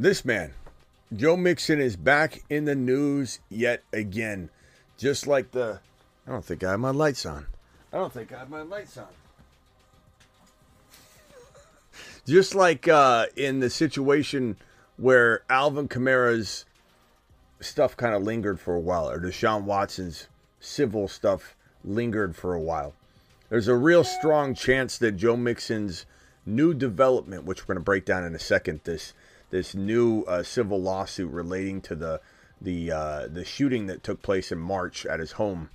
This man, Joe Mixon, is back in the news yet again. Just like the. I don't think I have my lights on. I don't think I have my lights on. Just like uh, in the situation where Alvin Kamara's stuff kind of lingered for a while, or Deshaun Watson's civil stuff lingered for a while. There's a real strong chance that Joe Mixon's new development, which we're going to break down in a second, this this new uh, civil lawsuit relating to the the uh, the shooting that took place in March at his home.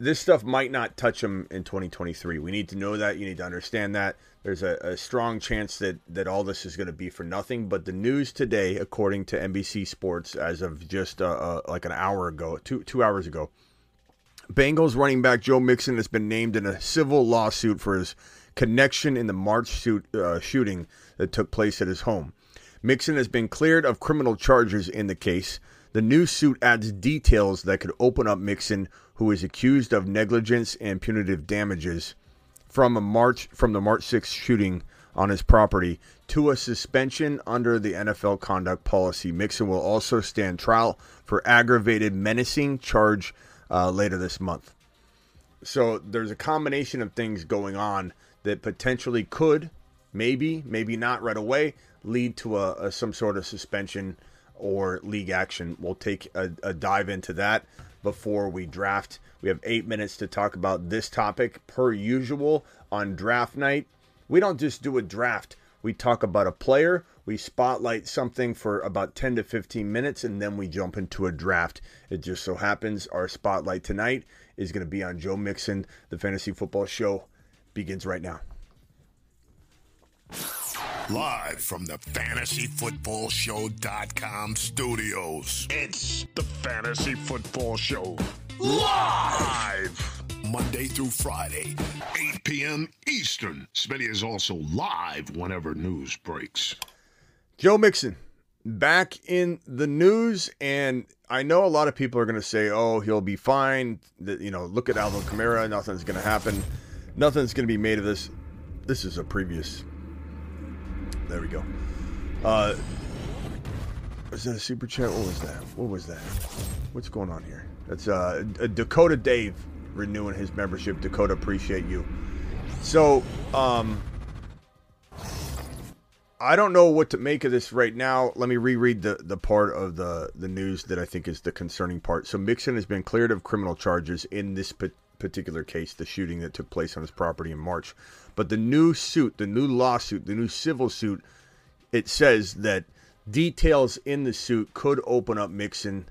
This stuff might not touch him in 2023. We need to know that. You need to understand that. There's a, a strong chance that that all this is going to be for nothing. But the news today, according to NBC Sports, as of just uh, uh, like an hour ago, two two hours ago, Bengals running back Joe Mixon has been named in a civil lawsuit for his connection in the March shoot, uh, shooting that took place at his home. Mixon has been cleared of criminal charges in the case. The new suit adds details that could open up Mixon, who is accused of negligence and punitive damages from a March from the March 6th shooting on his property to a suspension under the NFL conduct policy. Mixon will also stand trial for aggravated menacing charge uh, later this month. So there's a combination of things going on that potentially could maybe, maybe not right away, lead to a, a some sort of suspension or league action. We'll take a, a dive into that before we draft. We have eight minutes to talk about this topic per usual on draft night. We don't just do a draft. We talk about a player, we spotlight something for about 10 to 15 minutes, and then we jump into a draft. It just so happens our spotlight tonight is going to be on Joe Mixon. The Fantasy Football Show begins right now. Live from the fantasyfootballshow.com studios. It's the Fantasy Football Show. Live! Monday through Friday, 8 p.m. Eastern. Smitty is also live whenever news breaks. Joe Mixon back in the news, and I know a lot of people are going to say, "Oh, he'll be fine." You know, look at Alvin Kamara. Nothing's going to happen. Nothing's going to be made of this. This is a previous there we go. Uh, was that a super chat? What was that? What was that? What's going on here? That's uh, Dakota Dave renewing his membership. Dakota, appreciate you. So, um, I don't know what to make of this right now. Let me reread the, the part of the, the news that I think is the concerning part. So, Mixon has been cleared of criminal charges in this particular case, the shooting that took place on his property in March. But the new suit, the new lawsuit, the new civil suit, it says that details in the suit could open up Mixon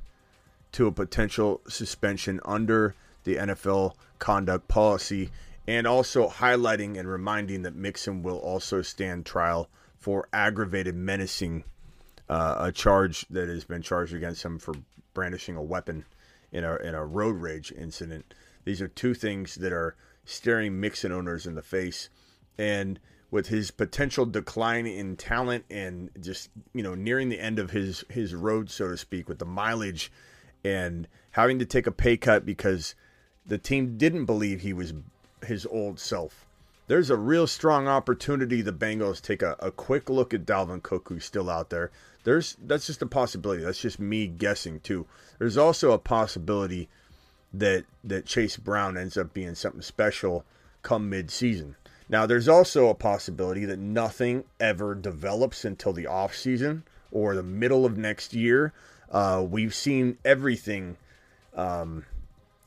to a potential suspension under the NFL conduct policy and also highlighting and reminding that Mixon will also stand trial for aggravated menacing, uh, a charge that has been charged against him for brandishing a weapon in a in a road rage incident. These are two things that are staring Mixon owners in the face. And with his potential decline in talent and just you know nearing the end of his his road, so to speak, with the mileage and having to take a pay cut because the team didn't believe he was his old self. There's a real strong opportunity the Bengals take a, a quick look at Dalvin Cook, who's still out there. There's that's just a possibility. That's just me guessing too. There's also a possibility that that Chase Brown ends up being something special come mid-season. Now, there's also a possibility that nothing ever develops until the off season or the middle of next year. Uh, we've seen everything. Um,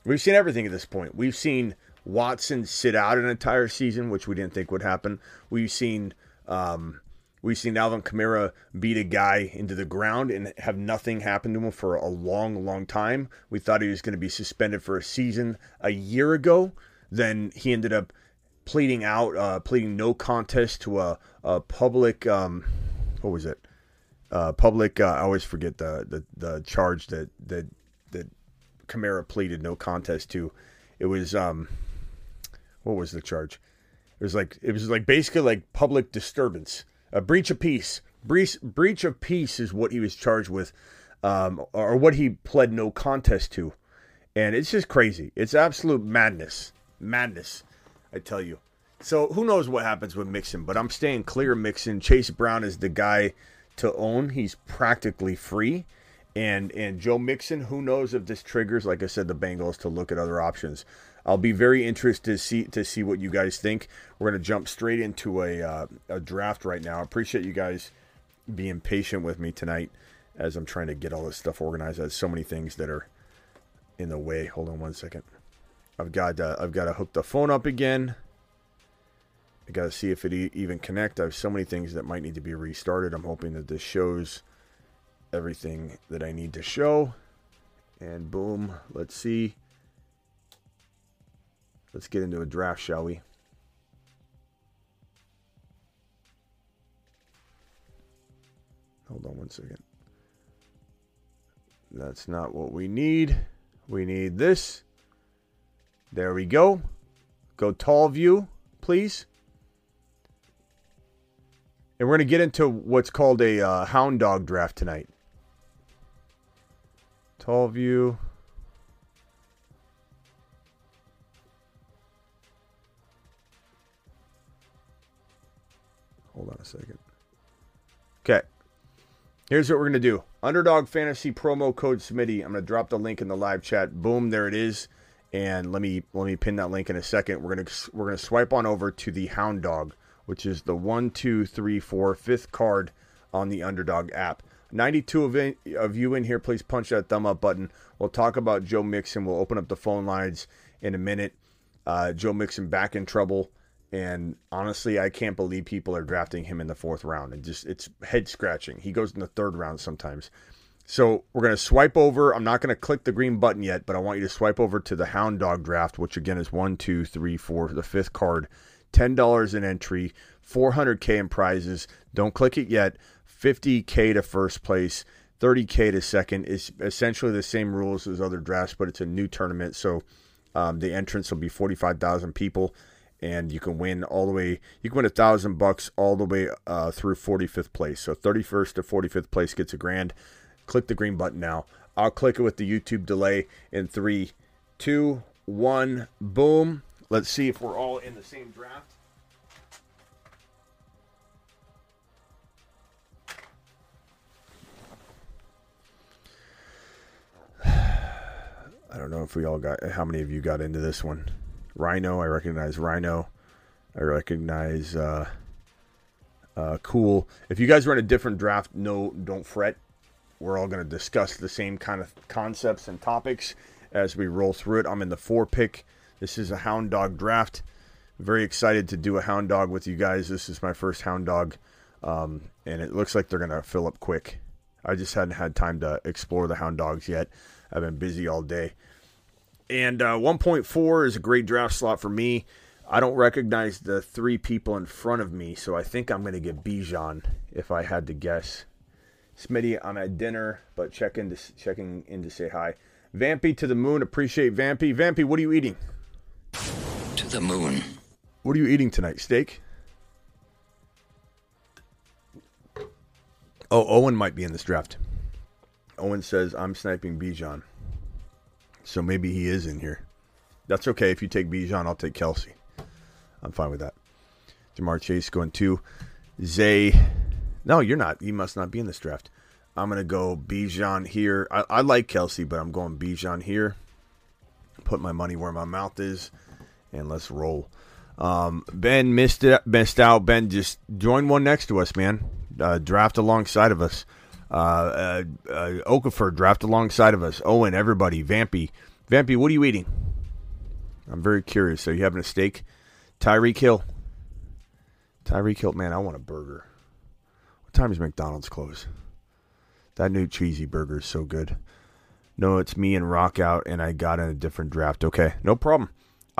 we've seen everything at this point. We've seen Watson sit out an entire season, which we didn't think would happen. We've seen um, We've seen Alvin Kamara beat a guy into the ground and have nothing happen to him for a long, long time. We thought he was going to be suspended for a season a year ago. Then he ended up pleading out, uh, pleading no contest to a, a public, um, what was it? Uh, public. Uh, I always forget the, the the charge that that that Kamara pleaded no contest to. It was um, what was the charge? It was like it was like basically like public disturbance a breach of peace. Breach, breach of peace is what he was charged with, um, or what he pled no contest to. And it's just crazy. It's absolute madness. Madness, I tell you. So who knows what happens with Mixon, but I'm staying clear Mixon. Chase Brown is the guy to own. He's practically free. And and Joe Mixon, who knows if this triggers, like I said, the Bengals to look at other options. I'll be very interested to see to see what you guys think. We're gonna jump straight into a uh, a draft right now. I appreciate you guys being patient with me tonight as I'm trying to get all this stuff organized. There's so many things that are in the way. Hold on one second. I've got uh, I've got to hook the phone up again. I got to see if it e- even connect. I have so many things that might need to be restarted. I'm hoping that this shows everything that I need to show. And boom, let's see. Let's get into a draft, shall we? Hold on one second. That's not what we need. We need this. There we go. Go tall view, please. And we're going to get into what's called a uh, hound dog draft tonight. Tall view. Hold on a second. Okay. Here's what we're going to do. Underdog Fantasy promo code Smitty. I'm going to drop the link in the live chat. Boom, there it is. And let me let me pin that link in a second. We're to we're to swipe on over to the Hound Dog, which is the one, two, three, four, fifth card on the Underdog app. 92 of, in, of you in here, please punch that thumb up button. We'll talk about Joe Mixon. We'll open up the phone lines in a minute. Uh, Joe Mixon back in trouble. And honestly, I can't believe people are drafting him in the fourth round. And just it's head scratching. He goes in the third round sometimes. So we're gonna swipe over. I'm not gonna click the green button yet, but I want you to swipe over to the Hound Dog draft, which again is one, two, three, four, the fifth card. Ten dollars in entry, 400k in prizes. Don't click it yet. 50k to first place, 30k to second. Is essentially the same rules as other drafts, but it's a new tournament, so um, the entrance will be 45,000 people and you can win all the way. You can win a thousand bucks all the way uh, through 45th place. So 31st to 45th place gets a grand. Click the green button now. I'll click it with the YouTube delay in three, two, one, boom. Let's see if we're all in the same draft. I don't know if we all got how many of you got into this one. Rhino, I recognize Rhino. I recognize uh, uh, Cool. If you guys run a different draft, no, don't fret. We're all going to discuss the same kind of concepts and topics as we roll through it. I'm in the four pick. This is a Hound Dog draft. Very excited to do a Hound Dog with you guys. This is my first Hound Dog, um, and it looks like they're going to fill up quick. I just hadn't had time to explore the Hound Dogs yet. I've been busy all day. And uh, 1.4 is a great draft slot for me. I don't recognize the three people in front of me, so I think I'm going to get Bijan if I had to guess. Smitty, I'm at dinner, but check in to, checking in to say hi. Vampy to the moon. Appreciate Vampy. Vampy, what are you eating? To the moon. What are you eating tonight? Steak? Oh, Owen might be in this draft. Owen says, I'm sniping Bijan. So maybe he is in here. That's okay. If you take Bijan, I'll take Kelce. I'm fine with that. Ja'Marr Chase going two. Zay. No, you're not. You must not be in this draft. I'm going to go Bijan here. I, I like Kelce, but I'm going Bijan here. Put my money where my mouth is, and let's roll. Um, ben missed it, missed out. Ben just joined one next to us, man. Uh, draft alongside of us. Uh, uh, uh, Okafor draft alongside of us. Owen, everybody, Vampy, Vampy, what are you eating? I'm very curious. Are you having a steak? Tyreek Hill. Tyreek Hill, man, I want a burger. What time is McDonald's close? That new cheesy burger is so good. No, it's me and Rock out, and I got in a different draft. Okay, no problem.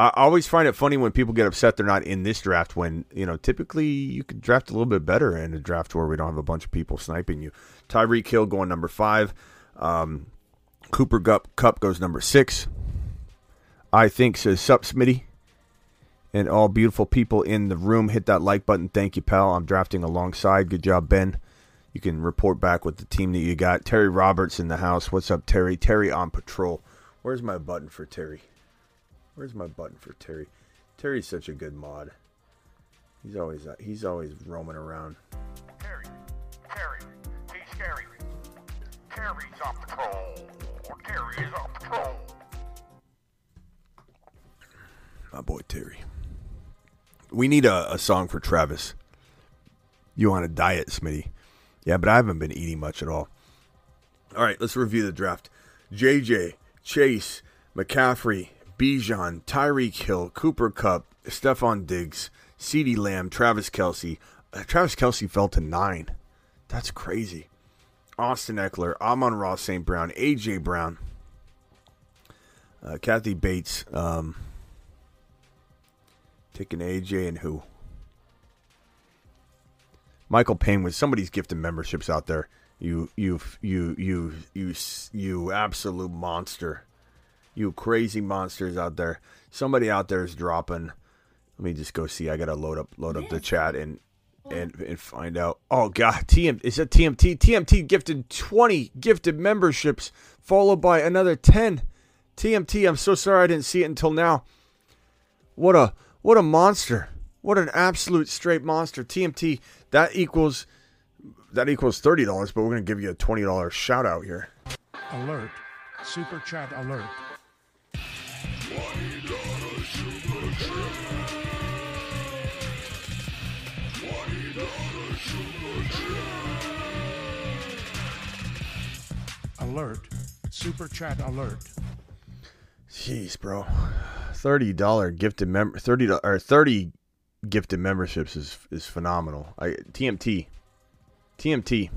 I always find it funny when people get upset they're not in this draft when, you know, typically you could draft a little bit better in a draft where we don't have a bunch of people sniping you. Tyreek Hill going number five. Um, Cooper Gup, Kupp goes number six. I think says Sup Smitty. And all beautiful people in the room, hit that like button. Thank you, pal. I'm drafting alongside. Good job, Ben. You can report back with the team that you got. Terry Roberts in the house. What's up, Terry? Terry on patrol. Where's my button for Terry? Where's my button for Terry? Terry's such a good mod. He's always uh, he's always roaming around. Terry, Terry, Terry's on patrol. Terry is on patrol. My boy Terry. We need a, a song for Travis. You on a diet, Smitty? Yeah, but I haven't been eating much at all. All right, let's review the draft. JJ, Chase, McCaffrey, Bijan, Tyreek Hill, Cooper Kupp, Stefon Diggs, CeeDee Lamb, Travis Kelce. Uh, Travis Kelce fell to nine. That's crazy. Austin Ekeler, Amon Ross St. Brown, AJ Brown, uh, Kathy Bates, um, taking AJ and who? Michael Payne with somebody's gifted memberships out there. You, you, you, you, you, you, absolute monster. You crazy monsters out there. Somebody out there is dropping. Let me just go see. I gotta load up, load up the chat and and and find out. Oh God, TM is that TMT? TMT gifted twenty gifted memberships, followed by another ten. TMT, I'm so sorry I didn't see it until now. What a what a monster! What an absolute straight monster. TMT that equals that equals thirty dollars, but we're gonna give you a twenty dollars shout out here. Alert. Super chat alert. Alert. Super chat alert. Jeez, bro. Thirty dollar gifted mem thirty or thirty gifted memberships is is phenomenal. I TMT. TMT.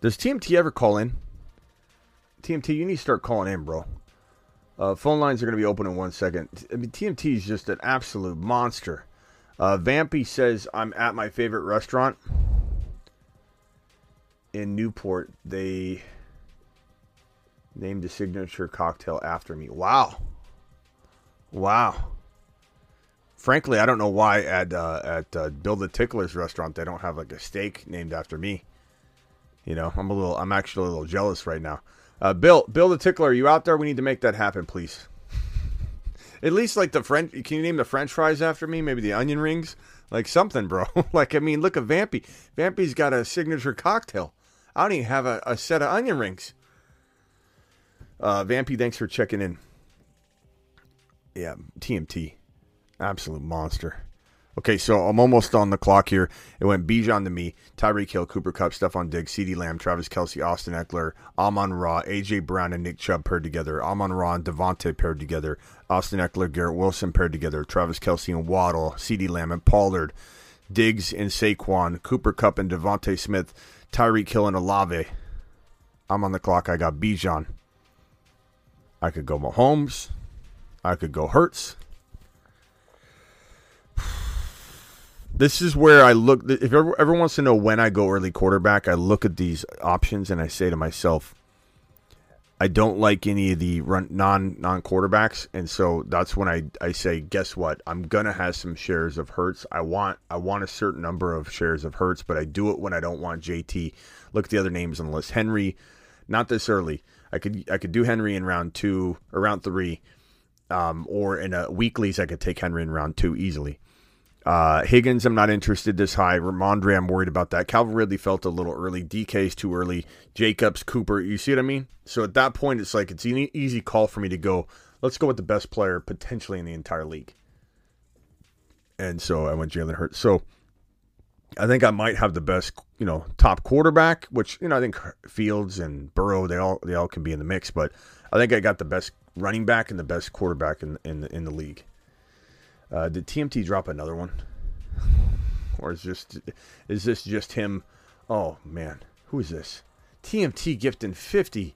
Does TMT ever call in? TMT, you need to start calling in, bro. Uh, phone lines are going to be open in one second. I mean, TMT is just an absolute monster. Uh, Vampy says, I'm at my favorite restaurant in Newport. They named a signature cocktail after me. Wow. Wow. Frankly, I don't know why at uh, at uh, Bill the Tickler's restaurant they don't have like a steak named after me. You know, I'm a little, I'm actually a little jealous right now. Uh, Bill, Bill the Tickler, are you out there? We need to make that happen, please. At least like the French, can you name the French fries after me? Maybe the onion rings, like something, bro. like I mean, look at Vampy. Vampy's got a signature cocktail. I don't even have a, a set of onion rings. Uh, Vampy, thanks for checking in. Yeah, TMT, absolute monster. Okay, so I'm almost on the clock here. It went Bijan to me, Tyreek Hill, Cooper Kupp, Stefon Diggs, CeeDee Lamb, Travis Kelce, Austin Ekeler, Amon Ra, AJ Brown, and Nick Chubb paired together. Amon-Ra and Davante paired together. Austin Ekeler, Garrett Wilson paired together. Travis Kelce and Waddle, CeeDee Lamb and Pollard, Diggs and Saquon, Cooper Kupp and DeVonta Smith, Tyreek Hill and Olave. I'm on the clock. I got Bijan. I could go Mahomes. I could go Hurts. This is where I look. If everyone wants to know when I go early quarterback, I look at these options and I say to myself, I don't like any of the run non non quarterbacks, and so that's when I, I say, guess what? I'm gonna have some shares of Hurts. I want I want a certain number of shares of Hurts, but I do it when I don't want JT. Look at the other names on the list. Henry, not this early. I could I could do Henry in round two or round three, um, or in a weeklies I could take Henry in round two easily. Uh, Higgins, I'm not interested this high. Rhamondre, I'm worried about that. Calvin Ridley felt a little early. DK's too early. Jacobs, Cooper, you see what I mean? So at that point, it's like it's an easy call for me to go. Let's go with the best player potentially in the entire league. And so I went Jalen Hurts. So I think I might have the best, you know, top quarterback, which you know I think Fields and Burrow they all they all can be in the mix, but I think I got the best running back and the best quarterback in in the, in the league. Uh, did TMT drop another one, or is just is this just him? Oh man, who is this? TMT gifting fifty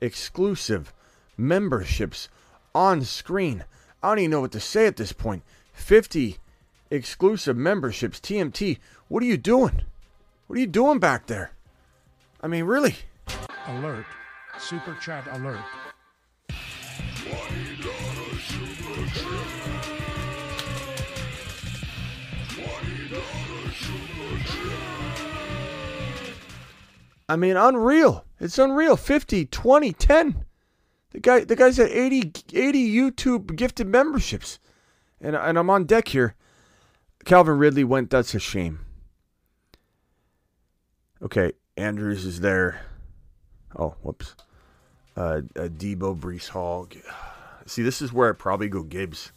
exclusive memberships on screen. I don't even know what to say at this point. Fifty exclusive memberships. TMT, what are you doing? What are you doing back there? I mean, really? Alert. Super chat alert. I mean, unreal. It's unreal. 50, 20, 10. The guy the guy's at 80, 80 YouTube gifted memberships. And and I'm on deck here. Calvin Ridley went, that's a shame. Okay, Andrews is there. Oh, whoops. Uh, uh Deebo, Breece Hall. See, this is where I probably go Gibbs.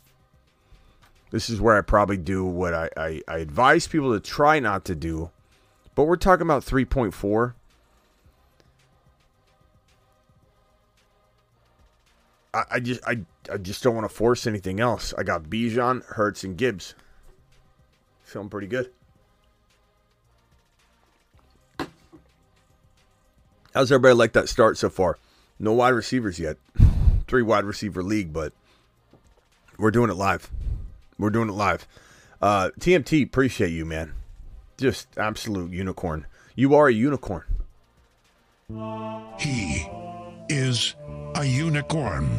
This is where I probably do what I, I, I advise people to try not to do. But we're talking about 3.4. I, I just I, I just don't want to force anything else. I got Bijan, Hurts, and Gibbs. Feeling pretty good. How's everybody like that start so far? No wide receivers yet. Three wide receiver league, but we're doing it live. We're doing it live. Uh, TMT, appreciate you, man. Just absolute unicorn. You are a unicorn. He is a unicorn.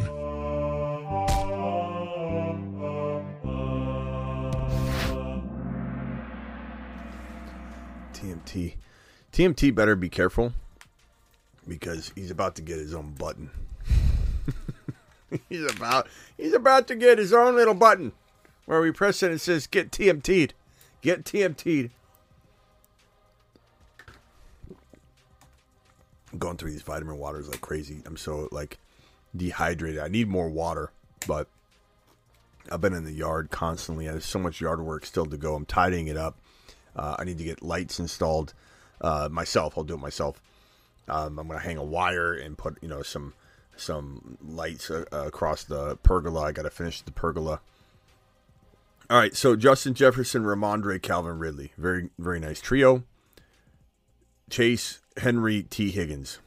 TMT. TMT better be careful because he's about to get his own button. he's about he's about to get his own little button where we press it and it says get TMT'd. Get TMT'd. Going through these vitamin waters like crazy. I'm so like dehydrated. I need more water, but I've been in the yard constantly. There's so much yard work still to go. I'm tidying it up. Uh, I need to get lights installed uh, myself. I'll do it myself. Um, I'm to hang a wire and put you know some some lights uh, across the pergola. I got to finish the pergola. All right, so Justin Jefferson, Rhamondre, Calvin Ridley, very very nice trio. Chase, Henry, Tee Higgins.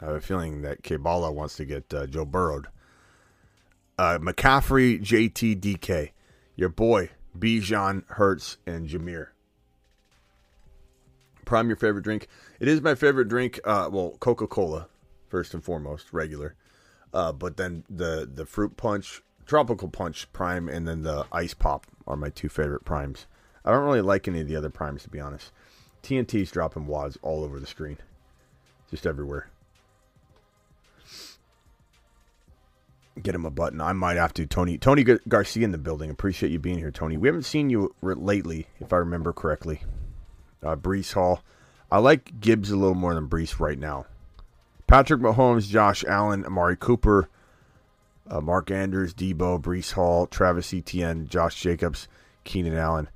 I have a feeling that Kabbalah wants to get uh, Joe Burrowed. Uh, McCaffrey, JTDK, Your boy, Bijan, Hurts, and Jahmyr. Prime your favorite drink. It is my favorite drink. Uh, well, Coca Cola, first and foremost, regular. Uh, but then the the fruit punch, tropical punch prime, and then the ice pop are my two favorite primes. I don't really like any of the other primes to be honest. TMT's dropping wads all over the screen, just everywhere. Get him a button. I might have to. Tony Tony Garcia in the building. Appreciate you being here, Tony. We haven't seen you lately, if I remember correctly. Uh, Breece Hall. I like Gibbs a little more than Breece right now. Patrick Mahomes, Josh Allen, Amari Cooper, uh, Mark Andrews, Deebo, Breece Hall, Travis Etienne, Josh Jacobs, Keenan Allen.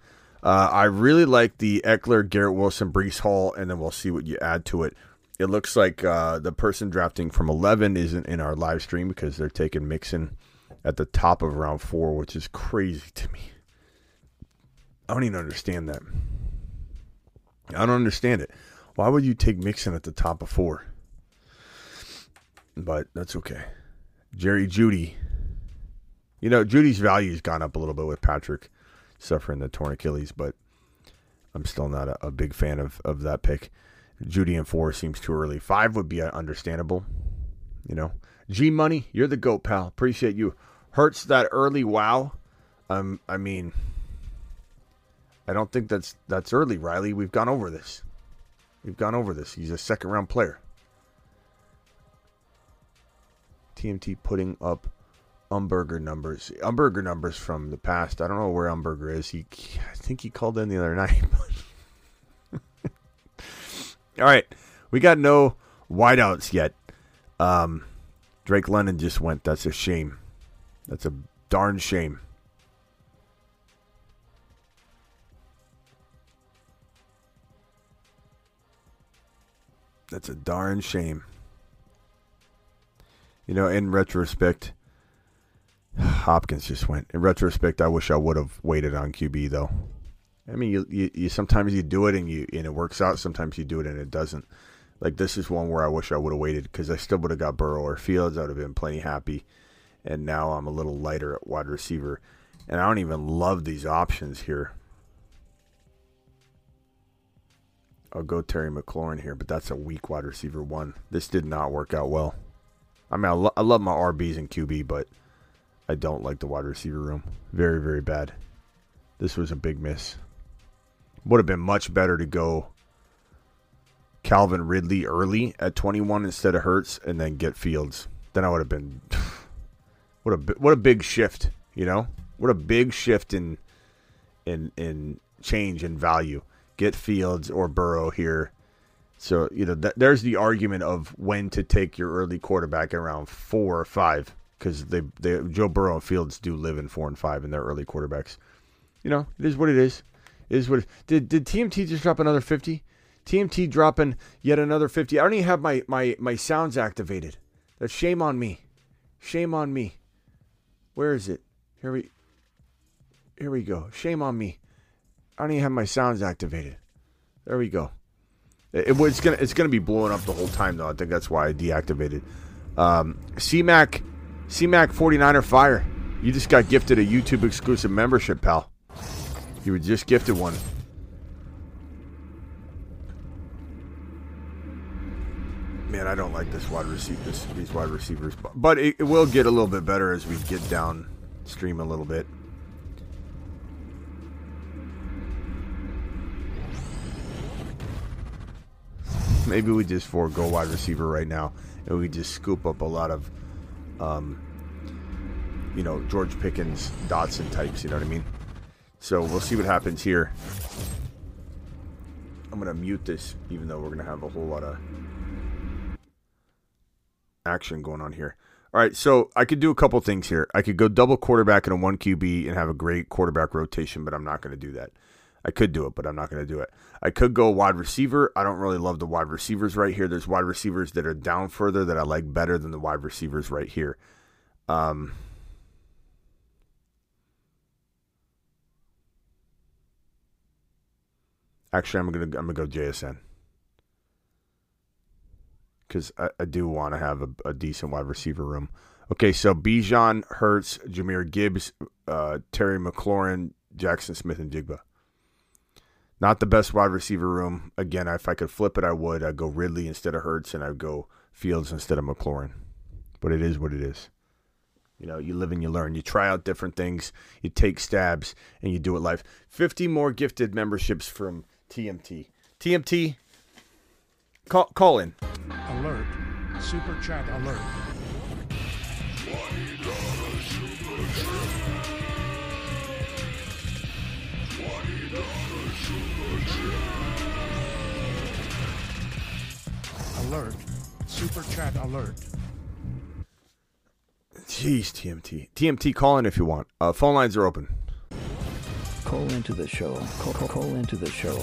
Uh, I really like the Ekeler, Garrett Wilson, Breece Hall, and then we'll see what you add to it. It looks like uh, the person drafting from 11 isn't in our live stream because they're taking Mixon at the top of round four, which is crazy to me. I don't even understand that. I don't understand it. Why would you take Mixon at the top of four? But that's okay. Jerry Jeudy. You know, Jeudy's value's gone up a little bit with Patrick suffering the torn Achilles, but I'm still not a, a big fan of, of that pick. Jeudy and four seems too early. Five would be uh, understandable. You know, G Money, you're the goat, pal. Appreciate you. Hurts that early wow. Um, I mean, I don't think that's that's early, Riley. We've gone over this. We've gone over this. He's a second round player. TMT putting up Umberger numbers. Umberger numbers from the past. I don't know where Umberger is. He, I think he called in the other night. All right, we got no wideouts yet. Um, Drake London just went. That's a shame. That's a darn shame. That's a darn shame. You know, in retrospect, Hopkins just went. In retrospect, I wish I would have waited on QB though. I mean, you, you, you sometimes you do it and you and it works out. Sometimes you do it and it doesn't. Like this is one where I wish I would have waited because I still would have got Burrow or Fields. I would have been plenty happy. And now I'm a little lighter at wide receiver, and I don't even love these options here. I'll go Terry McLaurin here, but that's a weak wide receiver one. This did not work out well. I mean, I, lo- I love my RBs and QB, but I don't like the wide receiver room. Very, very bad. This was a big miss. Would have been much better to go Calvin Ridley early at 21 instead of Hurts and then get Fields. Then I would have been what a what a big shift, you know? What a big shift in in in change in value. Get Fields or Burrow here So you know that, there's the argument of when to take your early quarterback around four or five because they, they Joe Burrow and Fields do live in four and five in their early quarterbacks. You know it is what it is. It is what it, did did TMT just drop another fifty? TMT dropping yet another fifty. I don't even have my my my sounds activated. That's shame on me. Shame on me. Where is it? Here we here we go. Shame on me. I don't even have my sounds activated. There we go. It, it- it's gonna it's gonna be blowing up the whole time though. I think that's why I deactivated. Um, CMAC CMAC 49er Fire. You just got gifted a YouTube exclusive membership, pal. You were just gifted one. Man, I don't like this wide receiver, these wide receivers, but, but it, it will get a little bit better as we get downstream a little bit. Maybe we just forego wide receiver right now, and we just scoop up a lot of, um, you know, George Pickens, Dotson types. You know what I mean? So we'll see what happens here. I'm gonna mute this, even though we're gonna have a whole lot of action going on here. All right, so I could do a couple things here. I could go double quarterback in a one QB and have a great quarterback rotation, but I'm not going to do that. I could do it, but I'm not going to do it. I could go wide receiver. I don't really love the wide receivers right here. There's wide receivers that are down further that I like better than the wide receivers right here. Um, actually, I'm gonna I'm gonna go JSN because I, I do want to have a, a decent wide receiver room. Okay, so Bijan, Hurts, Jahmyr Gibbs, uh, Terry McLaurin, Jaxon Smith-Njigba. Not the best wide receiver room. Again, if I could flip it, I would. I'd go Ridley instead of Hurts, and I'd go Fields instead of McLaurin. But it is what it is. You know, you live and you learn. You try out different things, you take stabs, and you do it live. 50 more gifted memberships from TMT. TMT, call, call in. Alert. Super chat alert. Alert. Super chat alert. Jeez, TMT. TMT, call in if you want. Uh, phone lines are open. Call into the show. Call, call, call into the show.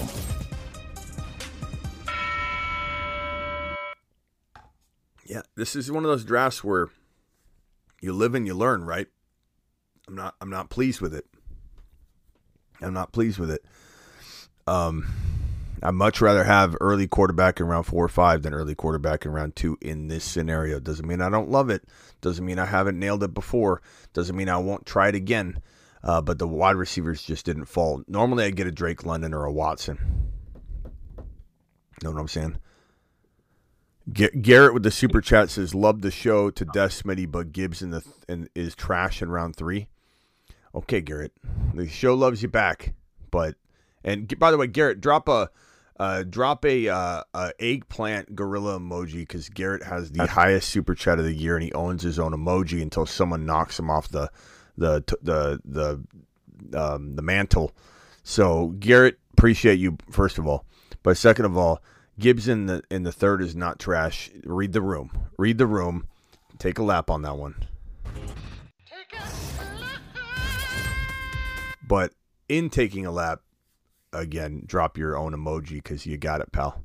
Yeah, this is one of those drafts where you live and you learn, right? I'm not I'm not pleased with it. I'm not pleased with it. Um I'd much rather have early quarterback in round four or five than early quarterback in round two in this scenario. Doesn't mean I don't love it. Doesn't mean I haven't nailed it before. Doesn't mean I won't try it again. Uh, but the wide receivers just didn't fall. Normally I get a Drake London or a Watson. Know what I'm saying? Garrett with the super chat says, "Love the show to death, Smitty, but Gibbs in the th- and is trash in round three. Okay, Garrett, the show loves you back, but and by the way, Garrett, drop a uh, drop a, uh, a eggplant gorilla emoji because Garrett has the highest super chat of the year and he owns his own emoji until someone knocks him off the the t- the the um, the mantle. So Garrett, appreciate you first of all, but second of all, Gibbs in the in the third is not trash. Read the room. Read the room. Take a lap on that one. But in taking a lap, again, drop your own emoji because you got it, pal.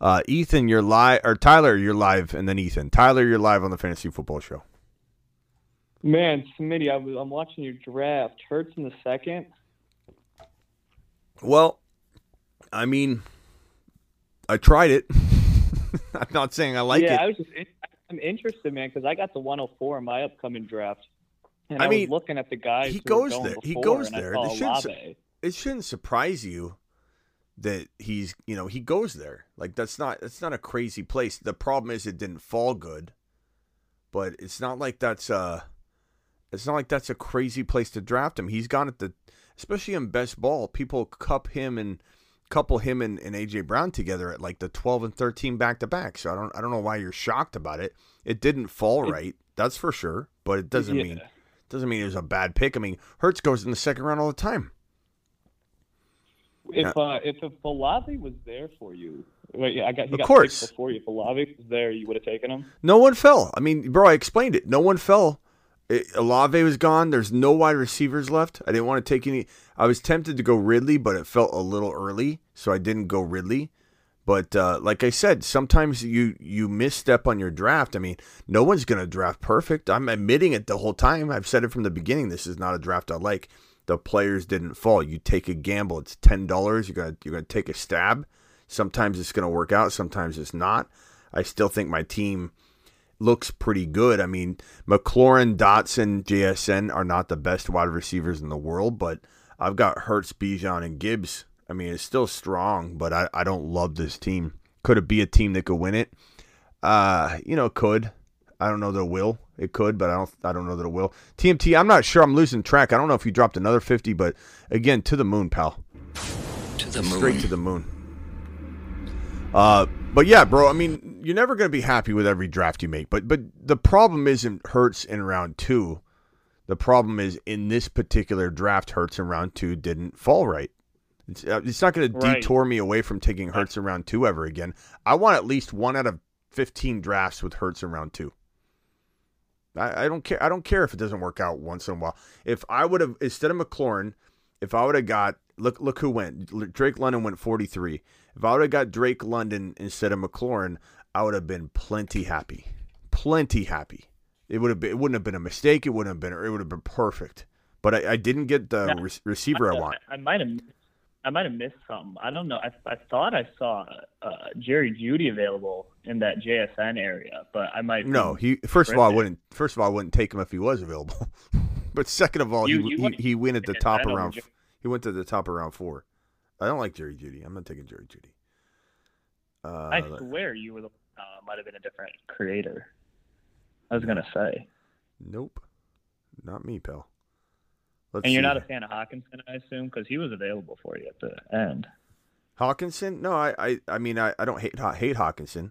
Uh, Ethan, you're live, or Tyler, you're live, and then Ethan. Tyler, you're live on the Fantasy Football Show. Man, Smitty, I was, I'm watching your draft. Hurts in the second. Well, I mean, I tried it. I'm not saying I like yeah, it. I was just I'm interested, man, because I got the 104 in my upcoming draft. And I I, mean, was looking at the guys. he goes there. He goes there. saw This shouldn't su- Olave. It shouldn't surprise you that he's you know he goes there. Like that's not that's not a crazy place. The problem is it didn't fall good but it's not like that's uh it's not like that's a crazy place to draft him. He's gone at the especially in best ball people cup him and couple him and, and aj brown together at like the 12 and 13 back to back so i don't i don't know why you're shocked about it. It didn't fall right that's for sure but it doesn't Yeah. mean doesn't mean it was a bad pick. I mean Hurts goes in the second round all the time If uh, if if Olave was there for you, wait, yeah, I got he Of got course. picked before you. If Olave was there, you would have taken him. No one fell. I mean, bro, I explained it. No one fell. It, Olave was gone. There's no wide receivers left. I didn't want to take any. I was tempted to go Ridley, but it felt a little early, so I didn't go Ridley. But uh, like I said, sometimes you you misstep on your draft. I mean, no one's gonna draft perfect. I'm admitting it the whole time. I've said it from the beginning. This is not a draft I like. The players didn't fall. You take a gamble. It's ten dollars. You're gonna you're gonna take a stab. Sometimes it's gonna work out. Sometimes it's not. I still think my team looks pretty good. I mean, McLaurin, Dotson, JSN are not the best wide receivers in the world, but I've got Hurts, Bijan, and Gibbs. I mean, it's still strong, but I, I don't love this team. Could it be a team that could win it? Uh, you know, could. I don't know that it will. It could, but I don't I don't know that it will. TMT, I'm not sure. I'm losing track. I don't know if you dropped another 50, but again, to the moon, pal. To the moon. Straight to the moon. Uh, but yeah, bro. I mean, you're never gonna be happy with every draft you make. But but the problem isn't Hurts in round two. The problem is in this particular draft, Hurts in round two didn't fall right. It's, uh, it's not going to detour me away from taking Hurts in round two ever again. I want at least one out of fifteen drafts with Hurts in round two. I, I don't care. I don't care if it doesn't work out once in a while. If I would have instead of McLaurin, if I would have got look look who went Drake London went forty three. If I would have got Drake London instead of McLaurin, I would have been plenty happy, plenty happy. It would have been. It wouldn't have been a mistake. It wouldn't have been. It would have been perfect. But I, I didn't get the Yeah. re- receiver I want. I, I might have, I might have missed something. I don't know. I, I thought I saw uh, Jerry Jeudy available in that JSN area, but I might. No, he first of all I wouldn't. First of all, I wouldn't take him if he was available. but second of all, You- he, you he he went at the top around. He went to the top around four. I don't like Jerry Jeudy. I'm not taking Jerry Jeudy. Uh, I swear you were the uh, might have been a different creator. I was gonna say, nope, not me, pal. Let's and you're see. not a fan of Hockenson, I assume, because he was available for you at the end. Hockenson? No, I, I, I mean, I, I don't hate hate Hockenson.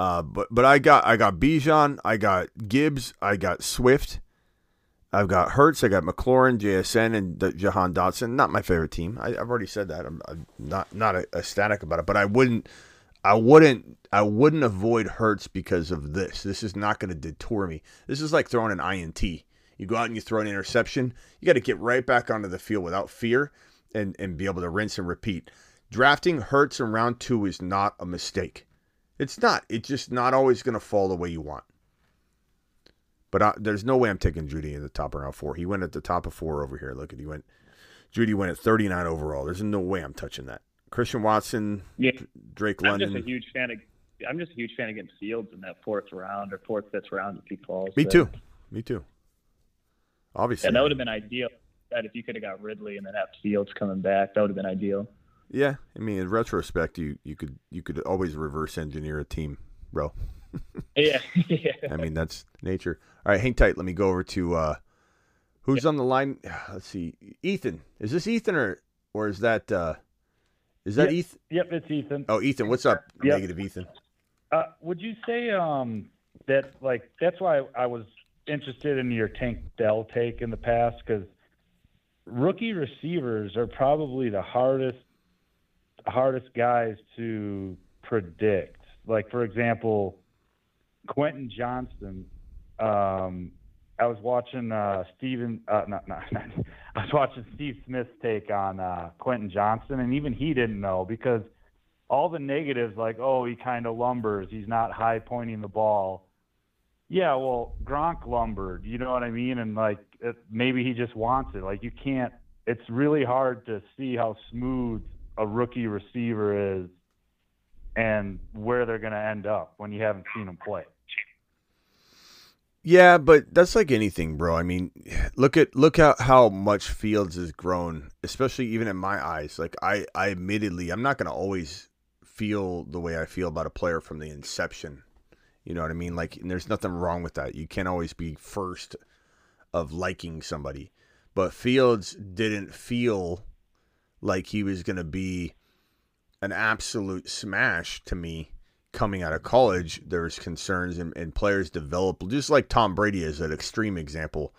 Uh, but but I got I got Bijan, I got Gibbs, I got Swift, I've got Hurts, I got McLaurin, JSN, and D- Jahan Dotson. Not my favorite team. I, I've already said that. I'm, I'm not not ecstatic about it, but I wouldn't. I wouldn't I wouldn't avoid Hurts because of this. This is not going to detour me. This is like throwing an INT. You go out and you throw an interception. You got to get right back onto the field without fear and and be able to rinse and repeat. Drafting Hurts in round 2 is not a mistake. It's not. It's just not always going to fall the way you want. But I, there's no way I'm taking Jeudy in the top round 4. He went at the top of 4 over here. Look at he went Jeudy went at 39 overall. There's no way I'm touching that. Christian Watson, Yeah, Drake I'm London. just a huge fan of. I'm just a huge fan of getting Fields in that fourth round or fourth, fifth round if he falls. Me too. Me too. Obviously. Yeah, that would have been ideal. That if you could have got Ridley and then have Fields coming back, that would have been ideal. Yeah, I mean, in retrospect, you you could you could always reverse engineer a team, bro. Yeah, yeah. I mean, that's nature. All right, hang tight. Let me go over to uh who's on the line. Let's see, Ethan. Is this Ethan or or is that uh is that Yeah. Ethan? Yep, it's Ethan. Oh, Ethan. What's up? Yep. Negative Ethan. Uh, would you say um, that like that's why I was interested in your Tank Dell take in the past because rookie receivers are probably the hardest hardest guys to predict. Like for example, Quentin Johnston. Um, I was watching uh, Steven, uh, not, not, not, I was watching Steve Smith's take on uh, Quentin Johnston, and even he didn't know because all the negatives, like, oh, he kind of lumbers, he's not high pointing the ball. Yeah, well, Gronk lumbered, you know what I mean? And like, it, maybe he just wants it. Like, you can't. It's really hard to see how smooth a rookie receiver is and where they're going to end up when you haven't seen them play. Yeah, but that's like anything, bro. I mean, look at look at how much Fields has grown, especially even in my eyes. Like I, I admittedly, I'm not gonna always feel the way I feel about a player from the inception. You know what I mean? Like, there's nothing wrong with that. You can't always be first of liking somebody, but Fields didn't feel like he was gonna be an absolute smash to me coming out of college, There's concerns and, and players develop just like Tom Brady is an extreme example.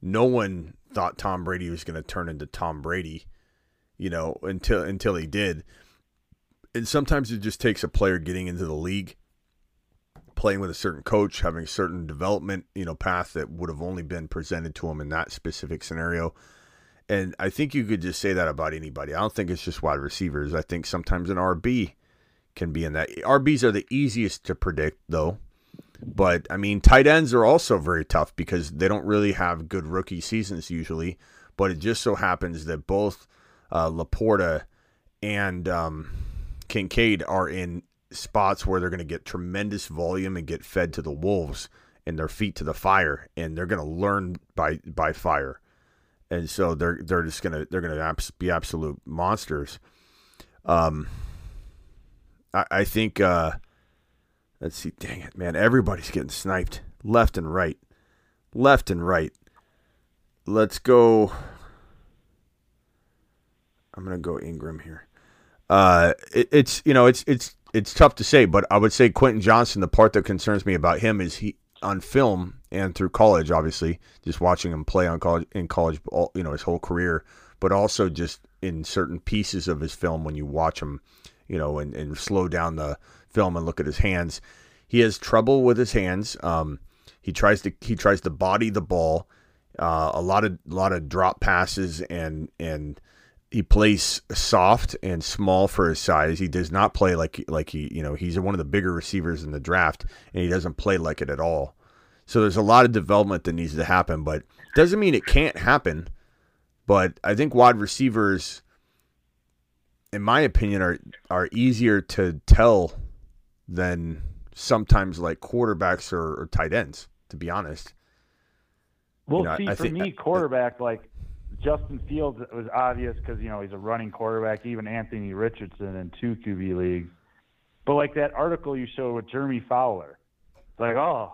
No one thought Tom Brady was going to turn into Tom Brady, you know, until until he did. And sometimes it just takes a player getting into the league, playing with a certain coach, having a certain development, you know, path that would have only been presented to him in that specific scenario. And I think you could just say that about anybody. I don't think it's just wide receivers. I think sometimes an RB can be in that. RBs are the easiest to predict, though. But I mean, tight ends are also very tough because they don't really have good rookie seasons usually. But it just so happens that both uh, LaPorta and um, Kincaid are in spots where they're going to get tremendous volume and get fed to the wolves and their feet to the fire, and they're going to learn by by fire. And so they're they're just gonna they're gonna abs- be absolute monsters. Um, I, I think uh, let's see, dang it, man, everybody's getting sniped left and right, left and right. Let's go. I'm gonna go Ingram here. Uh, it, it's you know it's it's it's tough to say, but I would say Quentin Johnston. The part that concerns me about him is he on film and through college, obviously, just watching him play on college in college, all, you know, his whole career, but also just in certain pieces of his film when you watch him, you know, and, and slow down the film and look at his hands. He has trouble with his hands. Um, he tries to he tries to body the ball. Uh, a lot of a lot of drop passes and and he plays soft and small for his size. He does not play like like he you know he's one of the bigger receivers in the draft, and he doesn't play like it at all. So there's a lot of development that needs to happen, but doesn't mean it can't happen. But I think wide receivers, in my opinion, are are easier to tell than sometimes like quarterbacks or, or tight ends. To be honest, Well, You know, see, I for think- me, quarterback like Justin Fields was obvious because you know he's a running quarterback. Even Anthony Richardson in two QB leagues. But like that article you showed with Jeremy Fowler, it's like oh,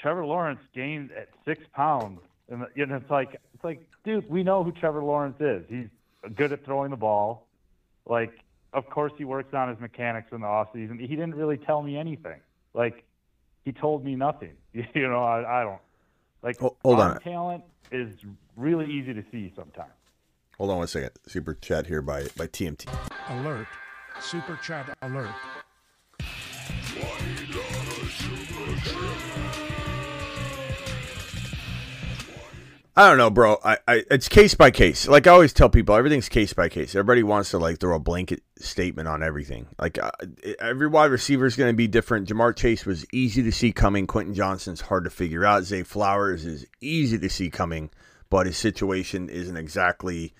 Trevor Lawrence gained at six pounds, and you know it's like it's like dude, we know who Trevor Lawrence is. He's good at throwing the ball. Like of course he works on his mechanics in the off season. He didn't really tell me anything. Like he told me nothing. You know I, I don't like Ho- hold on. talent is really easy to see sometimes. hold on one second. Super chat here by by TMT. Alert. Super chat alert. I don't know, bro. I, I it's case by case. Like I always tell people, everything's case by case. Everybody wants to like throw a blanket statement on everything. Like uh, every wide receiver is going to be different. Ja'Marr Chase was easy to see coming. Quentin Johnston's hard to figure out. Zay Flowers is easy to see coming, but his situation isn't exactly,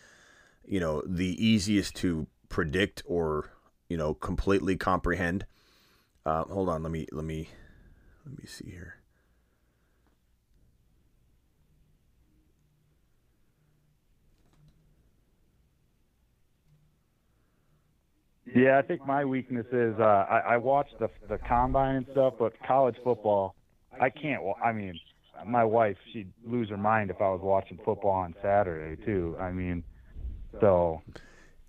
you know, the easiest to predict or you know completely comprehend. Uh, hold on, let me let me let me see here. Yeah, I think my weakness is uh, I, I watch the the combine and stuff, but college football, I can't. I mean, my wife she'd lose her mind if I was watching football on Saturday too. I mean, so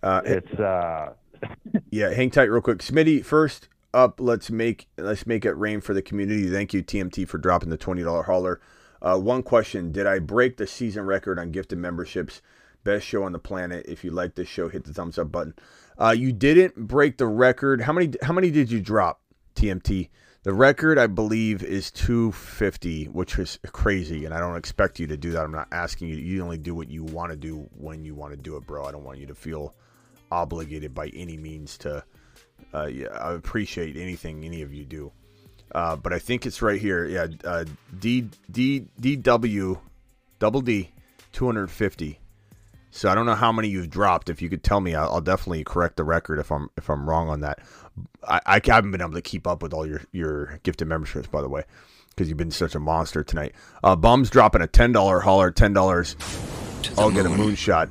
Uh, it's uh, Yeah, hang tight real quick. Smitty, first up, let's make let's make it rain for the community. Thank you, TMT, for dropping the twenty dollar hauler. Uh, one question: Did I break the season record on gifted memberships? Best show on the planet. If you like this show, hit the thumbs up button. Uh, you didn't break the record. How many? How many did you drop? TMT. The record, I believe, is 250, which is crazy, and I don't expect you to do that. I'm not asking you. You only do what you want to do when you want to do it, bro. I don't want you to feel obligated by any means to. Uh, yeah, I appreciate anything any of you do, uh, but I think it's right here. Yeah, uh, D D DW, double D, 250. So I don't know how many you've dropped. If you could tell me, I'll, I'll definitely correct the record if I'm if I'm wrong on that. I, I haven't been able to keep up with all your your gifted memberships, by the way, because you've been such a monster tonight. Uh, Bum's dropping a ten dollar hauler, ten dollars. I'll get a moon. moonshot.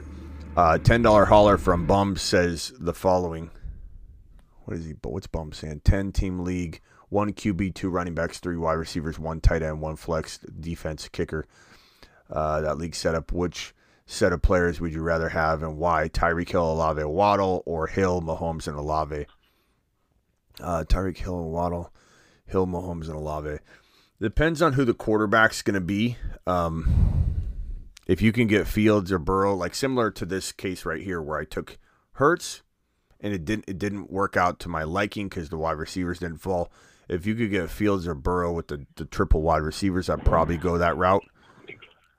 Uh, ten dollar hauler from Bum says the following. What is he? What's Bum saying? Ten team league, one QB, two running backs, three wide receivers, one tight end, one flex defense kicker. Uh, that league setup. Which set of players would you rather have, and why? Tyreek Hill, Olave, Waddle, or Hill, Mahomes, and Olave. Uh, Tyreek Hill and Waddle, Hill, Mahomes, and Olave. Depends on who the quarterback's going to be. Um, If you can get Fields or Burrow, like similar to this case right here, where I took Hurts and it didn't it didn't work out to my liking because the wide receivers didn't fall. If you could get Fields or Burrow with the, the triple wide receivers, I'd probably go that route.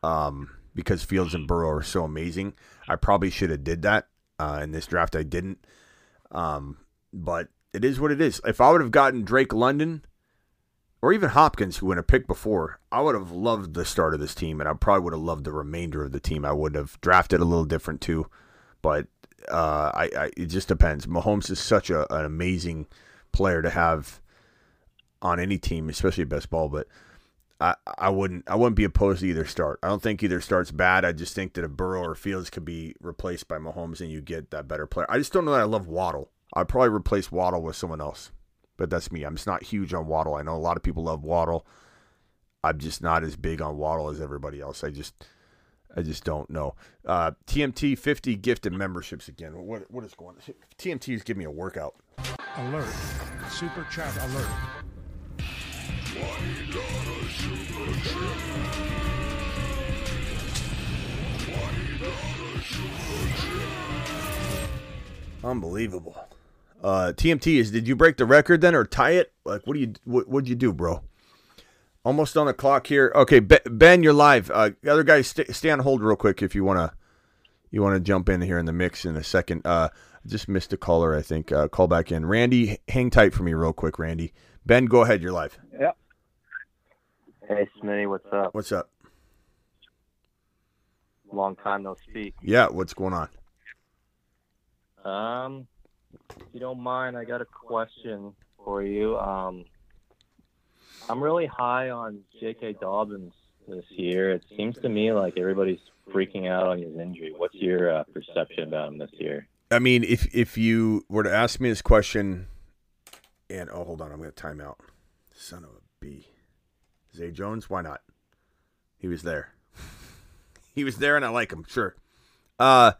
Um, because Fields and Burrow are so amazing, I probably should have did that uh, in this draft. I didn't. Um, but it is what it is. If I would have gotten Drake London or even Hopkins, who went a pick before, I would have loved the start of this team, and I probably would have loved the remainder of the team. I would have drafted a little different too, but uh, I, I it just depends. Mahomes is such a, an amazing player to have on any team, especially best ball. But I, I wouldn't I wouldn't be opposed to either start. I don't think either start's bad. I just think that a Burrow or Fields could be replaced by Mahomes, and you get that better player. I just don't know that I love Waddle. I'd probably replace Waddle with someone else, but that's me. I'm just not huge on Waddle. I know a lot of people love Waddle. I'm just not as big on Waddle as everybody else. I just I just don't know. Uh, TMT 50 gifted memberships again. What what is going on? TMT is giving me a workout. Alert. Super chat alert. Unbelievable. Uh, TMT is. Did you break the record then, or tie it? Like, what do you what what'd you do, bro? Almost on the clock here. Okay, Ben, you're live. Uh, other guys, stay, stay on hold real quick if you wanna you wanna jump in here in the mix in a second. Uh, just missed a caller. I think. Uh, call back in. Randy, hang tight for me real quick, Randy. Ben, go ahead. You're live. Hey, Smitty, what's up? What's up? Long time no speak. Yeah, what's going on? Um, if you don't mind, I got a question for you. Um, I'm really high on J.K. Dobbins this year. It seems to me like everybody's freaking out on his injury. What's your uh, perception about him this year? I mean, if if you were to ask me this question, and oh, hold on, I'm going to time out. Son of a b. Zay Jones, why not? He was there. he was there, and I like him. Sure. Uh,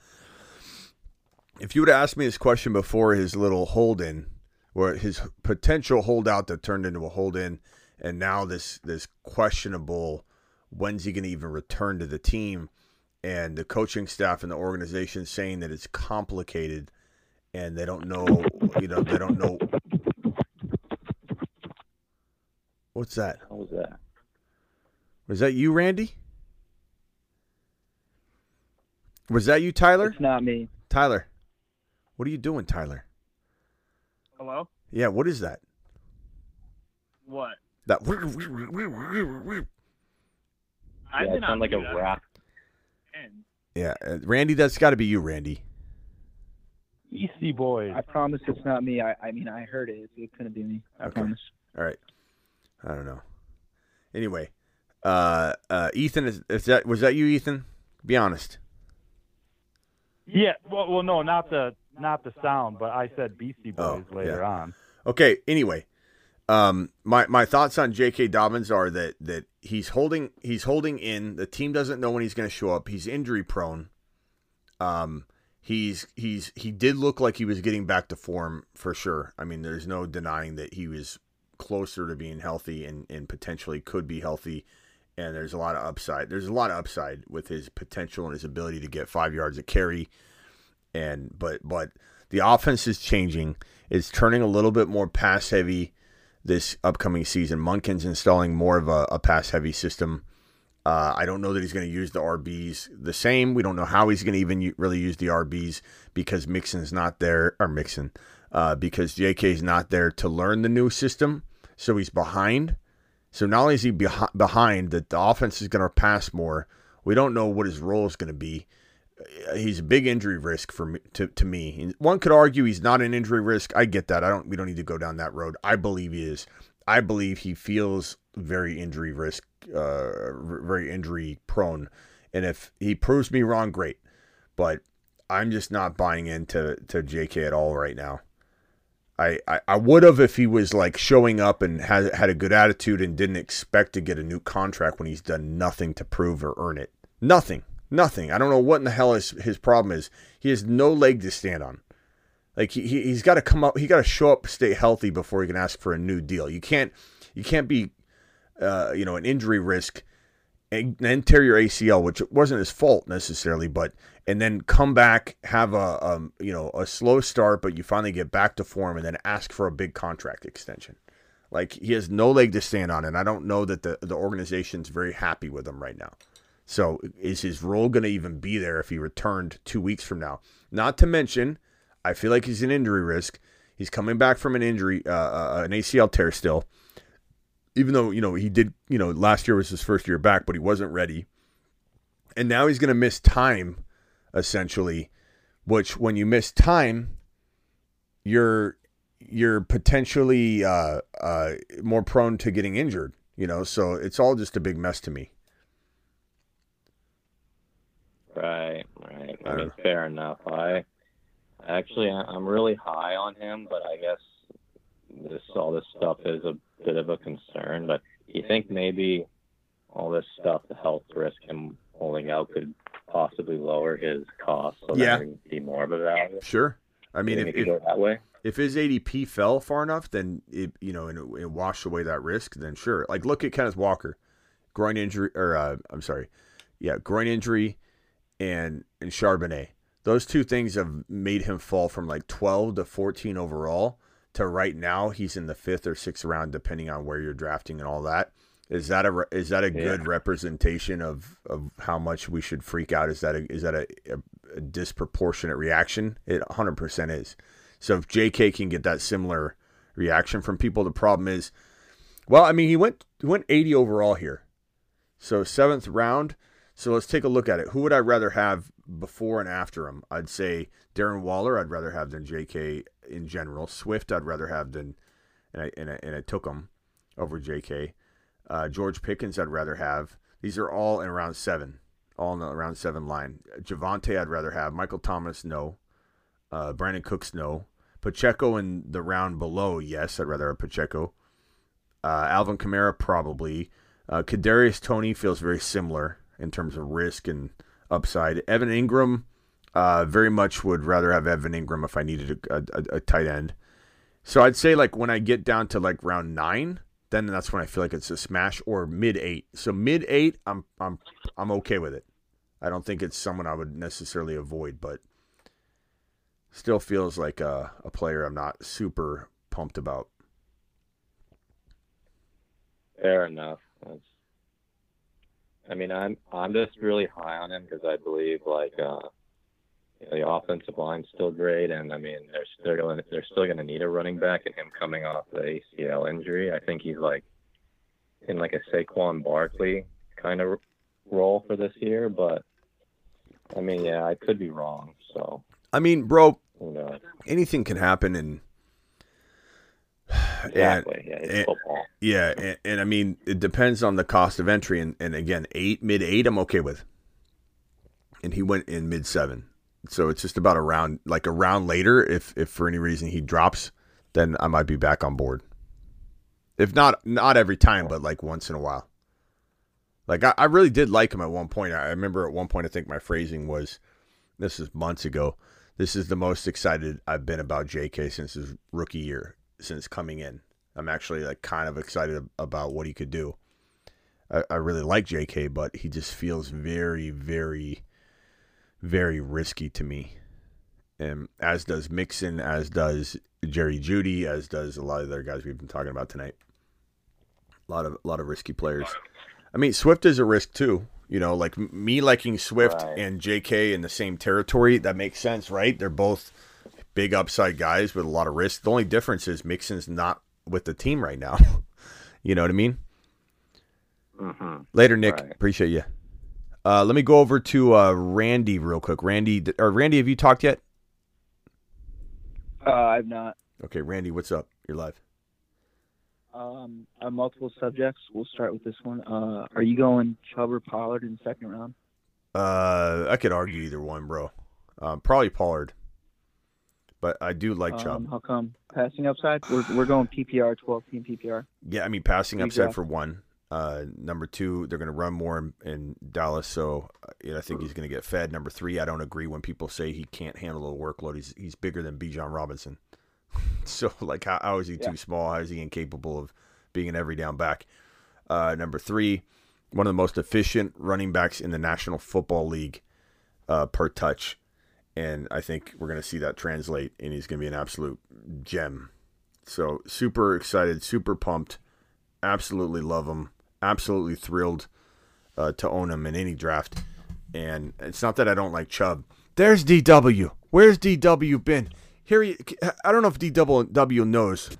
if you would have asked me this question before his little hold in, or his potential holdout that turned into a hold in, and now this this questionable, when's he going to even return to the team? and the coaching staff and the organization saying that it's complicated and they don't know you know they don't know what's that What was that? Was that you randy was that you tyler It's not me. tyler what are you doing tyler Hello? yeah what is that What? that I've yeah, it been on like mute. a rap. Yeah uh, randy that's got to be you randy Beastie Boys. I promise it's not me. I, I mean, I heard it. It couldn't be me. I Okay. promise. all right i don't know anyway uh uh ethan is, is that was that you ethan be honest Yeah, well, well, no, not the not the sound, but I said Beastie Boys Oh, later yeah. on. Okay. Anyway, um, my my thoughts on J.K. Dobbins are that that he's holding he's holding in. The team doesn't know when he's going to show up. He's injury prone. Um, he's he's he did look like he was getting back to form for sure. I mean, there's no denying that he was closer to being healthy and and potentially could be healthy. And there's a lot of upside. There's a lot of upside with his potential and his ability to get five yards of carry and but but the offense is changing. It's turning a little bit more pass heavy this upcoming season. Monken's installing more of a, a pass heavy system. Uh, I don't know that he's going to use the RBs the same. We don't know how he's going to even u- really use the RBs because Mixon's not there, or Mixon, uh, because JK's not there to learn the new system. So he's behind. So not only is he beh- behind, that the offense is going to pass more. We don't know what his role is going to be he's a big injury risk for me to, to me. One could argue he's not an injury risk. I get that. I don't we don't need to go down that road. I believe he is. I believe he feels very injury risk uh very injury prone. And if he proves me wrong, great. But I'm just not buying into to JK at all right now. I, I, I would have if he was like showing up and had had a good attitude and didn't expect to get a new contract when he's done nothing to prove or earn it. Nothing. Nothing. I don't know what in the hell his his problem is. He has no leg to stand on. Like he, he he's got to come up. He got to show up, stay healthy before he can ask for a new deal. You can't you can't be, uh, you know, an injury risk and then tear your ACL, which wasn't his fault necessarily, but and then come back, have a um, you know a slow start, but you finally get back to form, and then ask for a big contract extension. Like he has no leg to stand on, and I don't know that the the organization's very happy with him right now. So is his role going to even be there if he returned two weeks from now? Not to mention, I feel like he's an injury risk. He's coming back from an injury, uh, uh, an ACL tear still. Even though you know he did, you know, last year was his first year back, but he wasn't ready, and now he's going to miss time, essentially. Which, when you miss time, you're you're potentially uh, uh, more prone to getting injured. You know, so it's all just a big mess to me. Right, right. I mean, fair enough. I actually, I'm really high on him, but I guess this all this stuff is a bit of a concern. But you think maybe all this stuff, the health risk, him holding out, could possibly lower his cost so Yeah. that be more of a value? Sure. I mean, if, think it could if, go that way. if his ADP fell far enough, then it you know and it, it washed away that risk. Then sure. Like look at Kenneth Walker, groin injury, or uh, I'm sorry, yeah, groin injury, and and Charbonnet. Those two things have made him fall from like 12 to 14 overall to right now he's in the fifth or sixth round, depending on where you're drafting and all that. Is that a is that a good representation of, of how much we should freak out? Is that a, is that a, a, a disproportionate reaction? It 100 percent is. So if J.K. can get that similar reaction from people, the problem is, well, I mean, he went he went 80 overall here, so seventh round. So let's take a look at it. Who would I rather have before and after him? I'd say Darren Waller. I'd rather have than J.K. in general. Swift. I'd rather have than, and I and I, and I took him over J.K. Uh, George Pickens. I'd rather have. These are all in around seven, all in the around seven line. Javonte. I'd rather have. Michael Thomas. No. Uh, Brandin Cooks. No. Pacheco in the round below. Yes, I'd rather have Pacheco. Uh, Alvin Kamara probably. Uh, Kadarius Toney feels very similar in terms of risk and upside. Evan Engram, uh, very much would rather have Evan Engram if I needed a, a, a tight end. So I'd say like when I get down to like round nine, then that's when I feel like it's a smash or mid eight. So mid eight, I'm I'm I'm okay with it. I don't think it's someone I would necessarily avoid, but still feels like a, a player I'm not super pumped about. Fair enough. That's, I mean, I'm I'm just really high on him because I believe like uh, the offensive line's still great, and I mean they're still going they're still going to need a running back, and him coming off the ACL injury, I think he's like in like a Saquon Barkley kind of role for this year. But I mean, yeah, I could be wrong. So I mean, bro, who knows? anything can happen and Exactly. yeah, and- football. Yeah, and, and I mean it depends on the cost of entry, and, and again, eight mid eight, I'm okay with. And he went in mid seven, so it's just about a round, like a round later. If if for any reason he drops, then I might be back on board. If not, not every time, but like once in a while. Like I, I really did like him at one point. I remember at one point, I think my phrasing was, "This is months ago. This is the most excited I've been about J.K. since his rookie year, since coming in. I'm actually like kind of excited about what he could do. I, I really like J.K., but he just feels very, very, very risky to me. And as does Mixon, as does Jerry Jeudy, as does a lot of the other guys we've been talking about tonight. A lot of a lot of risky players. I mean, Swift is a risk too. You know, like me liking Swift Right. and J.K. in the same territory. That makes sense, right? They're both big upside guys with a lot of risk. The only difference is Mixon's not with the team right now. you know what I mean? hmm Later, Nick. Right. Appreciate you. Uh, let me go over to uh, Randy real quick. Randy, or Randy, have you talked yet? Uh, I've not. Okay, Randy, what's up? You're live. Um, I have multiple subjects. We'll start with this one. Uh, are you going Chubb or Pollard in the second round? Uh, I could argue either one, bro. Um, probably Pollard, but I do like um, Chubb. How come? Passing upside? We're, we're going PPR, 12 team PPR. Yeah, I mean passing upside for one. Uh, number two, they're going to run more in, in Dallas, so uh, I think he's going to get fed. Number three, I don't agree when people say he can't handle the workload. He's he's bigger than Bijan Robinson. so like, how, how is he Yeah. too small? How is he incapable of being an every down back? Uh, number three, one of the most efficient running backs in the National Football League uh, per touch. And I think we're going to see that translate, and he's going to be an absolute gem. So, super excited, super pumped. Absolutely love him. Absolutely thrilled uh, to own him in any draft. And it's not that I don't like Chubb. There's DW. Where's DW been? Here, he, I don't know if DW knows.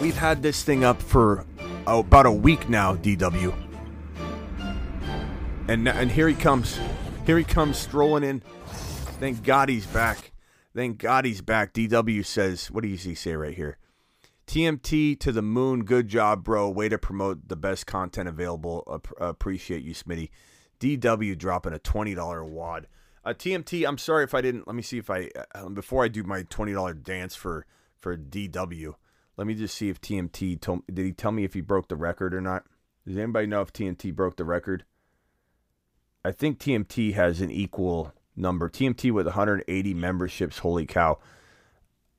We've had this thing up for oh, about a week now, DW. And and here he comes. Here he comes strolling in. Thank God he's back. Thank God he's back. DW says, what does he say right here? TMT to the moon. Good job, bro. Way to promote the best content available. Ap- appreciate you, Smitty. DW dropping a $20 wad. Uh, TMT, I'm sorry if I didn't. Let me see if I, uh, before I do my $20 dance for, for DW, let me just see if TMT told, did he tell me if he broke the record or not? Does anybody know if TMT broke the record? I think TMT has an equal number. TMT with 180 memberships. Holy cow!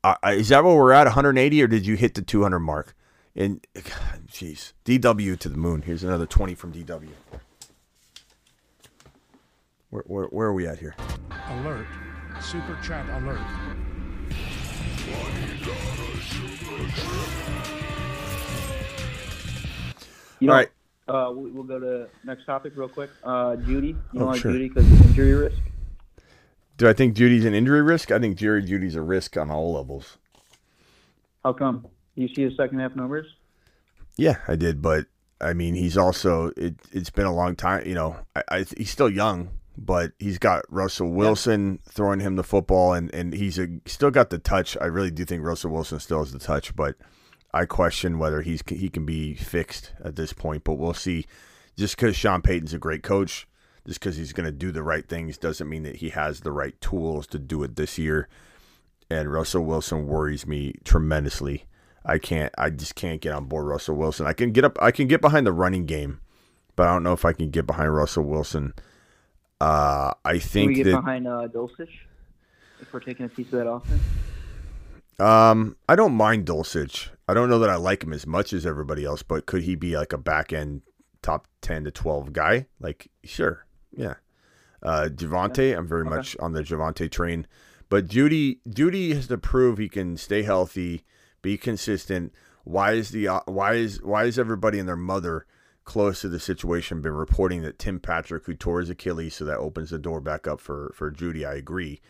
Uh, is that where we're at? 180, or did you hit the 200 mark? And jeez, DW to the moon. Here's another 20 from DW. Where, where, where are we at here? Alert. Super chat alert. You know, All right. Uh, we- we'll go to next topic real quick. Uh, Jeudy, you Oh, don't like sure. Jeudy because of injury risk. Do I think Jeudy's an injury risk? I think Jerry Jeudy's a risk on all levels. How come? You see his second half numbers? Yeah, I did, but I mean, he's also it. It's been a long time. You know, I, I he's still young, but he's got Russell Wilson throwing him the football, and and he's a, still got the touch. I really do think Russell Wilson still has the touch, but I question whether he's he can be fixed at this point. But we'll see. Just because Sean Payton's a great coach, just because he's going to do the right things, doesn't mean that he has the right tools to do it this year. And Russell Wilson worries me tremendously. I can't. I just can't get on board Russell Wilson. I can get up. I can get behind the running game, but I don't know if I can get behind Russell Wilson. Uh, I Can we think get that behind uh, Dulcich if we're taking a piece of that offense? um, I don't mind Dulcich. I don't know that I like him as much as everybody else, but could he be like a back end top ten to twelve guy? Like, sure, yeah. Uh, Javonte, I'm very Okay. much on the Javante train, but Jeudy, Jeudy has to prove he can stay healthy, be consistent. Why is the uh, why is why is everybody and their mother close to the situation been reporting that Tim Patrick, who tore his Achilles, so that opens the door back up for for Jeudy? I agree.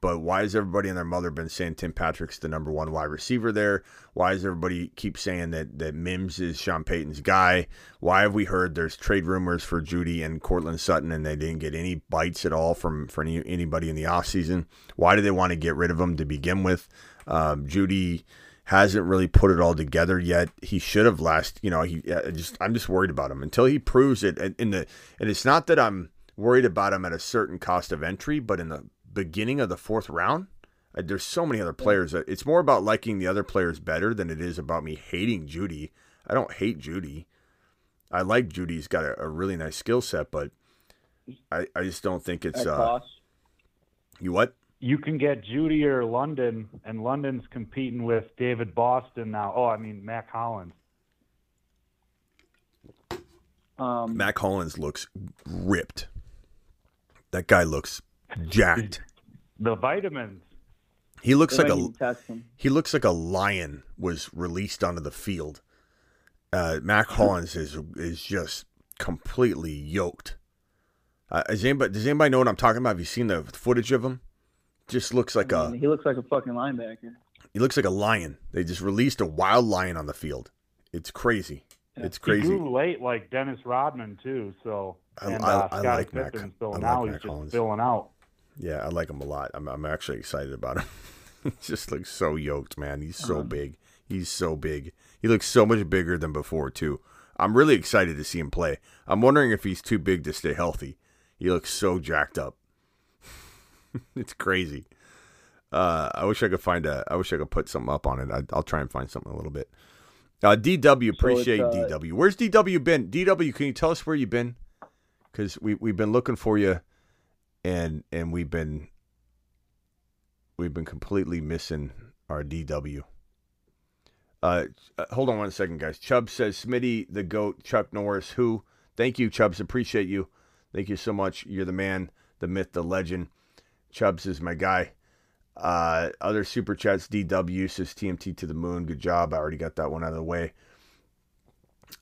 But why has everybody and their mother been saying Tim Patrick's the number one wide receiver there? Why does everybody keep saying that that Mims is Sean Payton's guy? Why have we heard there's trade rumors for Jeudy and Courtland Sutton and they didn't get any bites at all from from any, anybody in the offseason? Why do they want to get rid of him to begin with? Um, Jeudy hasn't really put it all together yet. He should have last. You know, he just I'm just worried about him until he proves it. In the and it's not that I'm worried about him at a certain cost of entry, but in the beginning of the fourth round, uh, there's so many other players that it's more about liking the other players better than it is about me hating Jeudy. I don't hate Jeudy. I like Jeudy. He's got a, a really nice skill set, but I, I just don't think it's At uh cost? you what? You can get Jeudy or London, and London's competing with David Boston now. Oh, I mean Mack Hollins. Um, Mack Hollins looks ripped. That guy looks jacked. The vitamins. He looks they like a need to test him. he looks like a lion was released onto the field. Uh, Mack Hollins is is just completely yoked. Uh, is anybody, does anybody know what I'm talking about? Have you seen the footage of him? Just looks like I a mean, he looks like a fucking linebacker. he looks like a lion. They just released a wild lion on the field. It's crazy. It's He crazy. grew late like Dennis Rodman too. So I- and I- uh, I Scotty like Mac- Pippen's I filling like out. Mac He's just Hollins. filling out. Yeah, I like him a lot. I'm I'm actually excited about him. he just looks so yoked, man. He's so Uh-huh. big. He's so big. He looks so much bigger than before too. I'm really excited to see him play. I'm wondering if he's too big to stay healthy. He looks so jacked up. it's crazy. Uh, I wish I could find a. I wish I could put something up on it. I, I'll try and find something a little bit. Uh, DW, appreciate uh, DW. Where's DW been? DW, can you tell us where you've been? Because we we've been looking for you, and and we've been we've been completely missing our DW. Uh, uh, hold on one second, guys. Chubb says Smitty the goat. Chuck Norris, who? Thank you, Chubbs. Appreciate you. Thank you so much. You're the man, the myth, the legend. Chubbs is my guy. Uh, other super chats. DW says TMT to the moon. Good job. I already got that one out of the way.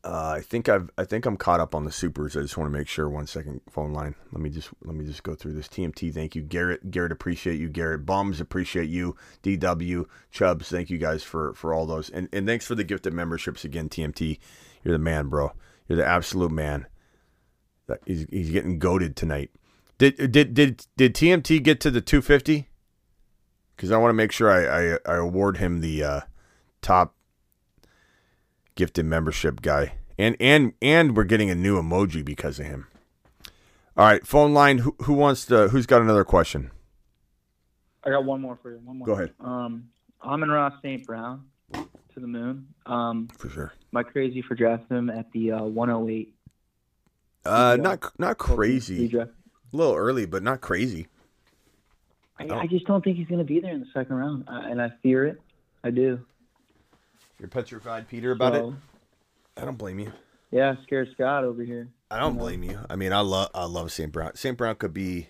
Uh, I think I've I think I'm caught up on the supers. I just want to make sure. One second, phone line. Let me just let me just go through this. TMT, thank you. Garrett, Garrett, appreciate you. Garrett, Bums, appreciate you. DW, Chubs, thank you guys for for all those. And and thanks for the gifted memberships again. TMT, you're the man, bro. You're the absolute man. He's he's getting goaded tonight. Did did did did TMT get to the 250? Because I want to make sure I, I I award him the uh, top gifted membership guy. And and and we're getting a new emoji because of him. All right, phone line. Who, who wants to? Who's got another question? I got one more for you. One more. Go ahead. Um, Amon-Ra St. Brown to the moon. Um, For sure. am I crazy for drafting him at the uh, 108? Uh, not not crazy. A little early, but not crazy. I, Oh. I just don't think he's going to be there in the second round, uh, and I fear it. I do. You're petrified, Peter, about So, it. I don't blame you. Yeah, scared Scott over here. I don't blame you. I mean, I love I love St. Brown. St. Brown could be.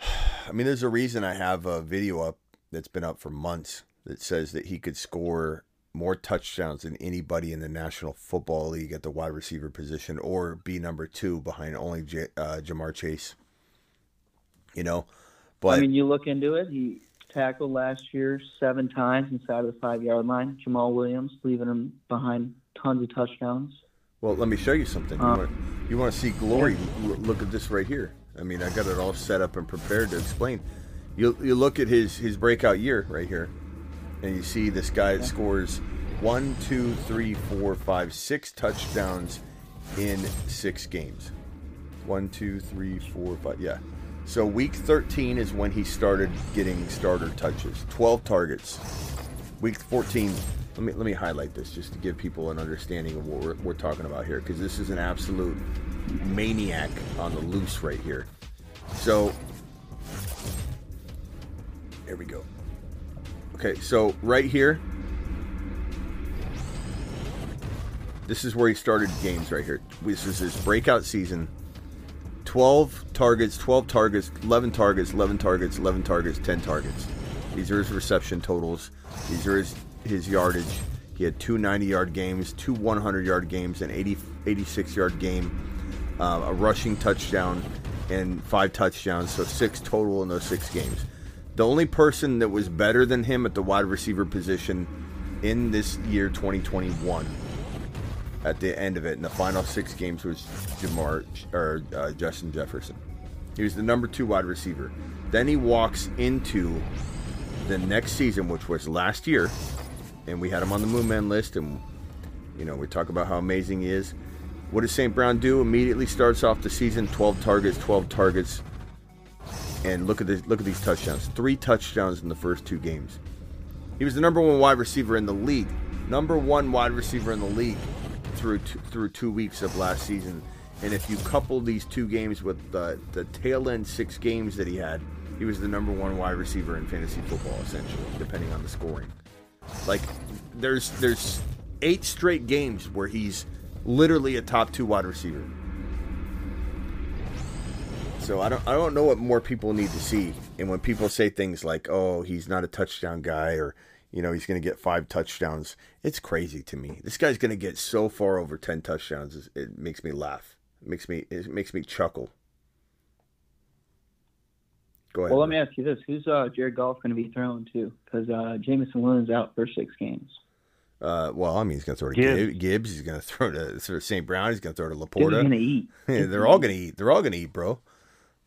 I mean, there's a reason I have a video up that's been up for months that says that he could score more touchdowns than anybody in the National Football League at the wide receiver position, or be number two behind only J, uh, Ja'Marr Chase. You know, but I mean, you look into it. He tackled last year seven times inside of the five yard line. Jamaal Williams leaving him behind tons of touchdowns. Well, let me show you something. You Uh, want, you want to see glory? Look at this right here. I mean, I got it all set up and prepared to explain. You you look at his his breakout year right here, and you see this guy that scores one, two, three, four, five, six touchdowns in six games. One, two, three, four, five. Yeah. So week 13 is when he started getting starter touches. 12 targets. Week 14. Let me let me highlight this just to give people an understanding of what we're, we're talking about here because this is an absolute maniac on the loose right here. So here we go. Okay, so right here, this is where he started games right here. This is his breakout season. 12 targets, 12 targets, 11 targets, 11 targets, 11 targets, 10 targets. These are his reception totals. These are his, his yardage. He had two 90 yard games, two 100 yard games, an 80, 86 yard game, uh, a rushing touchdown, and five touchdowns. So six total in those six games. The only person that was better than him at the wide receiver position in this year 2021 at the end of it in the final six games was Ja'Marr or uh, Justin Jefferson. He was the number two wide receiver. Then he walks into the next season, which was last year, and we had him on the Moon Man list, and you know we talk about how amazing he is. What does St. Brown do? Immediately starts off the season 12 targets, 12 targets, and look at this. Look at these touchdowns. Three touchdowns in the first two games. He was the number one wide receiver in the league. Number one wide receiver in the league through two, through two weeks of last season. And if you couple these two games with the, the tail end six games that he had, he was the number one wide receiver in fantasy football, essentially, depending on the scoring. Like there's there's eight straight games where he's literally a top two wide receiver. So I don't I don't know what more people need to see. And when people say things like, "Oh, he's not a touchdown guy," or you know, he's going to get five touchdowns, it's crazy to me. This guy's going to get so far over ten touchdowns. It makes me laugh. It makes me it makes me chuckle. Go ahead. Well, let me ask you this: Who's uh, Jared Goff going to be throwing to? Because uh, Jameson Williams out for six games. Uh, well, I mean, he's going to throw to Gibbs. Gibbs. Gibbs. He's going to throw to St. Brown. He's going to throw to Gibbs LaPorta. is gonna eat. Yeah, they're all going to eat. They're all going to eat, bro.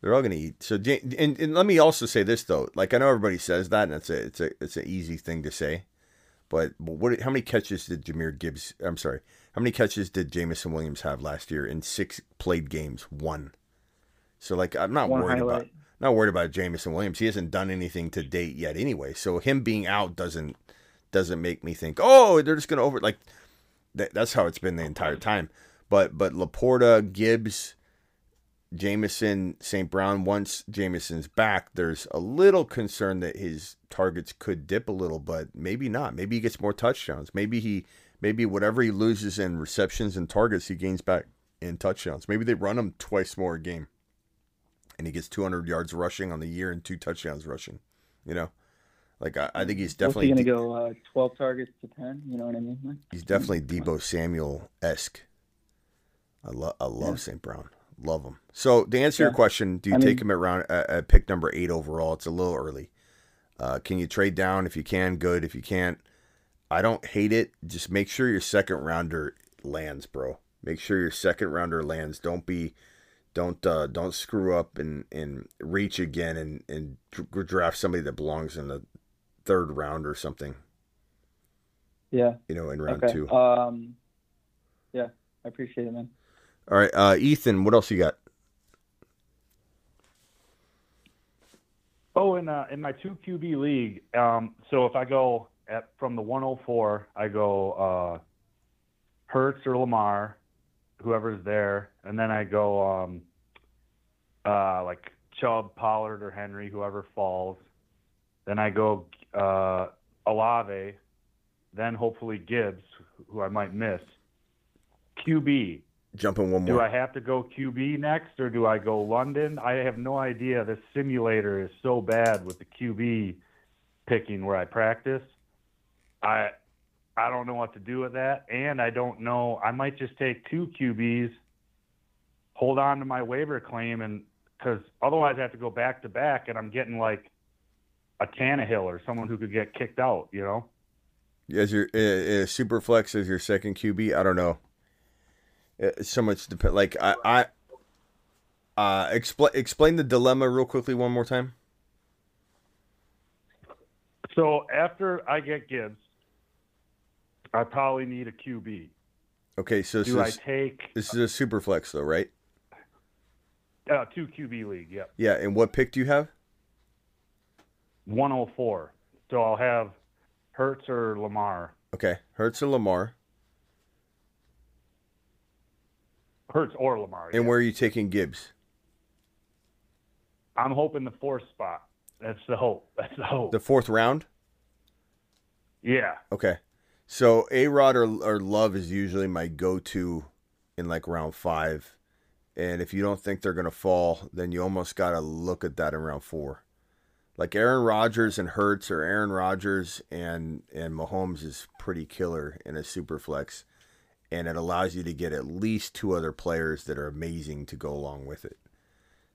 They're all going to eat. So, and, and let me also say this though. Like I know everybody says that, and it's a it's a it's an easy thing to say, but, what? How many catches did Jahmyr Gibbs? I'm sorry. How many catches did Jameson Williams have last year in six played games? One. So like I'm not One worried about not worried about Jameson Williams. He hasn't done anything to date yet anyway. So him being out doesn't doesn't make me think, oh, they're just gonna over like that, that's how it's been the entire time. But but LaPorta, Gibbs, Jameson St. Brown, once Jameson's back, there's a little concern that his targets could dip a little, but maybe not. Maybe he gets more touchdowns. Maybe he, maybe whatever he loses in receptions and targets, he gains back in touchdowns. Maybe they run him twice more a game, and he gets 200 yards rushing on the year and two touchdowns rushing. You know, like I, I think he's definitely he gonna go uh, twelve targets to ten? You know what I mean? Like, He's definitely Deebo Samuel esque. I love I love Yeah. St. Brown. Love him. So to answer your question, do you I take mean- him at round at, at pick number eight overall? It's a little early. Uh, can you trade down if you can? Good. If you can't, I don't hate it. Just make sure your second rounder lands, bro. Make sure your second rounder lands. Don't be, don't uh, don't screw up and and reach again and and draft somebody that belongs in the third round or something. yeah. You know, in round Okay. two. Um, yeah, I appreciate it, man. All right, uh, Ethan, what else you got? Oh, in uh, in my two QB league, um, so if I go at from the 104, I go uh, Hurts or Lamar, whoever's there, and then I go um, uh, like Chubb, Pollard, or Henry, whoever falls. Then I go uh, Olave, then hopefully Gibbs, who I might miss. QB. Jumping one more. Do. I have to go QB next, or do I go London? I have no idea. This simulator is so bad with the QB picking where I practice. I I don't know what to do with that, and I don't know. I might just take two QBs, hold on to my waiver claim, and because otherwise I have to go back to back, and I'm getting like a Tannehill or someone who could get kicked out. You know. as your uh, uh, super flex as your second QB. I don't know. Uh, so much depend. Like I, I uh, explain explain the dilemma real quickly one more time. So after I get Gibbs, I probably need a QB. Okay, so Do I is, take this is a super flex though, right? uh, two QB league? Yep. Yeah, and what pick do you have? 104. So I'll have Hurts or Lamar. Okay, Hurts or Lamar, Hurts or Lamar. and where are you taking Gibbs? I'm hoping the fourth spot. That's the hope. That's the hope. The fourth round. yeah. Okay, so A Rod or, or Love is usually my go-to in like round five, and if you don't think they're gonna fall, then you almost gotta look at that in round four. Like Aaron Rodgers and Hurts or Aaron Rodgers and and Mahomes is pretty killer in a super flex, and it allows you to get at least two other players that are amazing to go along with it.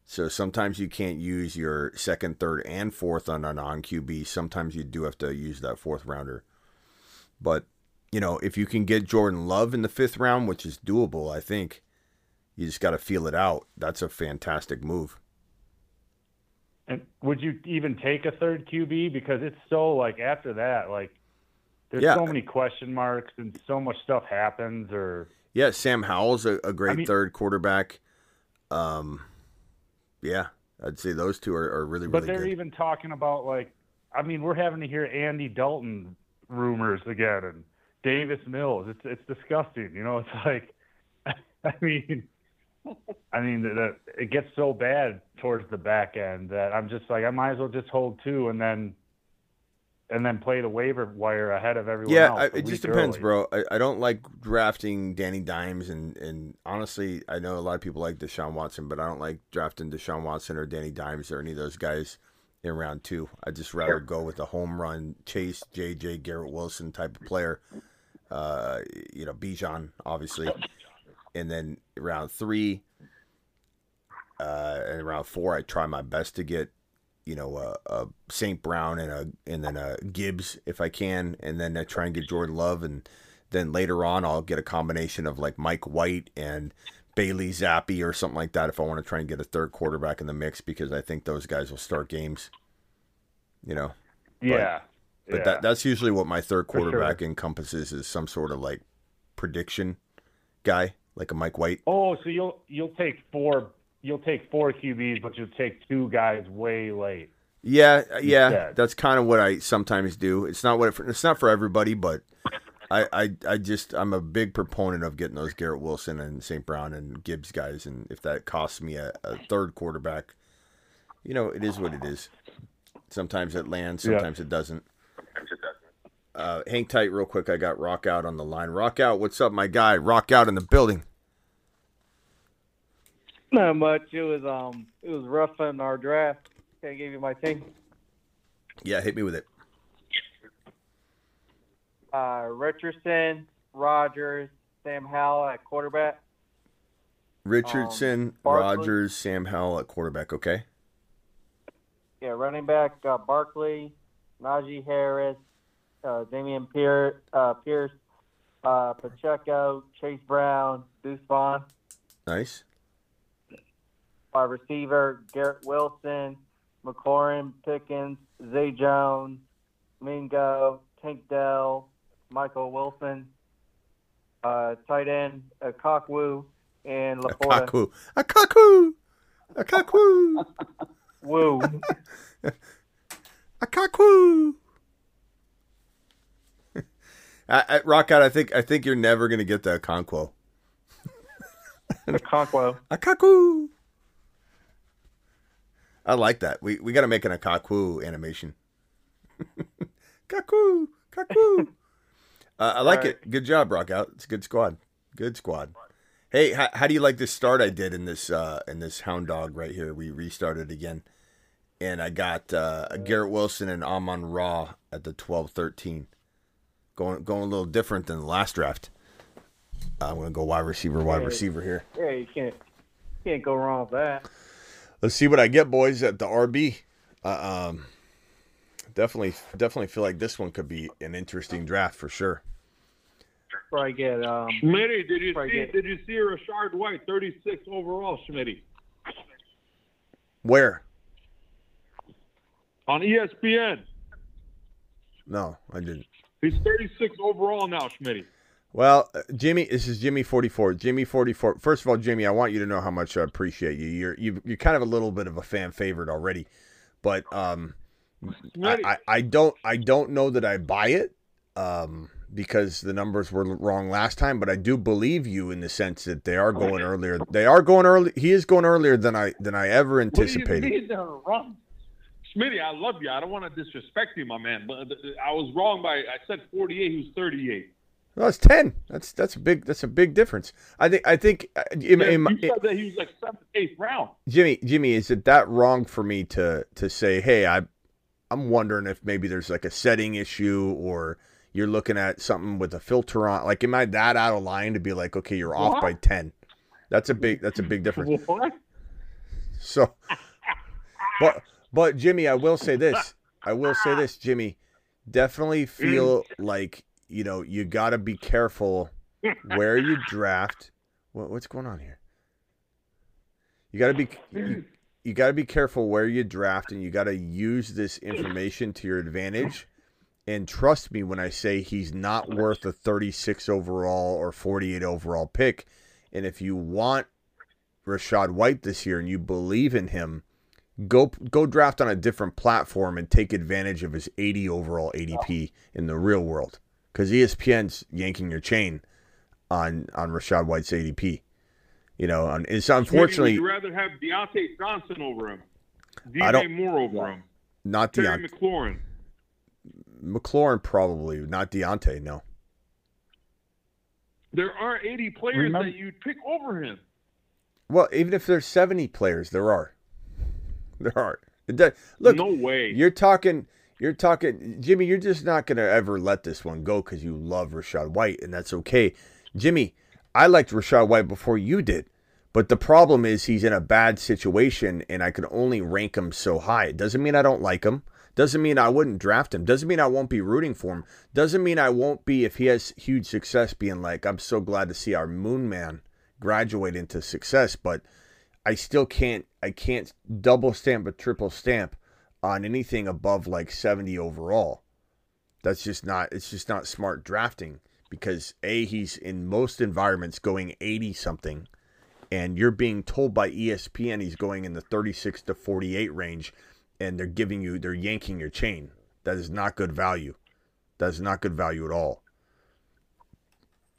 So sometimes you can't use your second, third, and fourth on an on QB. Sometimes you do have to use that fourth rounder. But, you know, if you can get Jordan Love in the fifth round, which is doable, I think, you just got to feel it out. That's a fantastic move. And would you even take a third QB? Because it's so like after that, like there's Yeah. so many question marks and so much stuff happens. Or Yeah, Sam Howell's a, a great I mean- third quarterback. Um, yeah, I'd say those two are, are really, but really they're good. even talking about like, I mean, we're having to hear Andy Dalton rumors again and Davis Mills. It's it's disgusting. You know, it's like, I mean, I mean, the, the, it gets so bad towards the back end that I'm just like, I might as well just hold two and then, and then play the waiver wire ahead of everyone Yeah, else. I, a it just depends, early. bro. I, I don't like drafting Danny Dimes, and, and honestly, I know a lot of people like Deshaun Watson, but I don't like drafting Deshaun Watson or Danny Dimes or any of those guys in round two. I just rather go with a home run Chase, JJ, Garrett Wilson type of player. Uh, you know, Bijan, obviously, and then round three, uh, and round four, I try my best to get you know, a, a St. Brown and a and then a Gibbs if I can, and then I try and get Jordan Love, and then later on I'll get a combination of like Mike White and Bailey Zappe or something like that if I want to try and get a third quarterback in the mix because I think those guys will start games. You know, Yeah. but yeah. that that's usually what my third For sure. quarterback encompasses is some sort of like prediction guy, like a Mike White. Oh, so you'll you'll take four you'll take four QBs, but you'll take two guys way late. Yeah, yeah, Instead. that's kind of what I sometimes do. It's not what it, it's not for everybody, but I, I, I just I'm a big proponent of getting those Garrett Wilson and St. Brown and Gibbs guys, and if that costs me a, a third quarterback, you know it is what it is. Sometimes it lands, Yeah. sometimes it doesn't. Uh, hang tight, real quick. I got Rock out on the line. Rock out, what's up, my guy? Rock out in the building. Not much. It was um, it was rough in our draft. Can I give you my team? Yeah, hit me with it. Uh, Richardson, Rodgers, Sam Howell at quarterback. Richardson, Um, Rodgers, Sam Howell at quarterback. Okay. Yeah, running back uh, Barkley, Najee Harris, uh, Dameon Pierce, uh, Pierce, uh, Pacheco, Chase Brown, Deuce Vaughn. Nice. Our receiver Garrett Wilson, McLaurin, Pickens, Zay Jones, Mingo, Tank Dell, Michael Wilson. Uh, tight end Cockwu and LaPorta. Akaku. Akaku. Akaku. Woo. Akaku. I, I, rock out. I think I think you're never gonna get the Conquo. Conquo. Akaku. I like that. We we got to make an Akaku animation. Kaku, kaku. uh, I like All it. Good job, Rock out. It's a good squad. Good squad. Hey, how, how do you like this start I did in this uh, in this Hound Dog right here? We restarted again, and I got uh, Garrett Wilson and Amon-Ra at the twelve thirteen. Going going a little different than the last draft. I'm gonna go wide receiver, wide receiver here. Yeah, you can't can't go wrong with that. Let's see what I get, boys, at the RB. Uh, um, definitely, definitely feel like this one could be an interesting draft for sure. Probably get um. Schmitty, did you see? get- Did you see Rachaad White, 36 overall, Schmitty, Where? on ESPN? No, I didn't. He's 36 overall now, Schmitty. Well, uh, Jimmy, this is Jimmy forty four. Jimmy forty four. First of all, Jimmy, I want you to know how much I appreciate you. You're you, you're kind of a little bit of a fan favorite already, but um, I, I, I don't I don't know that I buy it um because the numbers were wrong last time. But I do believe you in the sense that they are going earlier. They are going early. He is going earlier than I than I ever anticipated. What do you mean wrong? Schmitty, I love you. I don't want to disrespect you, my man, but th- I was wrong by I said 48. He was 38. No, it's ten. That's that's a big that's a big difference. I think I think uh, in- Yeah, in you said that he was like seventh, eighth round. Jimmy, Jimmy, is it that wrong for me to to say, hey, I, I'm wondering if maybe there's like a setting issue or you're looking at something with a filter on. Like, am I that out of line to be like, okay, you're off by ten? That's a big that's a big difference. What? So, but but Jimmy, I will say this. I will say this, Jimmy. Definitely feel like you know you got to be careful where you draft. What, what's going on here? You got to be you, you got to be careful where you draft, and you got to use this information to your advantage. And trust me when I say he's not worth a 36 overall or 48 overall pick. And if you want Rachaad White this year and you believe in him, go go draft on a different platform and take advantage of his 80 overall ADP in the real world because ESPN's yanking your chain on on Rachaad White's ADP. You know, and it's Schmitty, unfortunately would you rather have Diontae Johnson over him, I DJ don't- Moore over him, not Terry Diontae. McLaurin? McLaurin probably not Diontae. No, There are 80 players Remember- that you'd pick over him. well, even if there's 70 players, there are. There are. Does, look, No way. You're talking. You're talking, Jimmy. You're just not gonna ever let this one go because you love Rachaad White, and that's okay, Jimmy. I liked Rachaad White before you did, but the problem is he's in a bad situation, and I can only rank him so high. It doesn't mean I don't like him. Doesn't mean I wouldn't draft him. Doesn't mean I won't be rooting for him. Doesn't mean I won't be if he has huge success, being like, I'm so glad to see our Moon Man graduate into success, but. I still can't I can't double stamp a triple stamp on anything above like 70 overall. That's just not it's just not smart drafting because a he's in most environments going 80 something and you're being told by ESPN he's going in the 36 to 48 range and they're giving you they're yanking your chain. That is not good value. That is not good value at all.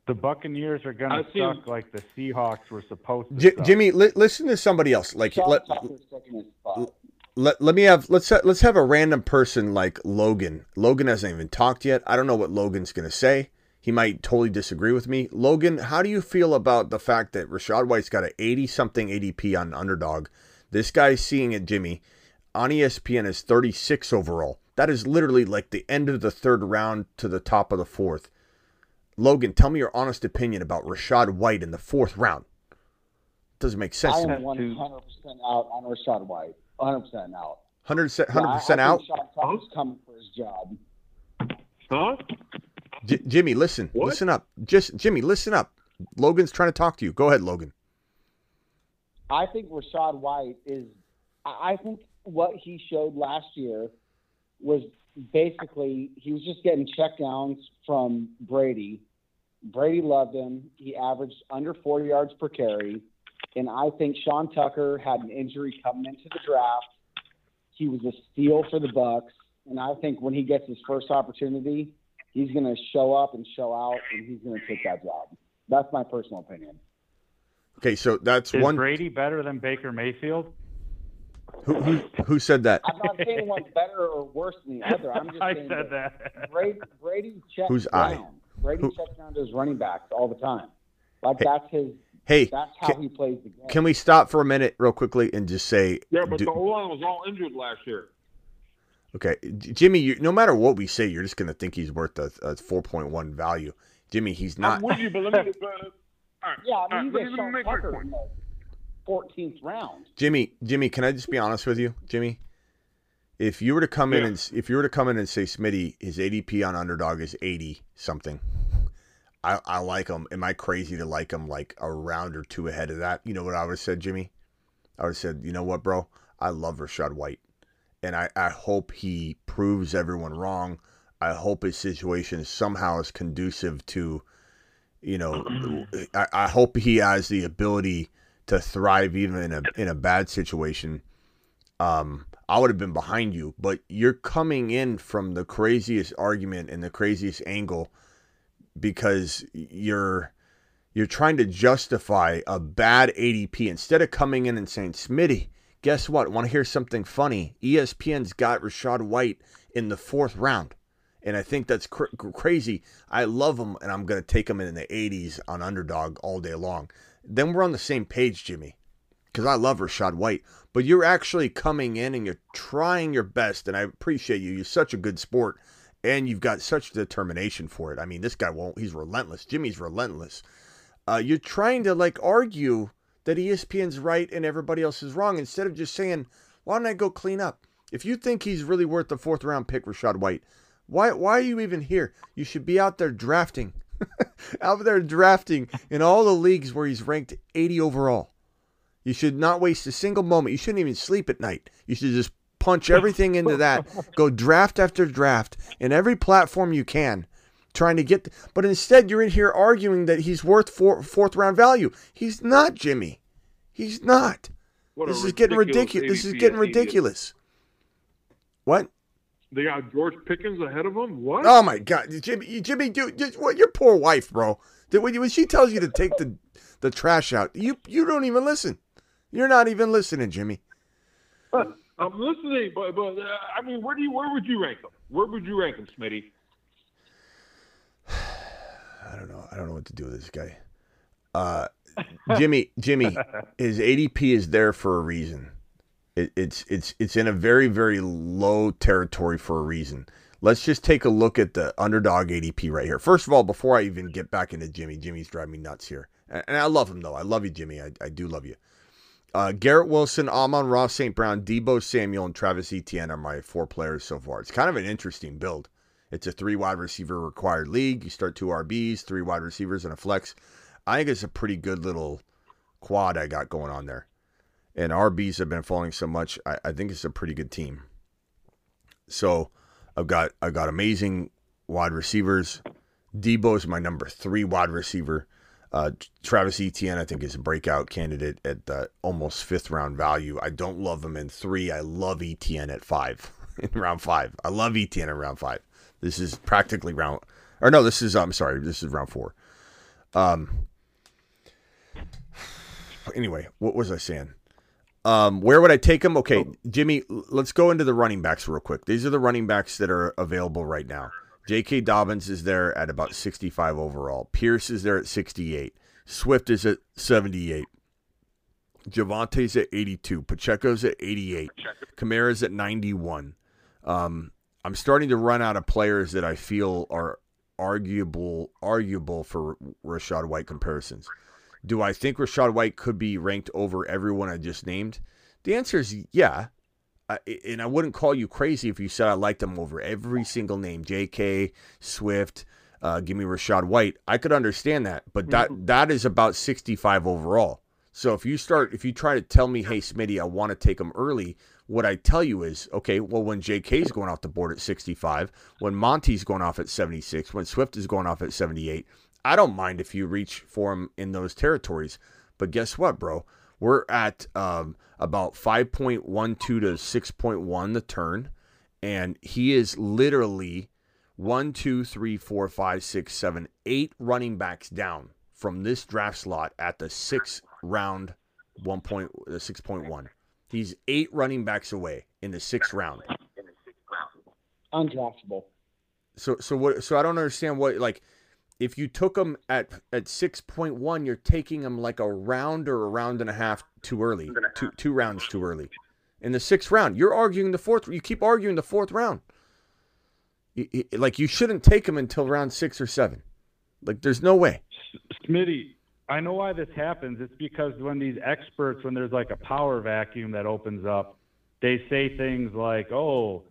The Buccaneers are going to see- suck like the Seahawks were supposed to. J- suck. Jimmy, li- listen to somebody else. Like Sean let, Tucker's taking his spot. let let me have let's let's have a random person like Logan. Logan hasn't even talked yet. I don't know what Logan's gonna say. He might totally disagree with me. Logan, how do you feel about the fact that Rachaad White's got an 80 something ADP on underdog? This guy's seeing it, Jimmy, on ESPN is 36 overall. That is literally like the end of the third round to the top of the fourth. Logan, tell me your honest opinion about Rachaad White in the fourth round. Doesn't make sense. I am 100% out on Rachaad White. 100% out. 100% 100% out. think Sean Tucker's coming for his job. Huh? J- Jimmy, listen, What? listen up. Just Jimmy, listen up. Logan's trying to talk to you. Go ahead, Logan. I think Rachaad White is. I I think what he showed last year was basically he was just getting checkdowns from Brady. Brady loved him. He averaged under 40 yards per carry, and I think Sean Tucker had an injury coming into the draft. He was a steal for the Bucks, and I think when he gets his first opportunity, he's going to show up and show out, and he's going to take that job. That's my personal opinion. Okay, so that's Is one. Brady better than Baker Mayfield? Who, who, who said that? I'm not saying one's better or worse than the other. I'm just I saying said that. Brady, Brady checks Who's down. I? Brady Who- checks down to his running backs all the time. Like that's his. Hey, that's how can- he plays the game. Can we stop for a minute, real quickly, and just say, Yeah, but do- the O line was all injured last year. okay, Jimmy, you, no matter what we say, you're just going to think he's worth a, a 4.1 value. Jimmy, he's not. I'm with you, but let me. But, uh, all right, Yeah, I all mean, right, you let get me Sean make Tucker point. 14th round. Jimmy, Jimmy, can I just be honest with you, Jimmy? If you were to come in and if you were to come in and say Smitty, his ADP on underdog is 80 something. I, I like him. Am I crazy to like him like a round or two ahead of that? You know what I would have said, Jimmy? I would have said, you know what, bro? I love Rachaad White. And I, I hope he proves everyone wrong. I hope his situation somehow is conducive to, you know, I, I hope he has the ability to thrive even in a in a bad situation. Um, I would have been behind you, but you're coming in from the craziest argument and the craziest angle because you're you're trying to justify a bad ADP instead of coming in and saying, Smitty, guess what? Want to hear something funny? ESPN's got Rachaad White in the fourth round. And I think that's cr- crazy. I love him, and I'm going to take him in the 80s on underdog all day long. Then we're on the same page, Jimmy, because I love Rachaad White. But you're actually coming in and you're trying your best, and I appreciate you. You're such a good sport, and you've got such determination for it. I mean, this guy won't, he's relentless. Jimmy's relentless. Uh, you're trying to like argue that ESPN's right and everybody else is wrong instead of just saying, why don't I go clean up? If you think he's really worth the fourth round pick, Rachaad White, why why are you even here? You should be out there drafting. out there drafting in all the leagues where he's ranked 80 overall. You should not waste a single moment. You shouldn't even sleep at night. You should just punch everything into that. Go draft after draft in every platform you can, trying to get. but instead, you're in here arguing that he's worth four, fourth round value. He's not, Jimmy. He's not. What a this is getting ridiculous. This is getting ridiculous. What? They got George Pickens ahead of him. What? Oh my God, Jimmy! Jimmy, dude, just, what? Your poor wife, bro. When, when she tells you to take the the trash out, you you don't even listen. You're not even listening, Jimmy. Uh, I'm listening, but but uh, I mean, where do you where would you rank him? Where would you rank him, Smitty? I don't know. I don't know what to do with this guy. Uh, Jimmy, Jimmy, his ADP is there for a reason. It, it's it's it's in a very very low territory for a reason. Let's just take a look at the underdog ADP right here. First of all, before I even get back into Jimmy, Jimmy's driving me nuts here, and, and I love him though. I love you, Jimmy. I, I do love you. Uh, Garrett Wilson, Amon-Ra's, St. Brown, Deebo Samuel, and Travis Etienne are my four players so far. It's kind of an interesting build. It's a three wide receiver required league. You start two RBs, three wide receivers, and a flex. I think it's a pretty good little quad I got going on there. And RBs have been falling so much. I, I think it's a pretty good team. So I've got I've got amazing wide receivers. Deebo's my number three wide receiver. Uh, Travis Etienne, I think, is a breakout candidate at the almost fifth round value. I don't love him in three. I love Etienne at five in round five. I love Etienne in round five. This is practically round, or no, this is I'm sorry, this is round four. Um. Anyway, what was I saying? Um, where would I take him? Okay, Jimmy, let's go into the running backs real quick. These are the running backs that are available right now. J.K. Dobbins is there at about 65 overall. Pierce is there at 68. Swift is at 78. Javonte's at 82. Pacheco's at 88. Kamara's at 91. Um, I'm starting to run out of players that I feel are arguable arguable for Rachaad White comparisons. Do I think Rachaad White could be ranked over everyone I just named? The answer is yeah. I, and I wouldn't call you crazy if you said I liked them over every single name. J.K. Swift, uh, give me Rachaad White. I could understand that, but that that is about 65 overall. So if you start, if you try to tell me, hey Smitty, I want to take him early, what I tell you is, okay, well when J.K. is going off the board at 65, when Monty's going off at 76, when Swift is going off at 78, I don't mind if you reach for him in those territories. But guess what, bro? We're at um, about 5.12 to 6.1 the turn, and he is literally one, two, three, four, five, six, seven, eight running backs down from this draft slot at the sixth round, one point, the six point one. He's eight running backs away in the sixth round. Undraftable. So, so what? So I don't understand what like. If you took him at at six point one, you're taking him like a round or a round and a half too early, two two rounds too early. In the sixth round, you're arguing the fourth. You keep arguing the fourth round. You- you- Like you shouldn't take him until round six or seven. Like there's no way. Smitty, I know why this happens. It's because when these experts, when there's like a power vacuum that opens up, they say things like, "Oh,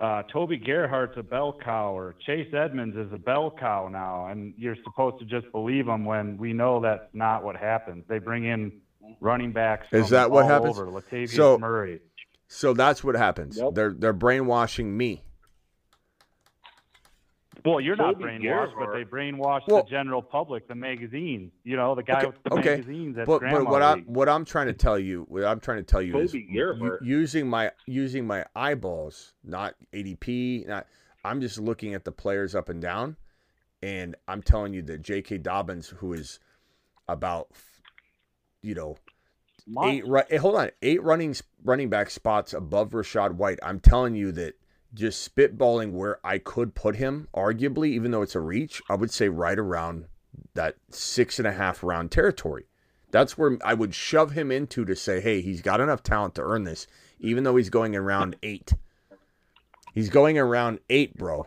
uh, Toby Gerhart's a bell cow," or "Chase Edmonds is a bell cow now," and you're supposed to just believe them when we know that's not what happens. They bring in running backs. Is that what happens? Over. Latavius So- Murray. So that's what happens. They're they're brainwashing me. Well, you're not Toby brainwashed, but they brainwash Well- the general public, the magazines. You know, the guy with the okay, magazines at but, Grandma but what I League. what I'm trying to tell you, what I'm trying to tell you is Toby u- using my using my eyeballs, not ADP, not. I'm just looking at the players up and down, and I'm telling you that J.K. Dobbins, who is about, you know, eight hold on, eight running running back spots above Rachaad White. I'm telling you that just spitballing where I could put him, arguably, even though it's a reach, I would say right around that six and a half round territory. That's where I would shove him into to say, hey, he's got enough talent to earn this, even though he's going in round eight. He's going around eight, bro.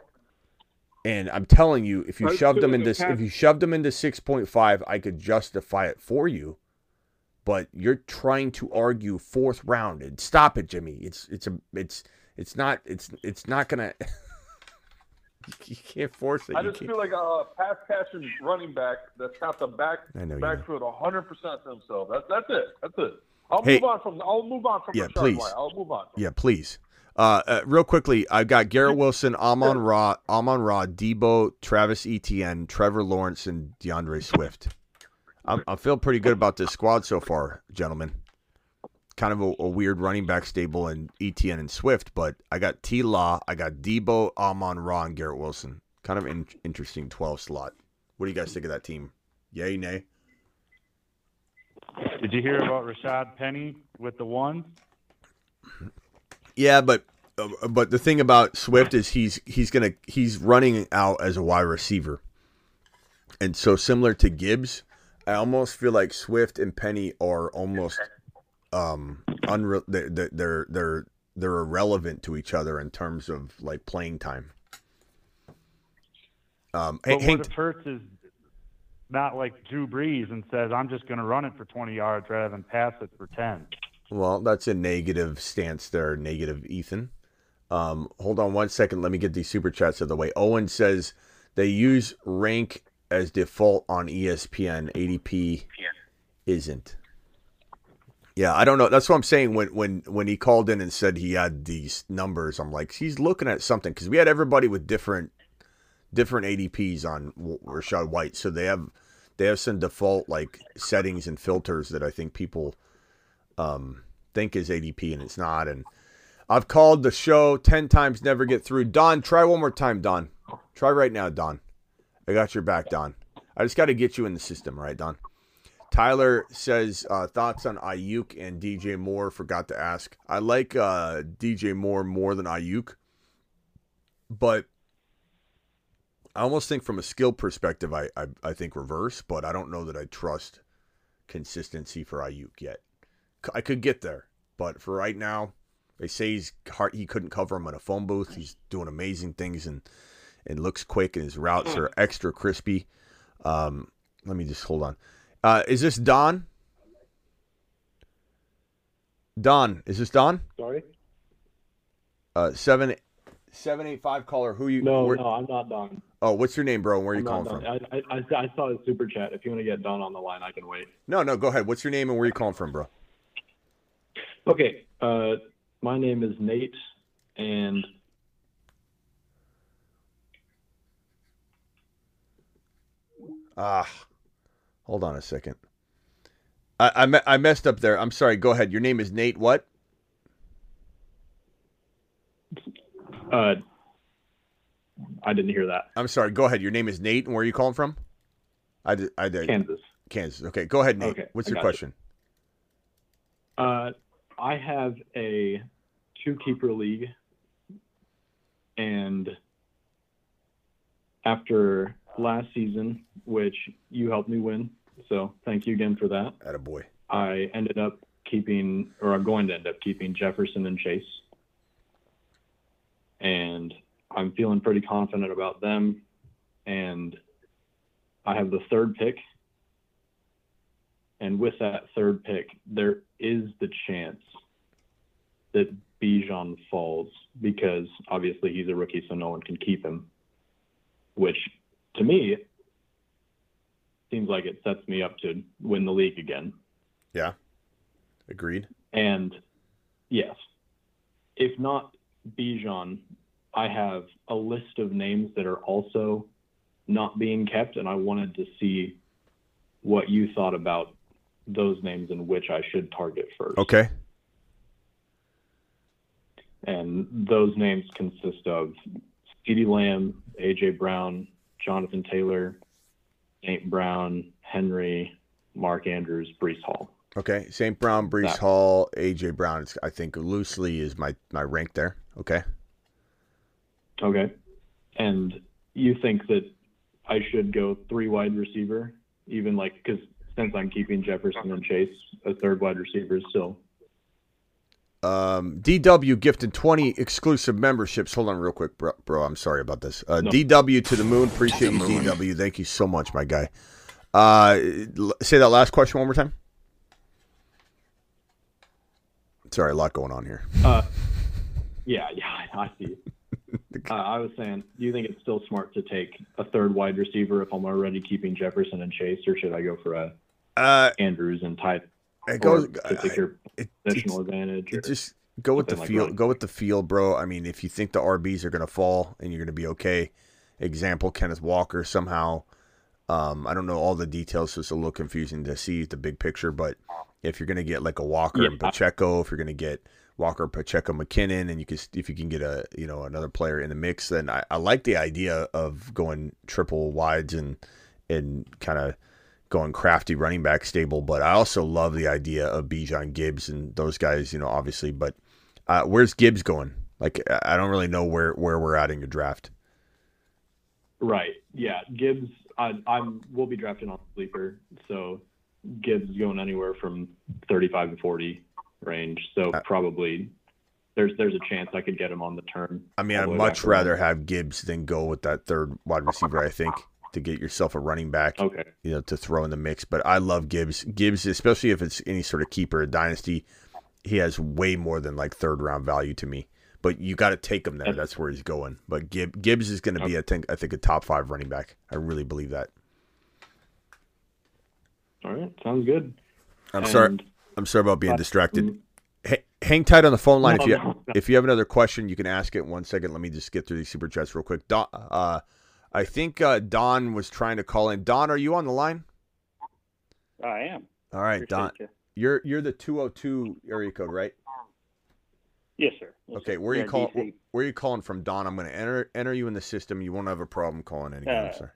And I'm telling you, if you shoved him into in if you shoved him into six point five, I could justify it for you. But you're trying to argue fourth round. And stop it, Jimmy. It's it's a it's it's not it's it's not gonna. you can't force it. I just feel like a pass catching running back that's got the back I know backfield 100 percent to himself. That's that's it. That's it. I'll Hey. move on from. I'll move on from. Yeah, please. I'll move on. Yeah, please. Uh, uh, real quickly, I've got Garrett Wilson, Amon-Ra, Amon Ra, Deebo, Travis Etienne, Trevor Lawrence, and D'Andre Swift. I'm, I feel pretty good about this squad so far, gentlemen. Kind of a, a weird running back stable in Etienne and Swift, but I got T Law, I got Deebo, Amon Ra, and Garrett Wilson. Kind of an interesting 12 slot. What do you guys think of that team? Yay, nay? Did you hear about Rashaad Penny with the one? Yeah, but uh, but the thing about Swift is he's he's gonna he's running out as a wide receiver, and so similar to Gibbs, I almost feel like Swift and Penny are almost um unre- they're they're they're they're irrelevant to each other in terms of like playing time. Um, But Hank, what if Hurts is not like Drew Brees and says, "I'm just going to run it for 20 yards rather than pass it for 10"? Well, that's a negative stance there, negative Ethan. Um, hold on one second. Let me get these super chats out of the way. Owen says they use rank as default on ESPN. ADP isn't. Yeah, I don't know. That's what I'm saying. When when when he called in and said he had these numbers, I'm like, he's looking at something because we had everybody with different different ADPs on Rashad White, so they have they have some default like settings and filters that I think people um, think is ADP and it's not. And I've called the show 10 times, never get through. Don, try one more time, Don. Try right now, Don. I got your back, Don. I just got to get you in the system, right, Don? Tyler says uh, thoughts on Aiyuk and DJ Moore. Forgot to ask. I like uh, DJ Moore more than Aiyuk, but I almost think from a skill perspective, I, I I think reverse. But I don't know that I trust consistency for Aiyuk yet. I could get there, but for right now, they say he's hard, he couldn't cover him in a phone booth. He's doing amazing things and and looks quick, and his routes are extra crispy. Um, let me just hold on. Uh, is this Don? Don, is this Don? Sorry? Uh, seven seven eight five caller. Who you? No, where- no, I'm not Don. Oh, what's your name, bro? And where are you I'm calling not from? I, I, I, saw the super chat. If you want to get Don on the line, I can wait. No, no, go ahead. What's your name and where are you calling from, bro? Okay. Uh, my name is Nate, and Ah, hold on a second. I I, me- I messed up there. I'm sorry. Go ahead. Your name is Nate. What? uh, I didn't hear that. I'm sorry. Go ahead. Your name is Nate, and where are you calling from? I did. I did. Kansas. Kansas. Okay. Go ahead, Nate. Okay, What's your got you. question? Uh, I have a two keeper league, and after last season, which you helped me win, so thank you again for that. At a boy. I ended up keeping, or I'm going to end up keeping Jefferson and Chase, and I'm feeling pretty confident about them. And I have the third pick, and with that third pick, there is the chance that Bijan falls because obviously he's a rookie, so no one can keep him. Which, to me, seems like it sets me up to win the league again. Yeah. Agreed. And yes, if not Bijan, I have a list of names that are also not being kept, and I wanted to see what you thought about those names and which I should target first. Okay. And those names consist of CeeDee Lamb, AJ Brown, Jonathan Taylor, Saint Brown, Henry, Mark Andrews, Breece Hall. Okay. St. Brown, Breece That- Hall, AJ Brown. I think loosely is my my rank there. Okay. Okay. And you think that I should go three wide receiver, even like because since I'm keeping Jefferson and Chase, a third wide receiver is still Um, DW gifted 20 exclusive memberships. Hold on real quick, bro. bro I'm sorry about this. Uh, No. DW to the moon. Appreciate you. DW. Thank you so much, my guy. Uh, say that last question one more time. Sorry, a lot going on here. Uh, yeah, yeah, I see. uh, I was saying, do you think it's still smart to take a third wide receiver if I'm already keeping Jefferson and Chase, or should I go for a Uh, Andrews and tie it goes. to take your it- positional advantage? Or, just go with the like go with the field, bro. I mean, if you think the RBs are going to fall and you're going to be okay, example Kenneth Walker somehow. Um, I don't know all the details, so it's a little confusing to see the big picture. But if you're going to get like a Walker and Yeah. Pacheco, if you're going to get Walker, Pacheco, McKinnon, and you can if you can get a you know another player in the mix, then I, I like the idea of going triple wides and and kind of going crafty running back stable. But I also love the idea of Bijan Gibbs and those guys, you know, obviously. But uh, where's Gibbs going? Like I don't really know where where we're at in your draft. Right. Yeah. Gibbs. I, I'm. We'll be drafting on sleeper, so Gibbs is going anywhere from 35 to 40 range. So Uh, probably there's there's a chance I could get him on the turn. I mean, I'd much rather have Gibbs than go with that third wide receiver. I think to get yourself a running back, Okay. you know, to throw in the mix. But I love Gibbs. Gibbs, especially if it's any sort of keeper a dynasty, he has way more than like third round value to me. But you got to take him there. That's where he's going. But Gib, Gibbs is going to be, I think, I think a top five running back. I really believe that. All right. Sounds good. I'm sorry. I'm sorry about being distracted. H- hang tight on the phone line No, if you no, no. if you have another question, you can ask it one second. Let me just get through these super chats real quick. Don, uh, I think uh, Don was trying to call in. Don, are you on the line? I am. All right, Don. Appreciate You're you're the 202 area code, right? Yes, sir. Yes, Okay, where are you calling? DC. Where are you calling from, Don? I'm going to enter enter you in the system. You won't have a problem calling anytime, Uh, sir.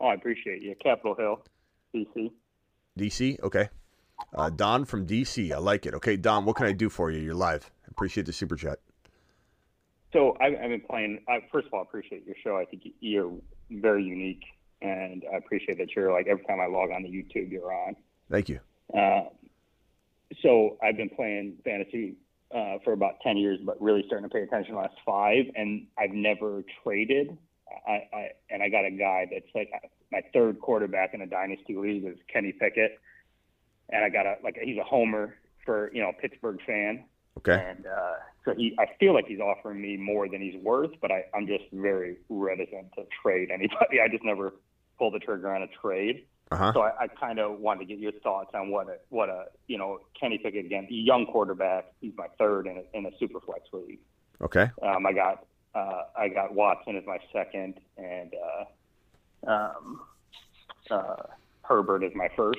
Oh, I appreciate you. Capitol Hill, DC. DC. Okay. Uh, Don from DC. I like it. Okay, Don. What can I do for you? You're live. Appreciate the super chat. So I, I've been playing. I, first of all, I appreciate your show. I think you're very unique, and I appreciate that you're like every time I log on to YouTube, you're on. Thank you. Uh, so I've been playing fantasy uh, for about 10 years, but really starting to pay attention the last five. And I've never traded. I, I and I got a guy that's like my third quarterback in a dynasty league is Kenny Pickett, and I got a like he's a homer for you know Pittsburgh fan, Okay. and uh, so he I feel like he's offering me more than he's worth, but I, I'm just very reticent to trade anybody. I just never pull the trigger on a trade. Uh-huh. So I, I kind of wanted to get your thoughts on what a what a you know Kenny Pickett again, young quarterback. He's my third in a, in a super flex league. Okay. Um, I got uh, I got Watson as my second, and uh, um, uh, Herbert is my first,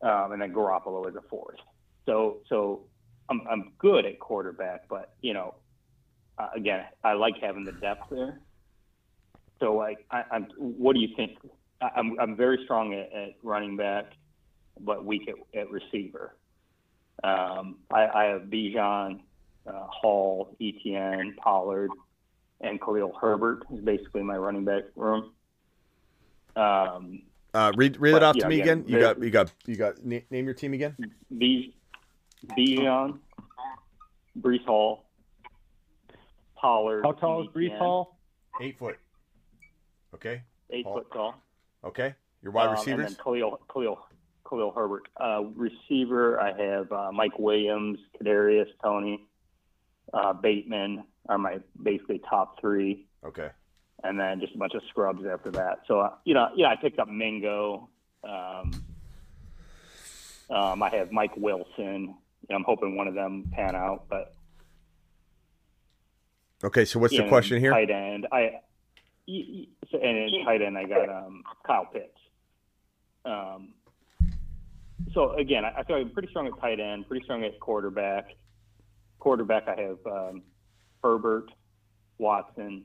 um, and then Garoppolo is a fourth. So so I'm I'm good at quarterback, but you know, uh, again, I like having the depth there. So like, I, I'm. What do you think? I, I'm I'm very strong at, at running back, but weak at, at receiver. Um, I, I have Bijan, uh, Hall, Etienne, Pollard, and Khalil Herbert is basically my running back room. Um, Uh, read read it off yeah, to me again, again. You got you got you got. Name your team again. B, Bijan, Breece Hall, Pollard. How tall is Breece Hall? Eight foot. Okay. Eight Hall. foot tall. Okay. Your wide Um, receivers. And then Khalil, Khalil, Khalil Herbert. Uh, receiver, I have uh, Mike Williams, Kadarius, Toney, uh, Bateman are my basically top three, Okay. and then just a bunch of scrubs after that. So uh, you know, yeah, I picked up Mingo. Um, um, I have Mike Wilson. I'm hoping one of them pan out, but Okay. So what's the question here? Tight end. I y- y- so- and in tight end I got um, Kyle Pitts. Um, so again, I, I feel like I'm pretty strong at tight end, pretty strong at quarterback. Quarterback, I have um, Herbert, Watson,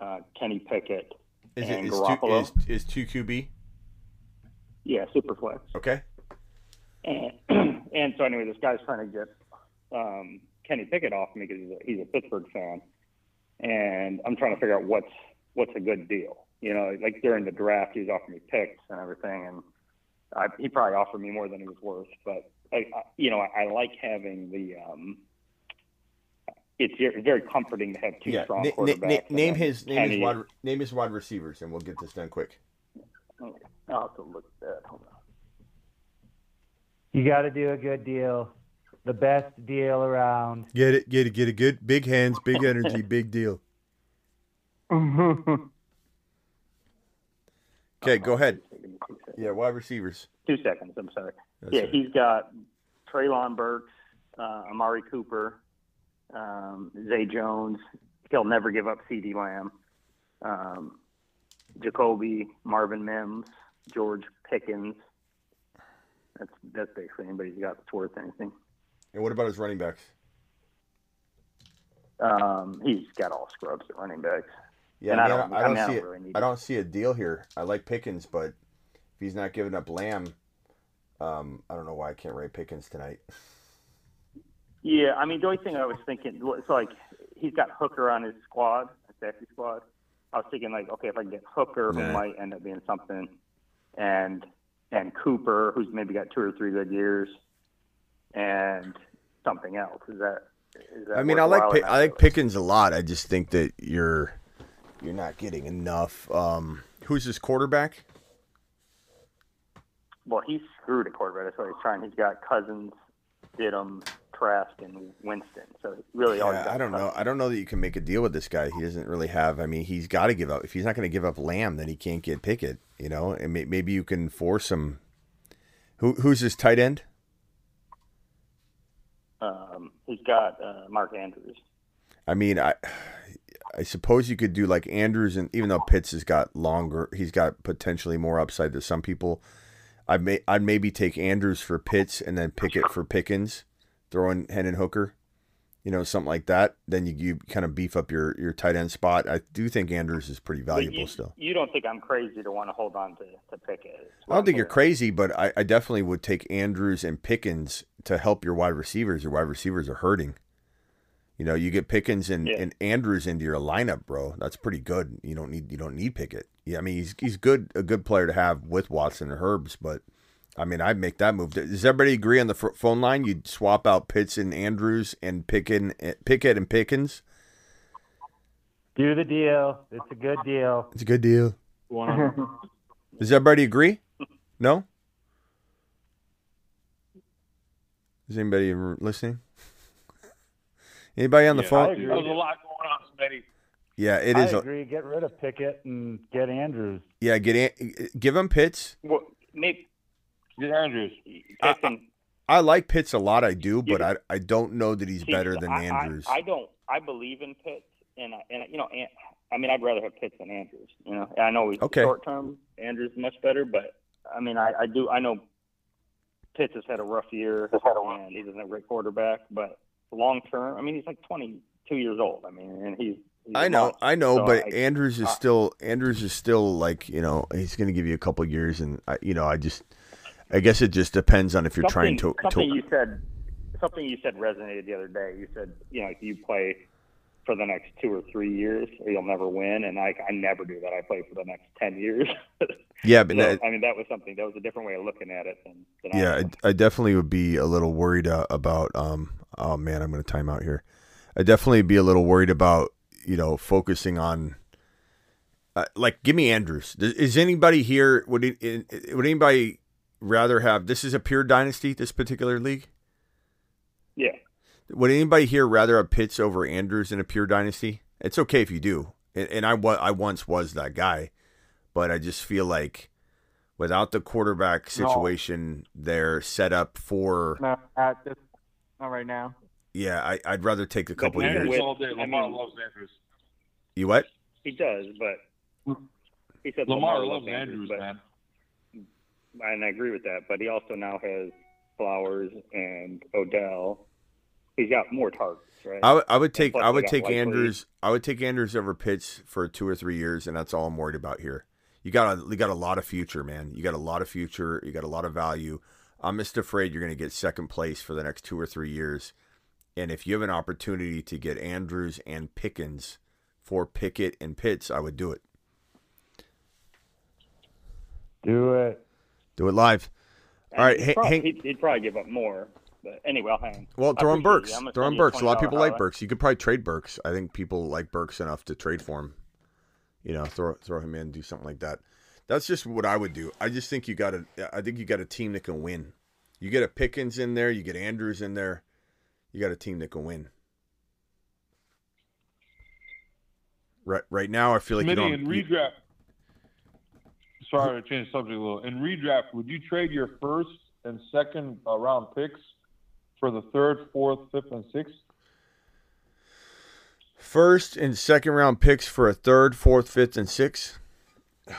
uh, Kenny Pickett, Is it and is two, Garoppolo. is, is two QB? yeah, super flex. Okay. And, and so anyway, this guy's trying to get um, Kenny Pickett off me because he's a, he's a Pittsburgh fan, and I'm trying to figure out what's what's a good deal. You know, like during the draft, he was offering me picks and everything, and I, he probably offered me more than he was worth. But I, I, you know, I, I like having the. Um, it's very, comforting to have two Yeah. strong Na- quarterbacks. na- name his name his wide name his wide receivers, and we'll get this done quick. Okay, I'll have to look at that. Hold on. You got to do a good deal. The best deal around. Get it, get it, get it. Good, big hands, big energy, big deal. Okay, go ahead. Yeah, wide receivers. Two seconds. I'm sorry. That's yeah, right. he's got Treylon Burks, uh, Amari Cooper, um, Zay Jones. He'll never give up CeeDee Lamb. Um, Jacoby, Marvin Mims, George Pickens. That's that's basically anybody he's got that's worth anything. And what about his running backs? Um, he's got all scrubs at running backs. Yeah, And I, I don't- I I don't, I see don't it. really I don't see a deal here. I like Pickens, but if he's not giving up Lamb, um, I don't know why I can't rate Pickens tonight. Yeah, I mean, the only thing I was thinking, it's like he's got Hooker on his squad, his safety squad. I was thinking like, okay, if I can get Hooker, who Nah. might end up being something, and and Cooper, who's maybe got two or three good years, and something else. Is that? Is that I mean, I like. I like Pickens a lot. I just think that you're you're not getting enough. Um, who's his quarterback? Well, he's screwed at quarterback. That's what he's trying. He's got Cousins, Stidham, Trask, and Winston. So really, Yeah, I don't know. I don't know that you can make a deal with this guy. He doesn't really have. I mean, he's got to give up. If he's not going to give up Lamb, then he can't get Pickett. You know, and may, maybe you can force him. Who who's his tight end? Um, he's got uh, Mark Andrews. I mean, I I suppose you could do like Andrews, and even though Pitts has got longer, he's got potentially more upside than some people. I'd may I'd maybe take Andrews for Pitts and then Pickett for Pickens, throw in Hendon Hooker. you know, something like that, then you, you kind of beef up your, your tight end spot. I do think Andrews is pretty valuable you, still. You don't think I'm crazy to want to hold on to, to Pickett? I don't think you're crazy, but I, I definitely would take Andrews and Pickens to help your wide receivers. Your wide receivers are hurting. You know, you get Pickens and, and Andrews into your lineup, bro. That's pretty good. You don't need you don't need Pickett. Yeah, I mean he's he's good a good player to have with Watson and Herbs, but I mean I'd make that move. Does everybody agree on the f- phone line? You'd swap out Pitts and Andrews and Pickett eh, Pickett and Pickens. Do the deal. It's a good deal. It's a good deal. Does everybody agree? No. Is anybody listening? Anybody on the Yeah, phone? There's a lot going on, Smitty. Yeah, it I is. a- agree. Get rid of Pickett and get Andrews. yeah, get An- eh, give him Pitts. Well, maybe Get Andrews. Pickens. I like Pitts a lot. I do, but I I don't know that he's See, better than I, Andrews. I, I don't. I believe in Pitts, and I- and you know, and, I mean, I'd rather have Pitts than Andrews. You know, I know he's Okay. short term. Andrews is much better, but I mean, I, I do. I know Pitts has had a rough year, and he doesn't have a great quarterback. But long term, I mean, he's like 22 years old. I mean, and he's. he's a I know. I know, So but I- Andrews is I- still Andrews is still like you know he's going to give you a couple years, and I, you know I just I guess it just depends on if you're trying to, something, something to you said something you said resonated the other day. You said you know if you play for the next two or three years, or you'll never win. And I I never do that. I play for the next ten years. Yeah, but So, that- I mean that was something that was a different way of looking at it than, than yeah, I, I definitely would be a little worried uh, about. Um, oh man, I'm going to time out here. I definitely be a little worried about you know focusing on. Uh, like, give me Andrews. Is anybody here? Would it, would anybody rather have? This is a pure dynasty. This particular league. Yeah. Would anybody here rather have Pitts over Andrews in a pure dynasty? It's okay if you do, and, and I I once was that guy, but I just feel like without the quarterback No. situation there set up for No, not, just, not right now. yeah, I, I'd rather take a couple Andrews years. all day. I Lamar mean- loves Andrews. You what? He does, but he said Lamar Lamar, loves Andrews, but, man. And I agree with that. But he also now has Flowers and Odell. He's got more targets, right? I would I would take I would take Likely. Andrews I would take Andrews over Pitts for two or three years, and that's all I'm worried about here. You got a you got a lot of future, man. You got a lot of future. You got a lot of value. I'm just afraid you're going to get second place for the next two or three years. And if you have an opportunity to get Andrews and Pickens for Pickett and Pitts, I would do it. Do it. Do it live. All right, He'd hang, probably, hang, he'd, he'd probably give up more. But anyway, I'll hang. Well, throw on appreciate Burks. you. I'm gonna Throw send on Burks. A lot of $20 people like. Burks. You could probably trade Burks. I think people like Burks enough to trade for him. You know, throw throw him in, do something like that. That's just what I would do. I just think you got a. I think you got a team that can win. You get a Pickens in there. You get Andrews in there. You got a team that can win. Right, right now, I feel like you Smitty, don't. in you- redraft. Sorry to change the subject a little. In redraft, would you trade your first and second uh, round picks for the third, fourth, fifth, and sixth? First and second round picks for a third, fourth, fifth, and sixth.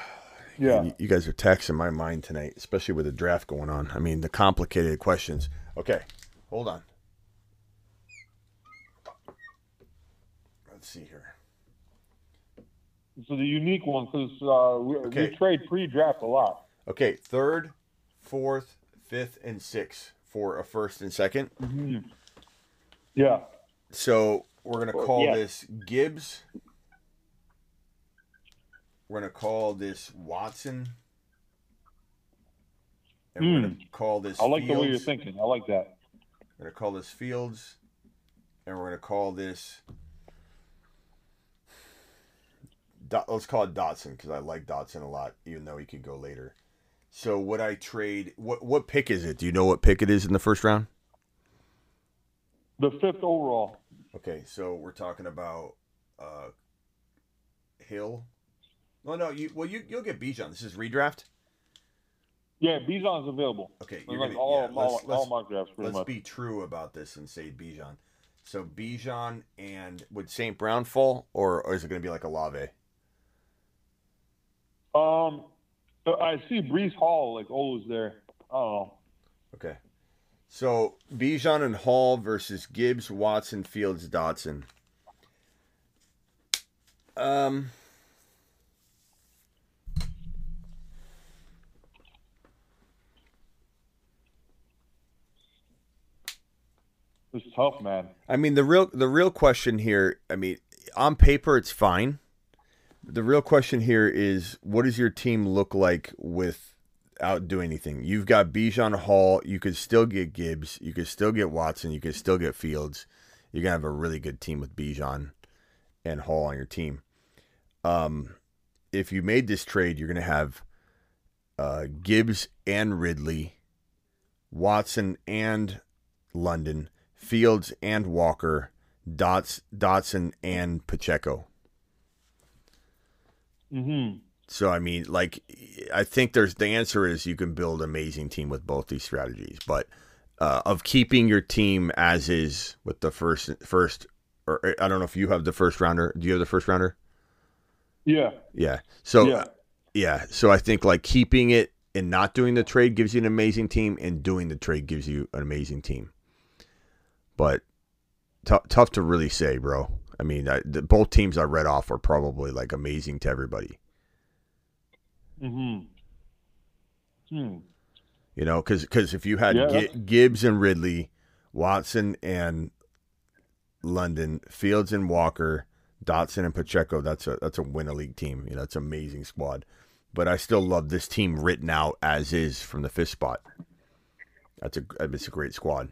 Yeah. You, you guys are taxing my mind tonight, especially with the draft going on. I mean, the complicated questions. Okay, hold on. Let's see here. So the unique one, because uh, we, Okay. we trade pre-draft a lot. Okay, third, fourth, fifth, and sixth for a first and 2nd Mm-hmm. Yeah. So we're gonna call yeah. this Gibbs. We're gonna call this Watson. And we're gonna call this. Hmm. I like the way you're thinking. I like that. We're gonna call this Fields, and we're gonna call this. Dot, let's call it Dotson because I like Dotson a lot, even though he could go later. So would I trade? What what pick is it? Do you know what pick it is in the first round? The fifth overall. Okay, so we're talking about uh, Hill. No, no, you well you you'll get Bijan. This is redraft. Yeah, Bijan's available. Okay, you're gonna, all, yeah, all, let's, all let's- my drafts pretty let's much. be true about this and say Bijan. So Bijan and would St. Brown fall, or, or is it going to be like Olave? Um, I see Breece Hall like always there. Oh. Okay. So Bijan and Hall versus Gibbs, Watson, Fields, Dotson. Um, It's tough, man. I mean the real the real question here. I mean, on paper it's fine. The real question here is, what does your team look like without doing anything? You've got Bijan Hall. You could still get Gibbs. You could still get Watson. You could still get Fields. You're gonna have a really good team with Bijan and Hall on your team. Um, if you made this trade, you're gonna have uh, Gibbs and Ridley, Watson and London, Fields and Walker, Dots, Dotson and Pacheco. Mm-hmm. So I mean, like, I think there's the answer is you can build an amazing team with both these strategies, but uh, of keeping your team as is with the first first, or I don't know if you have the first rounder. Do you have the first rounder? Yeah. Yeah. So Yeah. yeah. So I think like keeping it and not doing the trade gives you an amazing team, and doing the trade gives you an amazing team. But t- tough to really say, bro. I mean, I, the, both teams I read off were probably like amazing to everybody. Mm-hmm. Hmm. You know, because because if you had Yeah, that's- Gibbs and Ridley, Watson and London, Fields and Walker, Dotson and Pacheco, that's a that's a win a league team. You know, it's an amazing squad. But I still love this team written out as is from the fifth spot. That's a it's a great squad.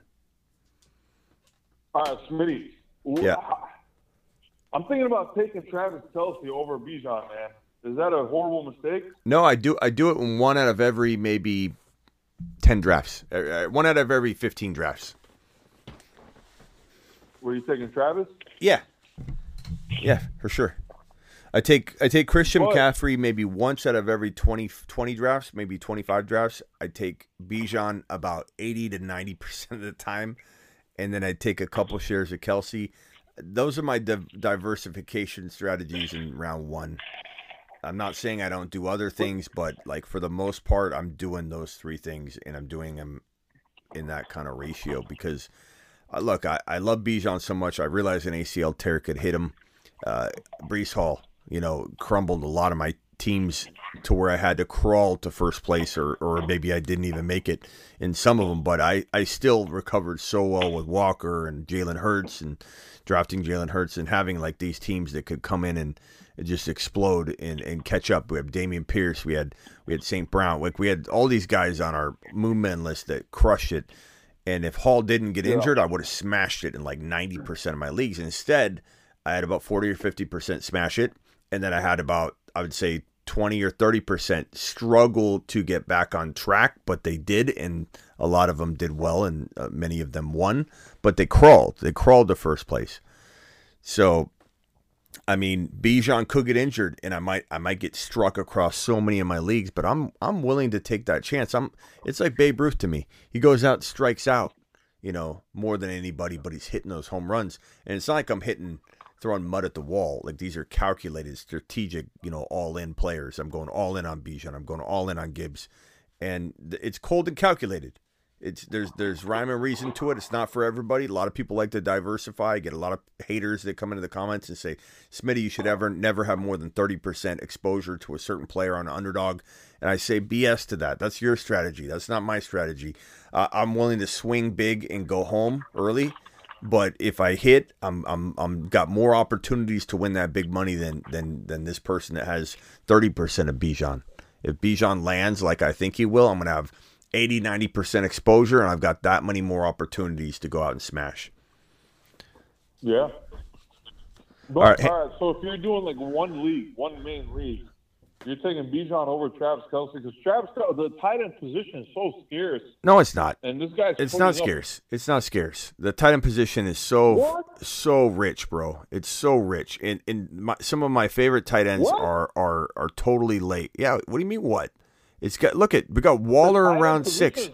Right, Smitty. Yeah. I'm thinking about taking Travis Kelce over Bijan, man. Is that a horrible mistake? No, I do I do it in one out of every maybe ten drafts. Uh, uh, One out of every fifteen drafts. Were you taking Travis? Yeah. Yeah, for sure. I take I take Christian But- McCaffrey maybe once out of every 20, 20 drafts, maybe 25 drafts. I take Bijan about 80 to 90% of the time. And then I take a couple shares of Kelce. Those are my div- diversification strategies in round one. I'm not saying I don't do other things, but like for the most part, I'm doing those three things and I'm doing them in that kind of ratio because uh, look, I, I love Bijan so much. I realized an ACL tear could hit him. Uh, Breece Hall, you know, crumbled a lot of my teams to where I had to crawl to first place, or, or maybe I didn't even make it in some of them. But I, I still recovered so well with Walker and Jalen Hurts and drafting Jalen Hurts and having like these teams that could come in and just explode and, and catch up. We have Dameon Pierce, we had we had St. Brown, like we had all these guys on our moon men list that crushed it. And if Hall didn't get Yeah. injured, I would have smashed it in like 90% of my leagues. Instead, I had about 40 or 50% smash it. And then I had about, I would say, 20 or 30% struggle to get back on track, but they did. And a lot of them did well, and uh, many of them won, but they crawled. They crawled to first place. So, I mean, Bijan could get injured, and I might I might get struck across so many of my leagues. But I'm I'm willing to take that chance. I'm it's like Babe Ruth to me. He goes out, strikes out, you know, more than anybody, but he's hitting those home runs. And it's not like I'm hitting throwing mud at the wall. Like these are calculated, strategic, you know, all in players. I'm going all in on Bijan. I'm going all in on Gibbs, and it's cold and calculated. It's there's there's rhyme and reason to it. It's not for everybody. A lot of people like to diversify. I get a lot of haters that come into the comments and say, "Smitty, you should ever never have more than thirty percent exposure to a certain player on an underdog." And I say BS to that. That's your strategy. That's not my strategy. Uh, I'm willing to swing big and go home early, but if I hit, I'm I'm I'm got more opportunities to win that big money than than than this person that has thirty percent of Bijan. If Bijan lands like I think he will, I'm gonna have 80 90% exposure and I've got that many more opportunities to go out and smash. Yeah. But, All right. all right. So if you're doing like one league, one main league, you're taking Bijan over Travis Kelce because Travis the tight end position is so scarce. No, it's not. And this guy's It's not up- scarce. It's not scarce. The tight end position is so so rich, bro. It's so rich. And and my, some of my favorite tight ends What? are are are totally late. Yeah, what do you mean what? It's got look at we got Waller around 6.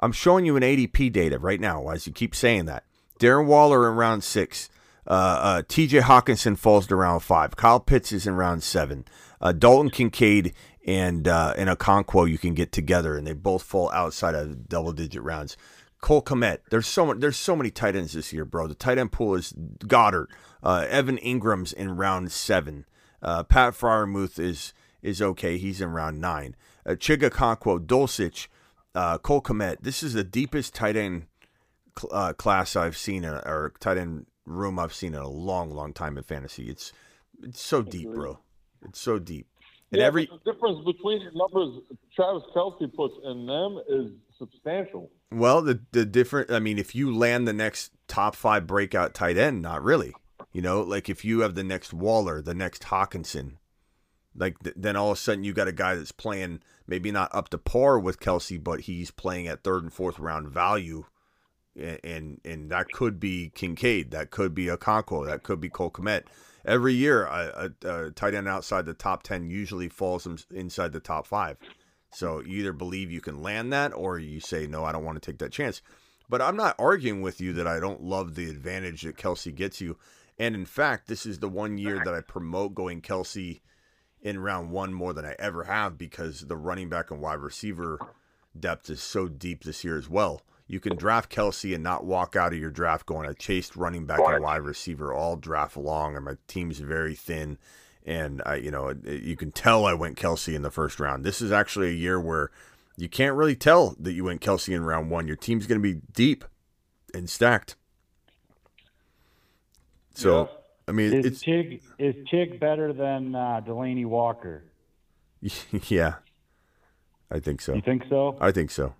I'm showing you an ADP data right now as you keep saying that. Darren Waller in round 6. Uh, uh, TJ Hockenson falls to round 5. Kyle Pitts is in round 7. Uh, Dalton Kincaid and uh, and Okonkwo you can get together and they both fall outside of double digit rounds. Cole Kmet. There's so much, there's so many tight ends this year, bro. The tight end pool is Goedert, uh, Evan Engram's in round seven. Uh, Pat Freiermuth is is okay. He's in round nine. Uh, Chig Okonkwo, Dulcich, uh, Cole Kmet. This is the deepest tight end cl- uh, class I've seen, in, or tight end room I've seen in a long, long time in fantasy. It's it's so deep, bro. It's so deep. And yeah, every the difference between the numbers Travis Kelce puts in them is substantial. Well, the the different. I mean, if you land the next top five breakout tight end, not really. You know, like if you have the next Waller, the next Hockenson, like th- then all of a sudden you got a guy that's playing maybe not up to par with Kelce, but he's playing at third and fourth round value, and and, and that could be Kincaid, that could be a Okonkwo, that could be Cole Kmet. Every year, a, a, a tight end outside the top ten usually falls inside the top five. So you either believe you can land that or you say, no, I don't want to take that chance. But I'm not arguing with you that I don't love the advantage that Kelce gets you. And in fact, this is the one year that I promote going Kelce in round one more than I ever have because the running back and wide receiver depth is so deep this year as well. You can draft Kelce and not walk out of your draft going, I chased running back and wide receiver all draft long, and my team's very thin and I, you know, you can tell I went Kelce in the first round. This is actually a year where you can't really tell that you went Kelce in round one. Your team's going to be deep and stacked. So, I mean, is it's Chig is Chig better than uh, Delanie Walker? yeah, I think so. You think so? I think so.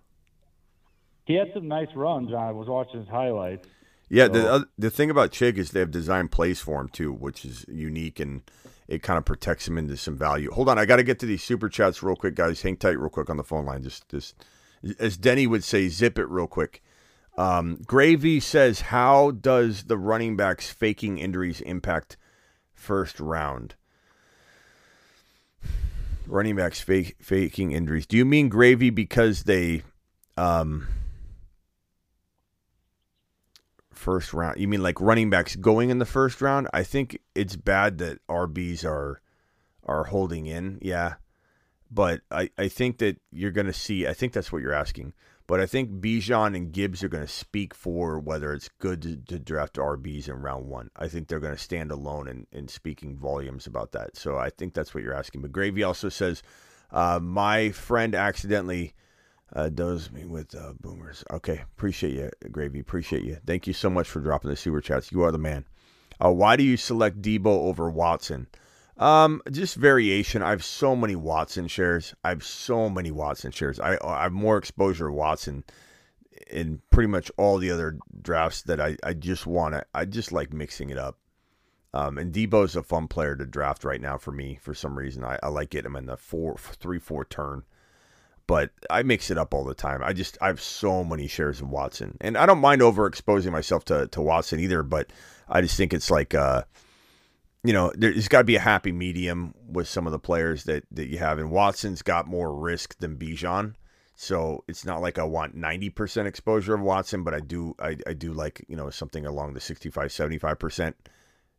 He had some nice runs. I was watching his highlights. Yeah, the So- oth- the thing about Chig is they have designed plays for him too, which is unique and it kind of protects him into some value. Hold on, I got to get to these super chats real quick, guys. Hang tight, real quick on the phone line. Just, just as Denny would say, zip it real quick. Um, Gravy says, "How does the running backs faking injuries impact first round?" Running backs fake, faking injuries. Do you mean Gravy because they, um, first round. You mean like running backs going in the first round? I think it's bad that RBs are are holding in. Yeah. But I, I think that you're to see, I think that's what you're asking. But I think Bijan and Gibbs are going to speak for whether it's good to, to draft RBs in round one. I think they're going to stand alone in, in speaking volumes about that. So I think that's what you're asking. But Gravy also says, uh, my friend accidentally uh, does me with uh, boomers. Okay, appreciate you, Gravy. Appreciate you. Thank you so much for dropping the super chats. You are the man. Uh, why do you select Deebo over Watson? Um, just variation. I have so many Watson shares. I have so many Watson shares. I I have more exposure to Watson in pretty much all the other drafts that I, I just want to. I just like mixing it up. Um, and Deebo's a fun player to draft right now for me for some reason. I, I like getting him in the four three four turn but I mix it up all the time. I just I have so many shares of Watson, and I don't mind overexposing myself to to Watson either. But I just think it's like uh, you know, there's got to be a happy medium with some of the players that that you have, and Watson's got more risk than Bijan. So it's not like I want 90% exposure of Watson, but I do I, I do like, you know, something along the 65 75%,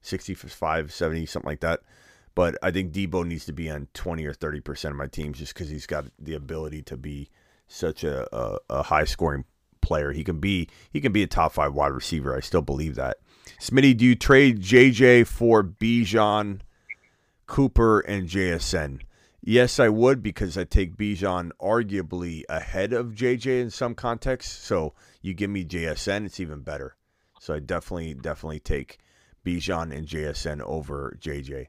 65 70 something like that. But I think Deebo needs to be on 20 or 30% of my teams just because he's got the ability to be such a, a, a high scoring player. He can be he can be a top five wide receiver. I still believe that. Smitty, do you trade JJ for Bijan, Cooper, and JSN? Yes, I would because I take Bijan arguably ahead of JJ in some contexts. So you give me JSN, it's even better. So I definitely definitely take Bijan and JSN over JJ.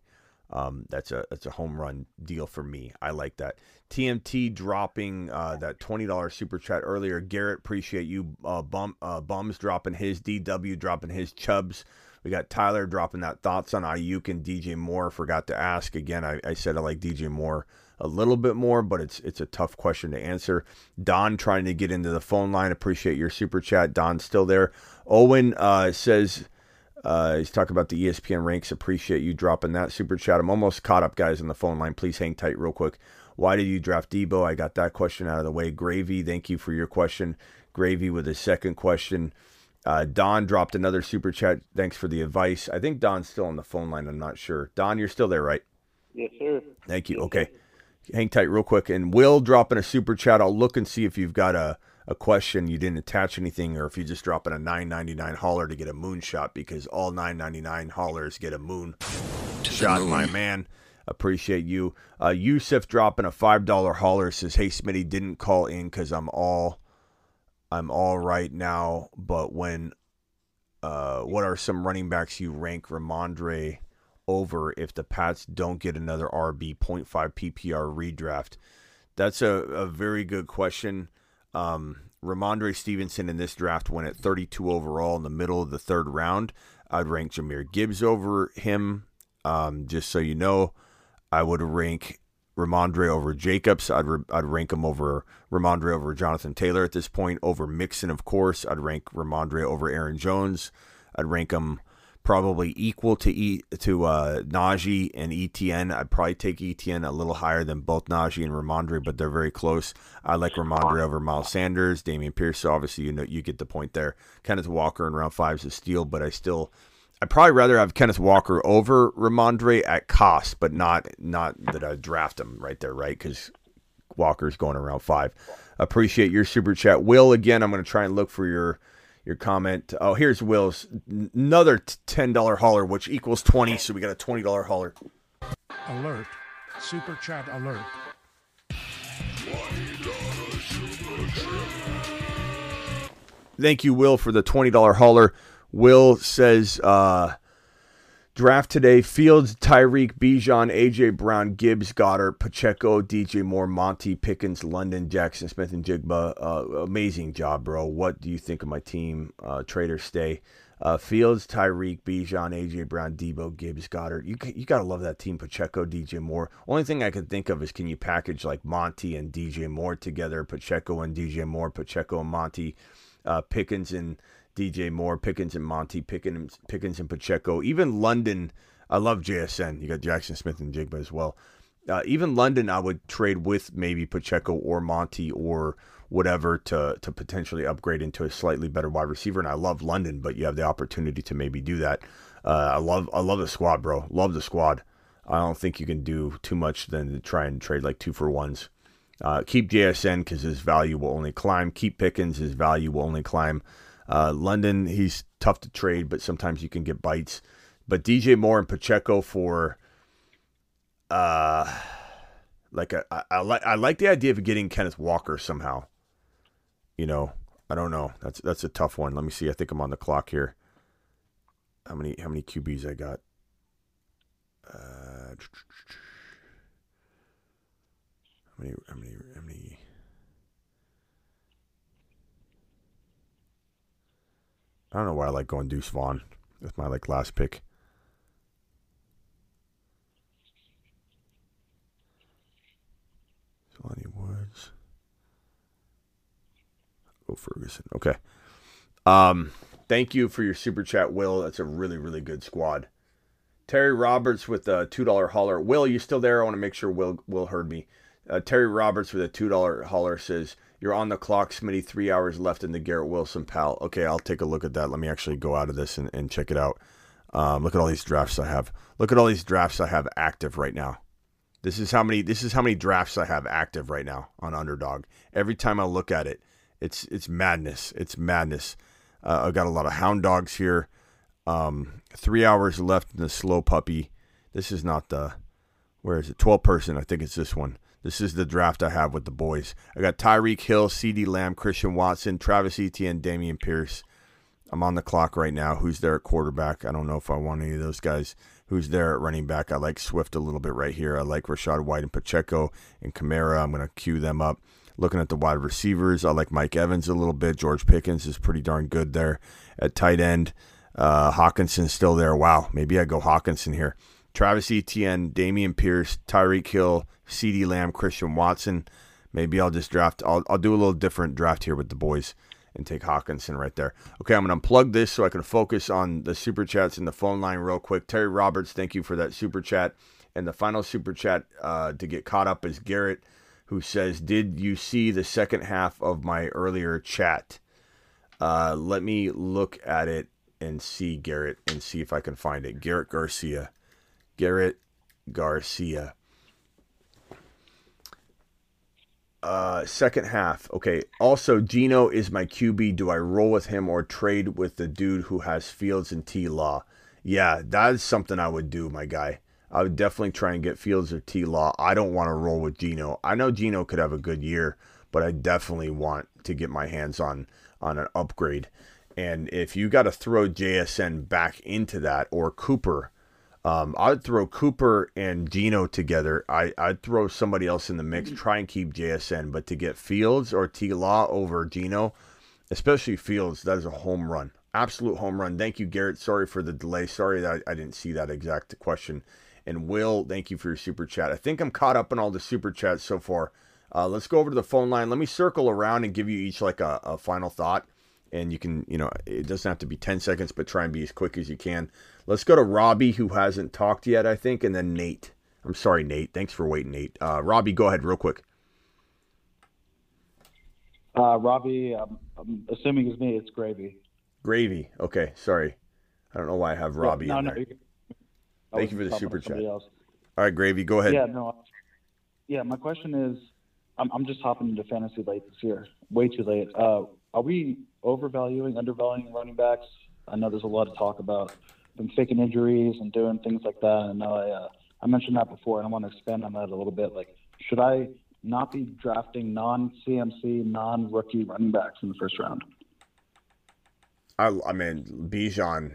Um, that's a that's a home run deal for me. I like that. TMT dropping uh, that twenty dollars super chat earlier. Garrett, appreciate you. Uh, bum, uh, bums dropping his DW dropping his chubs. We got Tyler dropping that thoughts on Aiyuk and DJ Moore. Forgot to ask again. I, I said I like DJ Moore a little bit more, but it's it's a tough question to answer. Don trying to get into the phone line. Appreciate your super chat. Don's still there. Owen uh, says. Uh, he's talking about the ESPN ranks. Appreciate you dropping that super chat. I'm almost caught up, guys, on the phone line. Please hang tight real quick. Why did you draft Deebo? I got that question out of the way. Gravy, thank you for your question. Gravy with his second question. Uh, Don dropped another super chat. Thanks for the advice. I think Don's still on the phone line. I'm not sure. Don, you're still there, right? Yes, sir. Thank you. Okay. Hang tight real quick. And Will dropping a super chat. I'll look and see if you've got a, a question, you didn't attach anything, or if you just drop in a nine ninety nine hauler to get a moonshot because all nine ninety nine haulers get a moon shot, my man. Appreciate you. Uh, Yusuf dropping a five dollar hauler says, "Hey Smitty, didn't call in because I'm all, I'm all right now. But when, uh, what are some running backs you rank Rhamondre over if the Pats don't get another RB 0.5 PPR redraft? That's a, a very good question. Um, Rhamondre Stevenson in this draft went at 32 overall in the middle of the third round. I'd rank Jahmyr Gibbs over him. Um, just so you know, I would rank Rhamondre over Jacobs. I'd re- I'd rank him over Rhamondre over Jonathan Taylor at this point. Over Mixon, of course. I'd rank Rhamondre over Aaron Jones. I'd rank him probably equal to e- to uh, Najee and ETN. I'd probably take ETN a little higher than both Najee and Rhamondre, but they're very close. I like Rhamondre over Miles Sanders, Dameon Pierce. So obviously, you know you get the point there. Kenneth Walker in round five is a steal, but I still I'd probably rather have Kenneth Walker over Rhamondre at cost, but not not that I draft him right there, right? Because Walker's going around five. Appreciate your super chat, Will. Again, I'm going to try and look for your your comment. Oh, here's Will's another ten dollar hauler, which equals twenty. So we got a twenty dollar hauler. Alert. Super chat alert. Thank you, Will, for the twenty dollar hauler. Will says uh, draft today: Fields, Tyreek, Bijan, AJ Brown, Gibbs, Goedert, Pacheco, DJ Moore, Monty Pickens, London, Jaxon Smith-Njigba. Uh, amazing job, bro. What do you think of my team? Uh, Trader stay. Uh, Fields, Tyreek, Bijan, AJ Brown, Deebo, Gibbs, Goedert. You you gotta love that team. Pacheco, DJ Moore. Only thing I could think of is can you package like Monty and DJ Moore together? Pacheco and DJ Moore, Pacheco and Monty, uh, Pickens and DJ Moore, Pickens and Monty, Pickens, Pickens and Pacheco. Even London. I love JSN. You got Jaxon Smith-Njigba as well. Uh, even London, I would trade with maybe Pacheco or Monty or whatever to to potentially upgrade into a slightly better wide receiver. And I love London, but you have the opportunity to maybe do that. Uh, I love I love the squad, bro. Love the squad. I don't think you can do too much than to try and trade like two for ones. Uh, keep JSN because his value will only climb. Keep Pickens, his value will only climb. Uh, London, he's tough to trade, but sometimes you can get bites. But DJ Moore and Pacheco for, uh, like a, I, I like I like the idea of getting Kenneth Walker somehow. You know, I don't know. That's that's a tough one. Let me see. I think I'm on the clock here. How many how many QBs I got? Uh, how many how many how many? I don't know why I like going Deuce Vaughn with my like last pick. Jelani Woods. Go Ferguson. Okay. Um, thank you for your super chat, Will. That's a really, really good squad. Terry Roberts with a two dollar holler. Will, you still there? I want to make sure Will Will heard me. Uh, Terry Roberts with a two dollar holler says, "You're on the clock, Smitty. Three hours left in the Garrett Wilson pal." Okay, I'll take a look at that. Let me actually go out of this and, and check it out. Um, look at all these drafts I have. Look at all these drafts I have active right now. This is how many. This is how many drafts I have active right now on Underdog. Every time I look at it, it's it's madness. It's madness. Uh, I've got a lot of hound dogs here. Um, three hours left in the slow puppy. This is not the. Where is it? Twelve person. I think it's this one. This is the draft I have with the boys. I got Tyreek Hill, CeeDee Lamb, Christian Watson, Travis Etienne, Dameon Pierce. I'm on the clock right now. Who's there at quarterback? I don't know if I want any of those guys. Who's there at running back? I like Swift a little bit right here. I like Rachaad White and Pacheco and Kamara. I'm going to cue them up. Looking at the wide receivers, I like Mike Evans a little bit. George Pickens is pretty darn good there at tight end. Uh, Hockenson's still there. Wow, maybe I go Hockenson here. Travis Etienne, Dameon Pierce, Tyreek Hill, CeeDee Lamb, Christian Watson. Maybe I'll just draft. I'll, I'll do a little different draft here with the boys and take Hockenson right there. Okay, I'm going to unplug this so I can focus on the super chats and the phone line real quick. Terry Roberts, thank you for that super chat. And the final super chat uh, to get caught up is Garrett, who says, Did you see the second half of my earlier chat? Uh, let me look at it and see Garrett and see if I can find it. Garrett Garcia. Garrett Garcia. Uh, second half. Okay. Also, Geno is my QB. Do I roll with him or trade with the dude who has Fields and T Law? Yeah, that is something I would do, my guy. I would definitely try and get Fields or T Law. I don't want to roll with Geno. I know Geno could have a good year, but I definitely want to get my hands on on an upgrade. And if you got to throw JSN back into that or Cooper, um, I'd throw Cooper and Geno together. I, I'd throw somebody else in the mix, try and keep JSN, but to get Fields or T Law over Geno, especially Fields, that is a home run. Absolute home run. Thank you, Garrett. Sorry for the delay. Sorry that I, I didn't see that exact question. And Will, thank you for your super chat. I think I'm caught up in all the super chats so far. Uh, let's go over to the phone line. Let me circle around and give you each like a, a final thought. And you can, you know, it doesn't have to be 10 seconds, but try and be as quick as you can. Let's go to Robbie, who hasn't talked yet, I think, and then Nate. I'm sorry, Nate. Thanks for waiting, Nate. Uh, Robbie, go ahead real quick. Uh, Robbie, um, I'm assuming it's me. It's Gravy. Gravy. Okay, sorry. I don't know why I have Robbie no, in no, there. Thank you for the super chat. else. All right, Gravy, go ahead. Yeah, no. Yeah, my question is, I'm, I'm just hopping into fantasy late this year. Way too late. Uh, are we overvaluing, undervaluing running backs? I know there's a lot of talk about them faking injuries and doing things like that. And I, uh, I mentioned that before, and I want to expand on that a little bit. Like, should I not be drafting non-CMC, non-rookie running backs in the first round? I, I mean, Bijan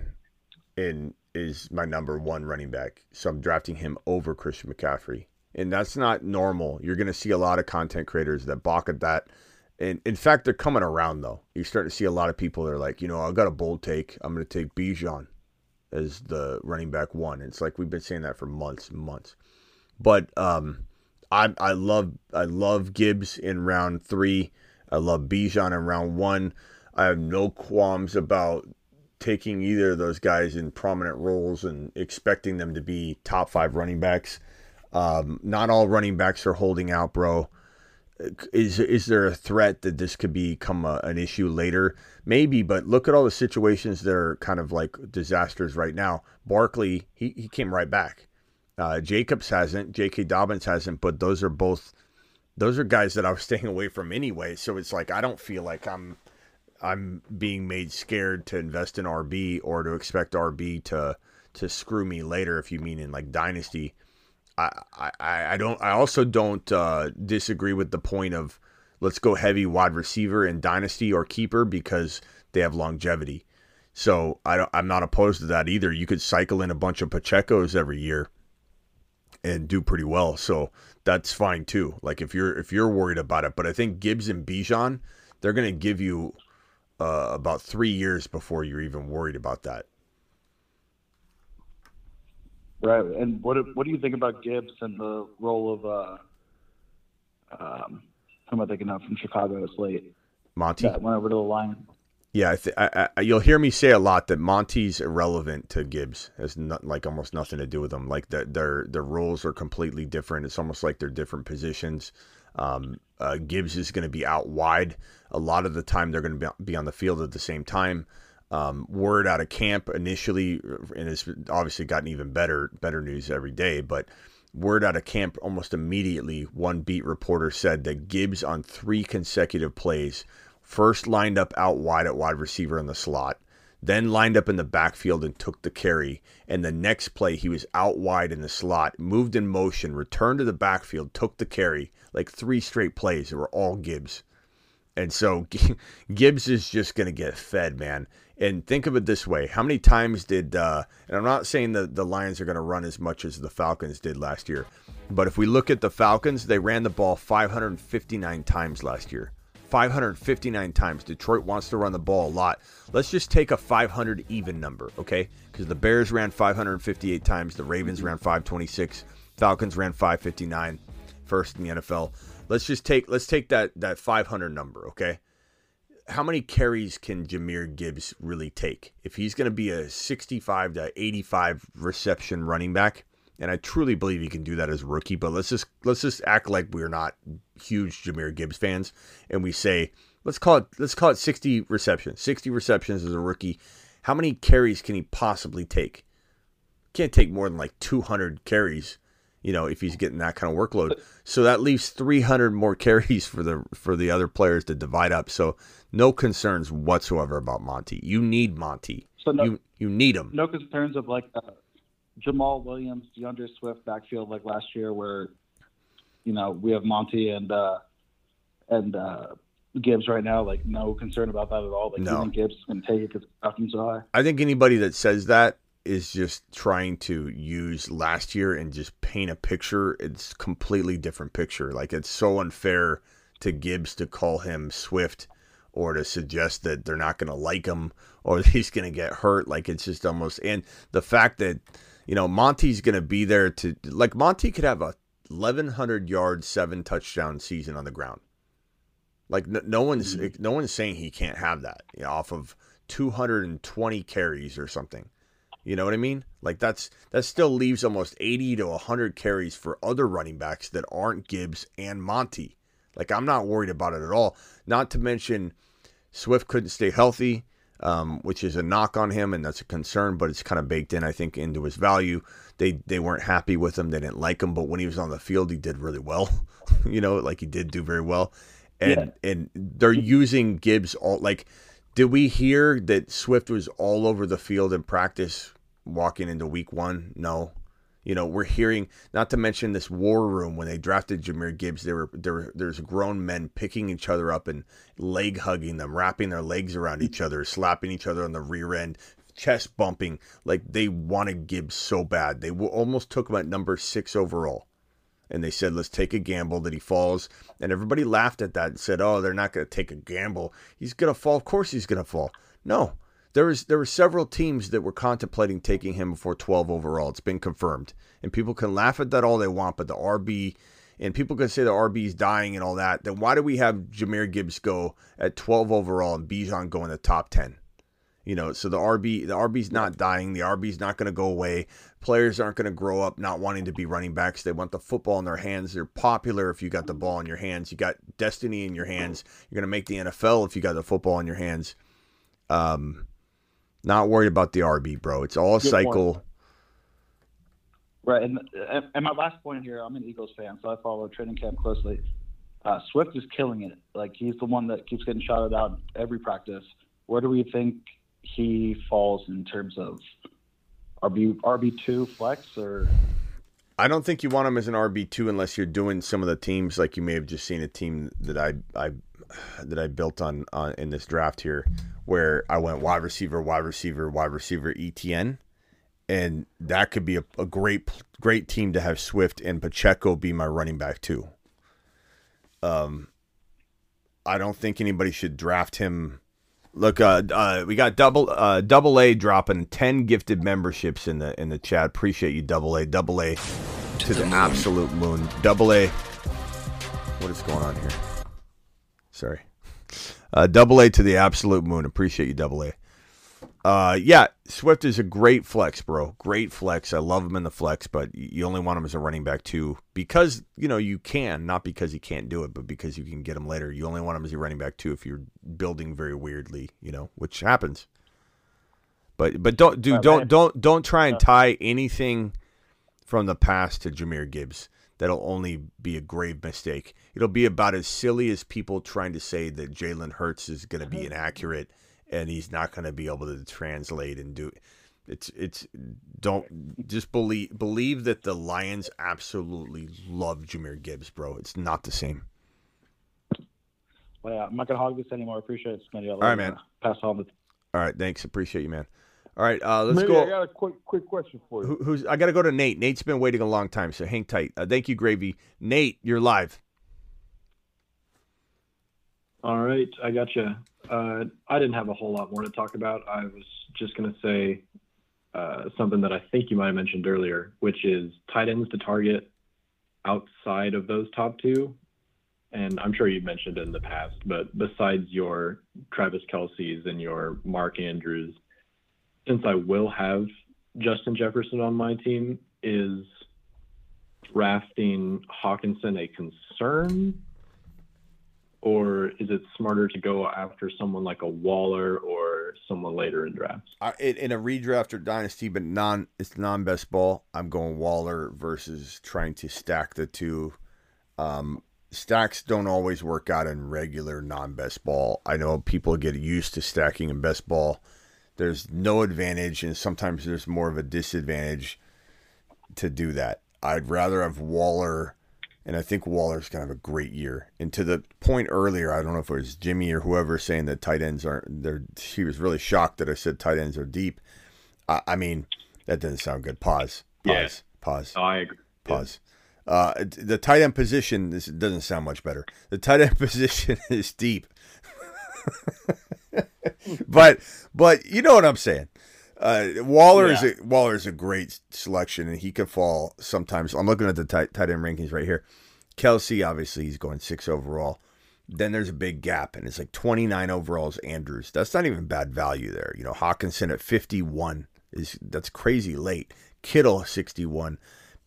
in is my number one running back, so I'm drafting him over Christian McCaffrey, and that's not normal. You're going to see a lot of content creators that balk at that, and in fact, they're coming around though. You're starting to see a lot of people that are like, you know, I've got a bold take. I'm going to take Bijan as the running back one. It's like we've been saying that for months and months, but um, I I love I love Gibbs in round three. I love Bijan in round one. I have no qualms about taking either of those guys in prominent roles and expecting them to be top five running backs. Um, not all running backs are holding out, bro. Is is there a threat that this could become a, an issue later? Maybe, but look at all the situations that are kind of like disasters right now. Barkley, he, he came right back. Uh, Jacobs hasn't. J.K. Dobbins hasn't. But those are both those are guys that I was staying away from anyway. So it's like I don't feel like I'm I'm being made scared to invest in RB or to expect RB to to screw me later. If you mean in like dynasty, I I, I don't. I also don't uh, disagree with the point of let's go heavy wide receiver in dynasty or keeper because they have longevity. So I don't, I'm not opposed to that either. You could cycle in a bunch of Pacheco's every year and do pretty well. So that's fine too. Like if you're if you're worried about it, but I think Gibbs and Bijan, they're going to give you uh, about three years before you're even worried about that. Right. And what what do you think about Gibbs and the role of uh, um, who am I thinking of from Chicago? It's late. Monty. That went over to the line. Yeah, I th- I, I, you'll hear me say a lot that Monty's irrelevant to Gibbs. Has not, like almost nothing to do with them. Like the, their their roles are completely different. It's almost like they're different positions. Um, uh, Gibbs is going to be out wide a lot of the time. They're going to be on the field at the same time. Um, word out of camp initially, and it's obviously gotten even better better news every day. But word out of camp almost immediately, one beat reporter said that Gibbs on three consecutive plays first lined up out wide at wide receiver in the slot, then lined up in the backfield and took the carry. And the next play, he was out wide in the slot, moved in motion, returned to the backfield, took the carry. Like three straight plays that were all Gibbs. And so Gibbs is just going to get fed, man. And think of it this way how many times did, uh, and I'm not saying that the Lions are going to run as much as the Falcons did last year, but if we look at the Falcons, they ran the ball 559 times last year. 559 times. Detroit wants to run the ball a lot. Let's just take a 500 even number, okay? Because the Bears ran 558 times, the Ravens ran 526, Falcons ran 559, first in the NFL. Let's just take let's take that that 500 number, okay? How many carries can Jahmyr Gibbs really take? If he's going to be a 65 to 85 reception running back, and I truly believe he can do that as a rookie. But let's just let's just act like we're not huge Jahmyr Gibbs fans, and we say let's call it let's call it 60 receptions. 60 receptions as a rookie. How many carries can he possibly take? Can't take more than like 200 carries You know, if he's getting that kind of workload, so that leaves 300 more carries for the for the other players to divide up. So no concerns whatsoever about Monty. You need Monty. So no- you you need him. No concerns of like uh, Jamaal Williams, D'Andre Swift backfield like last year, where you know we have Monty and uh, and uh, Gibbs right now. Like no concern about that at all. Like No. even Gibbs can take it because so high. I think anybody that says that is just trying to use last year and just paint a picture. It's completely different picture. Like it's so unfair to Gibbs to call him Swift or to suggest that they're not going to like him or he's going to get hurt. Like it's just almost and the fact that you know Monty's going to be there to like Monty could have a 1100 yard, seven touchdown season on the ground. Like no, no one's mm-hmm. no one's saying he can't have that you know, off of 220 carries or something. You know what I mean? Like that's that still leaves almost 80 to 100 carries for other running backs that aren't Gibbs and Monty. Like I'm not worried about it at all. Not to mention Swift couldn't stay healthy, um, which is a knock on him, and that's a concern. But it's kind of baked in, I think, into his value. They they weren't happy with him. They didn't like him, but when he was on the field, he did really well. you know, like he did do very well. And and they're using Gibbs all like. Did we hear that Swift was all over the field in practice walking into week one? No. You know, we're hearing not to mention this war room when they drafted Jahmyr Gibbs, there were there there's grown men picking each other up and leg hugging them, wrapping their legs around each other, slapping each other on the rear end, chest bumping. Like they wanted Gibbs so bad. They almost took him at number six overall. And they said, let's take a gamble that he falls. And everybody laughed at that and said, oh, they're not going to take a gamble. He's going to fall. Of course he's going to fall. No, there was there were several teams that were contemplating taking him before 12 overall. It's been confirmed, and people can laugh at that all they want, but the RB and people can say the RB is dying and all that. Then why do we have Jahmyr Gibbs go at 12 overall and Bijan go in the top 10? You know, so the RB the RB's not dying. The RB's not going to go away. Players aren't going to grow up not wanting to be running backs. They want the football in their hands. They're popular if you got the ball in your hands. You got destiny in your hands. You're going to make the NFL if you got the football in your hands. Um, not worried about the RB, bro. It's all Good cycle. point. Right, and and my last point here, I'm an Eagles fan, so I follow training camp closely. Uh, Swift is killing it. Like he's the one that keeps getting shouted out every practice. Where do we think he falls in terms of RB RB two flex or? I don't think you want him as an RB two unless you're doing some of the teams like you may have just seen a team that I I that I built on on in this draft here, where I went wide receiver, wide receiver, wide receiver, ETN, and that could be a, a great great team to have Swift and Pacheco be my running back too. Um, I don't think anybody should draft him. Look, uh, uh, we got double uh, double A dropping ten gifted memberships in the in the chat. Appreciate you, double A, double A to the absolute moon. Double A. What is going on here? Sorry. Uh, double A to the absolute moon. Appreciate you, double A. Uh, yeah, Swift is a great flex, bro. Great flex. I love him in the flex, but you only want him as a running back too, because you know you can, not because he can't do it, but because you can get him later. You only want him as a running back too if you're building very weirdly, you know, which happens. But but don't do don't don't don't try and tie anything from the past to Jahmyr Gibbs. That'll only be a grave mistake. It'll be about as silly as people trying to say that Jalen Hurts is going to be uh-huh. inaccurate and he's not going to be able to translate and do. It's it's don't just believe believe that the Lions absolutely love Jahmyr Gibbs, bro. It's not the same. Well, yeah, I'm not gonna hog this anymore. Appreciate it, Smitty. All right, man. Uh, pass on the. All right, thanks. Appreciate you, man. All right, uh, let's Maybe go. I got a quick quick question for you. Who, who's I got to go to Nate. Nate's been waiting a long time, so hang tight. Uh, thank you, Gravy. Nate, you're live. All right, I got you. Uh, I didn't have a whole lot more to talk about. I was just going to say uh, something that I think you might have mentioned earlier, which is tight ends to target outside of those top two. And I'm sure you've mentioned it in the past, but besides your Travis Kelce's and your Mark Andrews, since I will have Justin Jefferson on my team, is drafting Hockenson a concern? or is it smarter to go after someone like a Waller or someone later in drafts? I, in, a redraft or dynasty, but non it's non best ball. I'm going Waller versus trying to stack the two. Um, stacks don't always work out in regular non best ball. I know people get used to stacking in best ball. There's no advantage, and sometimes there's more of a disadvantage to do that. I'd rather have Waller, and I think Waller's gonna have a great year. And to the point earlier, I don't know if it was Jimmy or whoever saying that tight ends aren't. They're. He was really shocked that I said tight ends are deep. I, I mean, that doesn't sound good. Pause. Pause. Yeah. Pause. I agree. Pause. Uh, the tight end position this doesn't sound much better. The tight end position is deep, but but you know what I'm saying. Uh, Waller is a Waller is a great selection, and he could fall sometimes. I'm looking at the tight, tight end rankings right here. Kelce, obviously, he's going six overall. Then there's a big gap, and it's like 29 overalls. Andrews, that's not even bad value there. You know, Hockenson at 51 is that's crazy late. Kittle 61,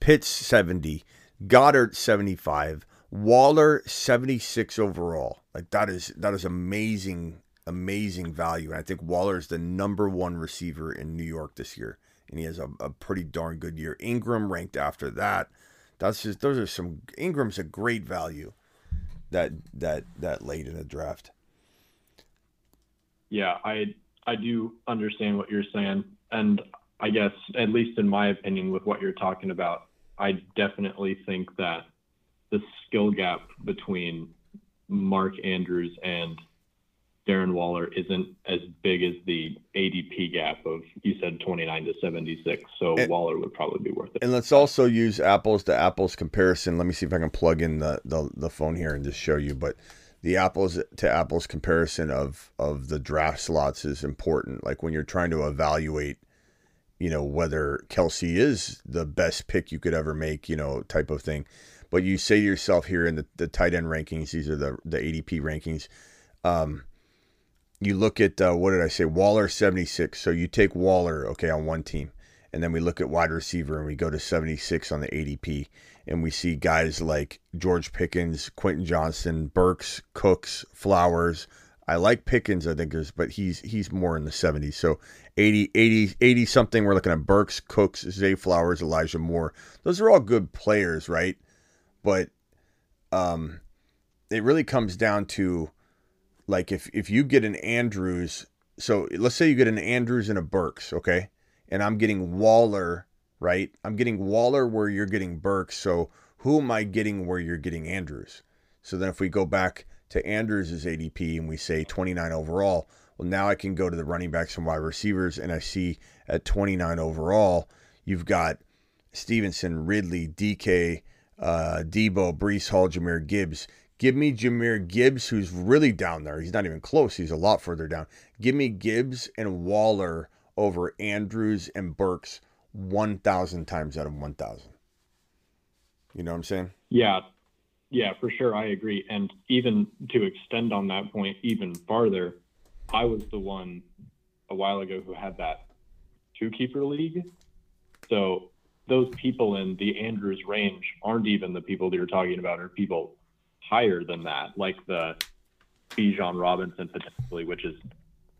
Pitts 70, Goedert 75, Waller 76 overall. Like that is that is amazing, amazing value. And I think Waller is the number one receiver in New York this year, and he has a, a pretty darn good year. Engram ranked after that. That's just those are some Engram's a great value that that that late in the draft. Yeah, I I do understand what you're saying, and I guess at least in my opinion, with what you're talking about, I definitely think that the skill gap between Mark Andrews and Darren Waller isn't as big as the ADP gap of you said 29 to 76. So And- Waller would probably be worth it. And let's also use apples to apples comparison. Let me see if I can plug in the, the, the phone here and just show you. But the apples to apples comparison of, of the draft slots is important. Like when you're trying to evaluate, you know, whether Kelce is the best pick you could ever make, you know, type of thing. But you say to yourself here in the, the tight end rankings, these are the, the ADP rankings. Um, you look at uh, what did I say? Waller 76. So you take Waller, okay, on one team, and then we look at wide receiver and we go to 76 on the ADP, and we see guys like George Pickens, Quentin Johnston, Burks, Cooks, Flowers. I like Pickens, I think, is, but he's he's more in the 70s. So 80, 80, 80 something. We're looking at Burks, Cooks, Zay Flowers, Elijah Moore. Those are all good players, right? But um, it really comes down to like if if you get an Andrews, so let's say you get an Andrews and a Burks, okay, and I'm getting Waller, right? I'm getting Waller where you're getting Burks. So who am I getting where you're getting Andrews? So then if we go back to Andrews' ADP and we say 29 overall, well now I can go to the running backs and wide receivers and I see at 29 overall you've got Stevenson, Ridley, DK, uh, Deebo, Breece Hall, Jahmyr Gibbs. Give me Jahmyr Gibbs, who's really down there. He's not even close. He's a lot further down. Give me Gibbs and Waller over Andrews and Burks 1,000 times out of 1,000. You know what I'm saying? Yeah, yeah, for sure. I agree. And even to extend on that point even farther, I was the one a while ago who had that two keeper league. So those people in the Andrews range aren't even the people that you're talking about, are people higher than that, like the Bijan Robinson potentially, which is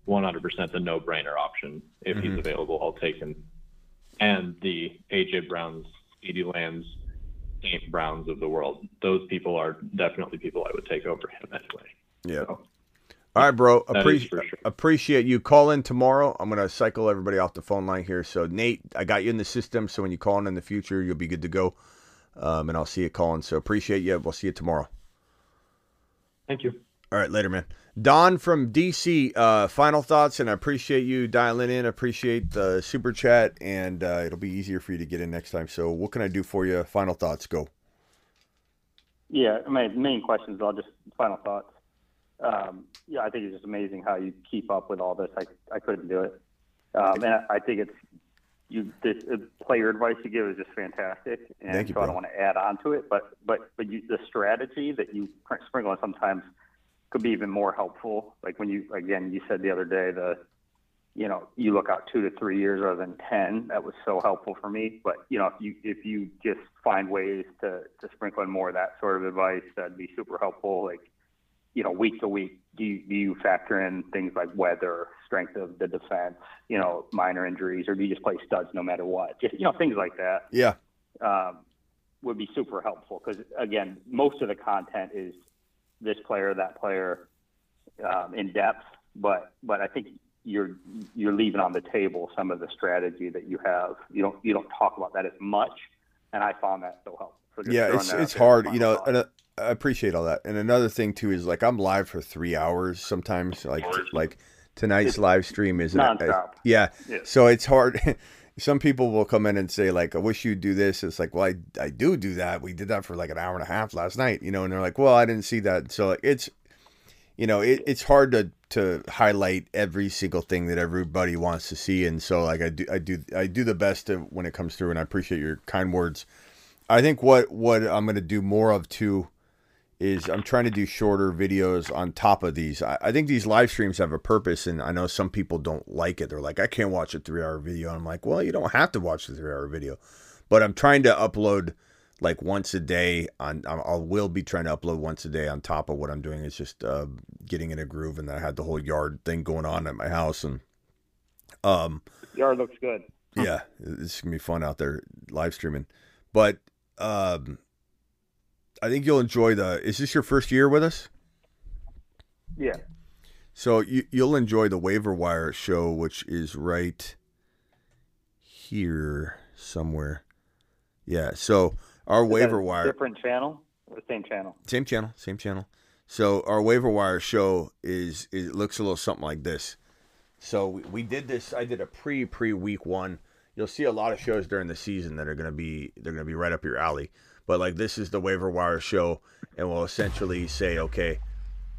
100% the no brainer option. If he's Mhm. available, I'll take him. And the AJ Browns, CeeDee Lambs, St. Browns of the world. Those people are definitely people I would take over him anyway. Yeah. All right, bro. Appreciate sure. appreciate you. Call in tomorrow. I'm gonna cycle everybody off the phone line here. So Nate, I got you in the system. So when you call in in the future, you'll be good to go. Um, and I'll see you calling. So appreciate you. We'll see you tomorrow. Thank you. All right, later, man. Don from DC. Uh, final thoughts, and I appreciate you dialing in. Appreciate the super chat, and uh, it'll be easier for you to get in next time. So what can I do for you? Final thoughts. Go. Yeah, my main questions are just final thoughts. Um, yeah, I think it's just amazing how you keep up with all this. I I couldn't do it, um, and I, I think it's you. This uh, player advice you give is just fantastic, and Thank you, so I don't want to add on to it. But but but you, the strategy that you sprinkle on sometimes could be even more helpful. Like when you again you said the other day the you know, you look out two to three years rather than ten. That was so helpful for me. But you know, if you if you just find ways to to sprinkle in more of that sort of advice, that'd be super helpful. Like, you know, week to week, do you, do you factor in things like weather, strength of the defense, you know, minor injuries, or do you just play studs no matter what? Just you know, things like that Yeah. um, would be super helpful because again, most of the content is this player, that player, um, in depth. But but I think you're you're leaving on the table some of the strategy that you have. You don't you don't talk about that as much, and I found that so helpful. So yeah, it's it's hard, you know. And uh, I appreciate all that. And another thing too is like I'm live for three hours sometimes. Like like tonight's live stream is nonstop. yeah. Yeah. So it's hard. Some people will come in and say like, "I wish you'd do this." It's like, well, I I do do that. We did that for like an hour and a half last night, you know. And they're like, "Well, I didn't see that." So like, it's you know, it, it's hard to to highlight every single thing that everybody wants to see, and so like I do I do I do the best to, when it comes through, and I appreciate your kind words. I think what what I'm gonna do more of too is I'm trying to do shorter videos on top of these. I, I think these live streams have a purpose, and I know some people don't like it. They're like, I can't watch a three hour video. And I'm like, well, you don't have to watch the three hour video, but I'm trying to upload like once a day. On I will be trying to upload once a day on top of what I'm doing. It's just uh, getting in a groove, and I had the whole yard thing going on at my house, and um, Yard looks good. yeah, it's gonna be fun out there live streaming. But um, I think you'll enjoy the. Is this your first year with us? Yeah. So you, you'll enjoy the waiver wire show, which is right here somewhere. Yeah. So our Is waiver wire, different channel or same channel. same channel, same channel. So our waiver wire show is it looks a little something like this. So we, we did this. I did a pre pre week one. You'll see a lot of shows during the season that are gonna be they're gonna be right up your alley. But like this is the waiver wire show, and we'll essentially say, okay,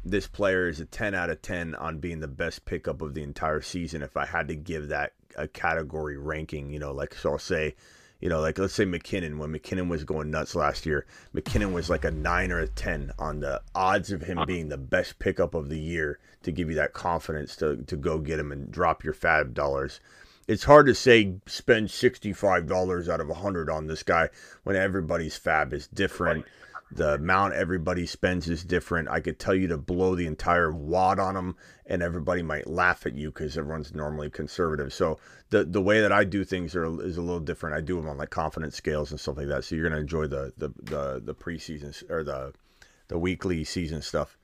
this player is a ten out of ten on being the best pickup of the entire season. If I had to give that a category ranking, you know, like so I'll say, you know, like let's say McKinnon when McKinnon was going nuts last year, McKinnon was like a nine or a ten on the odds of him being the best pickup of the year to give you that confidence to to go get him and drop your FAAB dollars. It's hard to say spend sixty five dollars out of a hundred on this guy when everybody's FAAB is different. The amount everybody spends is different. I could tell you to blow the entire wad on them, and everybody might laugh at you because everyone's normally conservative. So the the way that I do things are is a little different. I do them on like confidence scales and stuff like that. So you're gonna enjoy the the the, the preseason or the the weekly season stuff.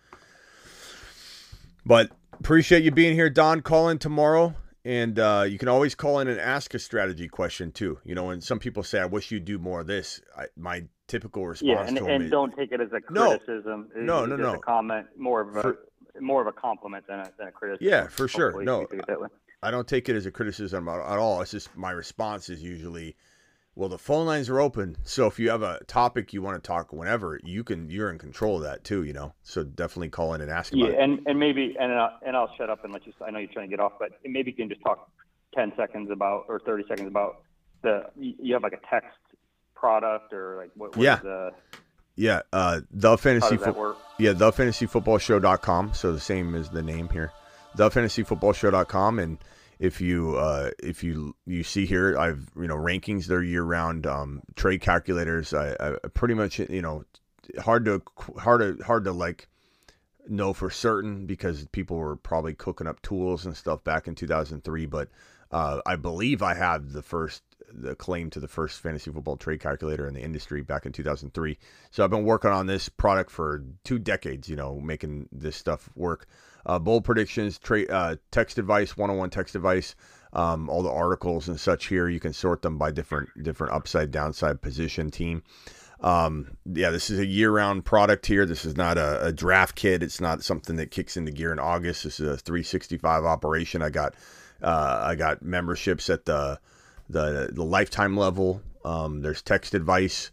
But appreciate you being here, Don. Call in tomorrow. And uh, you can always call in and ask a strategy question too. You know, and some people say, "I wish you'd do more of this." I, my typical response Yeah, and, to and is, don't take it as a No. criticism. It's No, no, no. A comment, more of a For- more of a compliment than a, than a criticism. Yeah, for sure. No, you take it that way. I don't take it as a criticism at, at all. It's just my response is usually, well, the phone lines are open, so if you have a topic you want to talk whenever, you can. You're in control of that too, you know. So definitely call in and ask Yeah, about it. and and maybe and uh, and I'll shut up and let you. I know you're trying to get off, but maybe you can just talk ten seconds about or thirty seconds about the. You have like a text product or like what? what Yeah. is the Yeah, uh, the fantasy. Fo-? Yeah, the fantasyfootballshow.com. So the same as the name here, the fantasyfootballshow.com. And if you uh, if you you see here, I've you know rankings. They're year round um, trade calculators. I, I pretty much you know hard to hard to hard to like know for certain because people were probably cooking up tools and stuff back in 2003 but uh, i believe i have the first the claim to the first fantasy football trade calculator in the industry back in 2003 so i've been working on this product for two decades you know making this stuff work uh, bold predictions trade uh, text advice one-on-one text advice um, all the articles and such here you can sort them by different different upside downside position team um, yeah, this is a year-round product here. This is not a, a draft kit. It's not something that kicks into gear in August. This is a 365 operation. I got uh, I got memberships at the the the lifetime level. Um, there's text advice,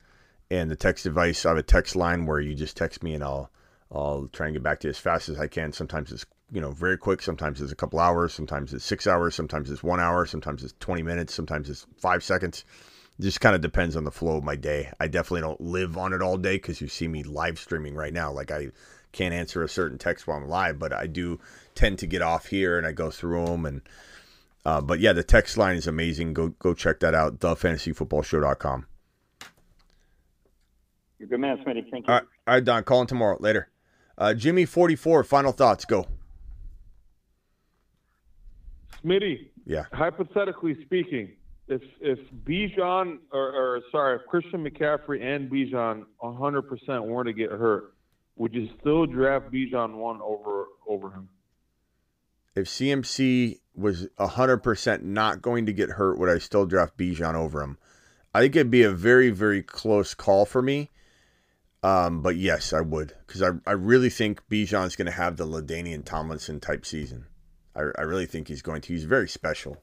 and the text advice. I have a text line where you just text me, and I'll I'll try and get back to you as fast as I can. Sometimes it's you know very quick. Sometimes it's a couple hours. Sometimes it's six hours. Sometimes it's one hour. Sometimes it's 20 minutes. Sometimes it's five seconds It just kind of depends on the flow of my day. I definitely don't live on it all day because you see me live streaming right now. Like I can't answer a certain text while I'm live, but I do tend to get off here and I go through them. And uh, but yeah, the text line is amazing. Go go check that out. TheFantasyFootballShow.com. You're a good man, Smitty. Thank you. All right, all right, Don. Calling tomorrow. Later. Uh, Jimmy forty four. Final thoughts. Go. Smitty. Yeah. Hypothetically speaking, if if Bijan or, or sorry, if Christian McCaffrey and Bijan 100% were to get hurt, would you still draft Bijan one over over him? If CMC was hundred percent not going to get hurt, would I still draft Bijan over him? I think it'd be a very very close call for me. Um, but yes, I would because I, I really think Bijan's going to have the LaDainian Tomlinson type season. I, I really think he's going to. He's very special.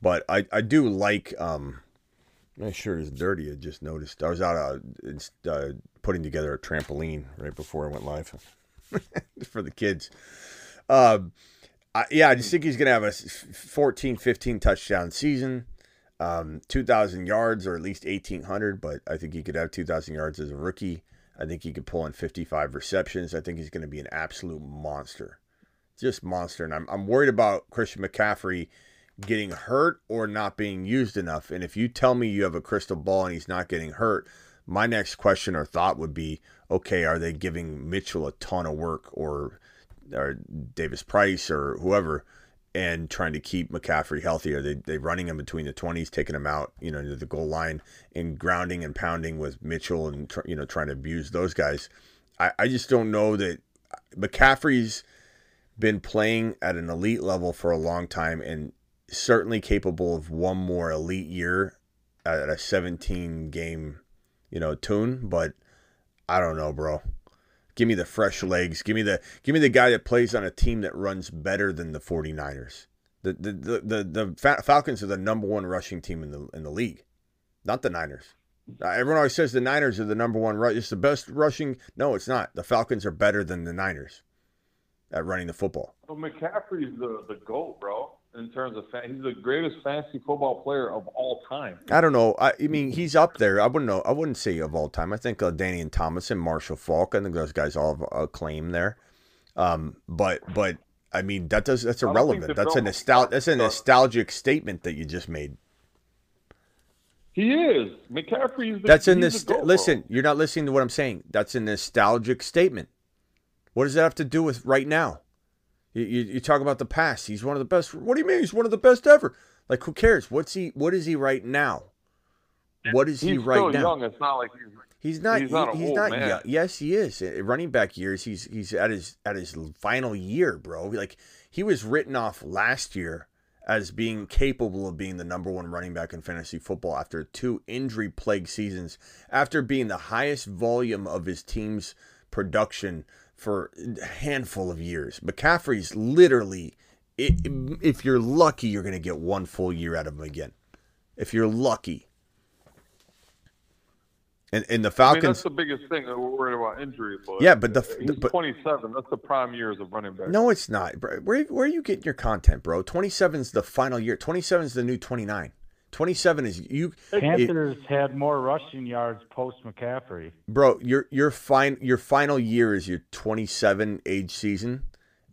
But I, I do like. Um, my shirt is dirty. I just noticed. I was out uh, uh, putting together a trampoline right before I went live for the kids. Um, I, yeah, I just think he's going to have a 14, 15 touchdown season, um, 2,000 yards or at least 1,800. But I think he could have 2,000 yards as a rookie. I think he could pull in 55 receptions. I think he's going to be an absolute monster. Just monster. And I'm, I'm worried about Christian McCaffrey getting hurt or not being used enough. And if you tell me you have a crystal ball and he's not getting hurt, my next question or thought would be okay, are they giving Mitchell a ton of work or, or Davis Price or whoever? And trying to keep McCaffrey healthy? Are they, they running him between the 20s, taking him out, you know, the goal line and grounding and pounding with Mitchell and, you know, trying to abuse those guys? I, I just don't know that McCaffrey's been playing at an elite level for a long time and certainly capable of one more elite year at a 17 game, you know, tune, but I don't know, bro. Give me the fresh legs. Give me the give me the guy that plays on a team that runs better than the 49ers. The the the the, the Falcons are the number one rushing team in the in the league, not the Niners. Uh, everyone always says the Niners are the number one. It's the best rushing. No, it's not. The Falcons are better than the Niners at running the football. Well, McCaffrey's the the goat, bro. In terms of fan, he's the greatest fantasy football player of all time. I don't know. I, I mean, he's up there. I wouldn't know. I wouldn't say of all time. I think uh, Danny and Thomas and Marshall Faulk. I think those guys all have a claim there. Um, but but I mean that does that's irrelevant. That's a nostalgic. That's a nostalgic statement that you just made. He is McCaffrey. The, that's a nostalgic. Listen, you're not listening to what I'm saying. That's a nostalgic statement. What does that have to do with right now? You, you, you, talk about the past. He's one of the best. What do you mean? He's one of the best ever. Like, who cares? What's he? What is he right now? What is he's he right still now? Young. It's not like he's. He's not. He's not, he, he's not young. Yes, he is. Uh, running back years. He's he's at his at his final year, bro. Like he was written off last year as being capable of being the number one running back in fantasy football after two injury plagued seasons, after being the highest volume of his team's production for a handful of years. McCaffrey's literally, if you're lucky, you're going to get one full year out of him again. If you're lucky. And, and the Falcons. I mean, that's the biggest thing that we're worried about injuries. But yeah, but the he's but, 27. That's the prime years of running back. No, it's not. Where where are you getting your content, bro? 27 is the final year. 27 is the new 29. 27 is you. Panthers it, had more rushing yards post McCaffrey. Bro, your your fine your final year is your 27 age season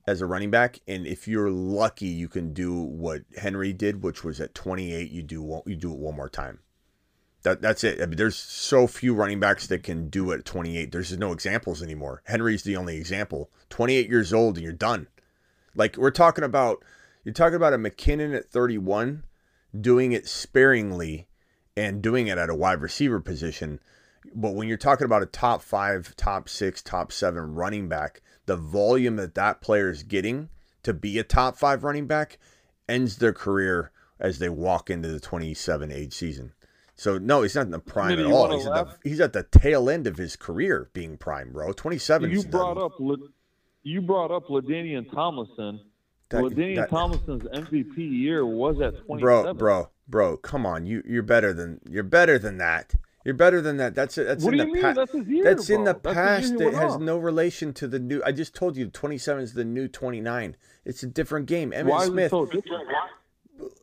as a running back, and if you're lucky, you can do what Henry did, which was at 28. You do you do it one more time. That that's it. I mean, there's so few running backs that can do it at 28. There's no examples anymore. Henry's the only example. 28 years old and you're done. Like we're talking about, you're talking about a McKinnon at 31 doing it sparingly and doing it at a wide receiver position. But when you're talking about a top five, top six, top seven running back, the volume that that player is getting to be a top five running back ends their career as they walk into the 27 age season. So no, he's not in the prime at all. He's at, the, he's at, the, tail end of his career being prime, bro. 27. You brought up you brought up LaDainian Tomlinson that, LaDainian that, Tomlinson's MVP year was at 27. Bro, bro, bro, come on. You you're better than you're better than that. You're better than that. That's that's what in do the mean? That's his year, That's in the That's past. It has off. no relation to the new. I just told you, 27 is the new 29. It's a different game. Emmitt Why Smith. so?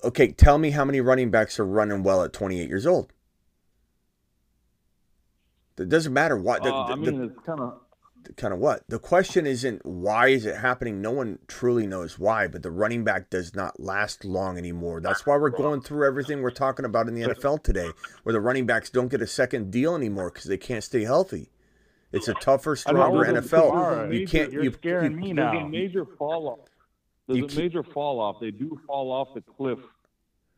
Okay, tell me how many running backs are running well at 28 years old. It doesn't matter what. The, Uh, I mean, the- it's kind of kind of what? The question isn't why is it happening? No one truly knows why, but the running back does not last long anymore. That's why we're going through everything we're talking about in the NFL today, where the running backs don't get a second deal anymore because they can't stay healthy. It's a tougher, I know, stronger NFL. there's a you major- can't. you're you, scaring you- me There's a major fall off. There's You a major fall off. They do fall off the cliff,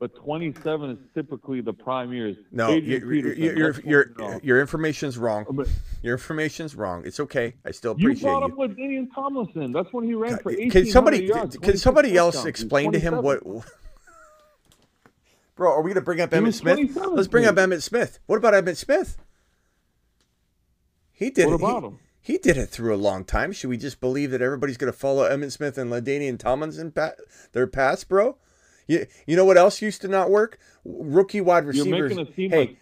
but 27 is typically the prime years. No, Adrian you, you, Peterson, you, your your what your information's wrong. Oh, but- Your information's wrong. It's okay. I still You appreciate brought you. up with Daniel Tomlinson. That's when he ran for 1800 Can somebody yards. can somebody else touchdowns. He was explain to him what? Bro, are we gonna bring up Emmitt Smith? Let's bring up. Emmitt Smith. What about Emmitt Smith? He did What it. he- him? He did it through a long time. Should we just believe that everybody's going to follow Emmitt Smith and LaDainian Tomlinson pa- their paths, bro? You, you know what else used to not work? Rookie wide receivers. making it seem hey, like-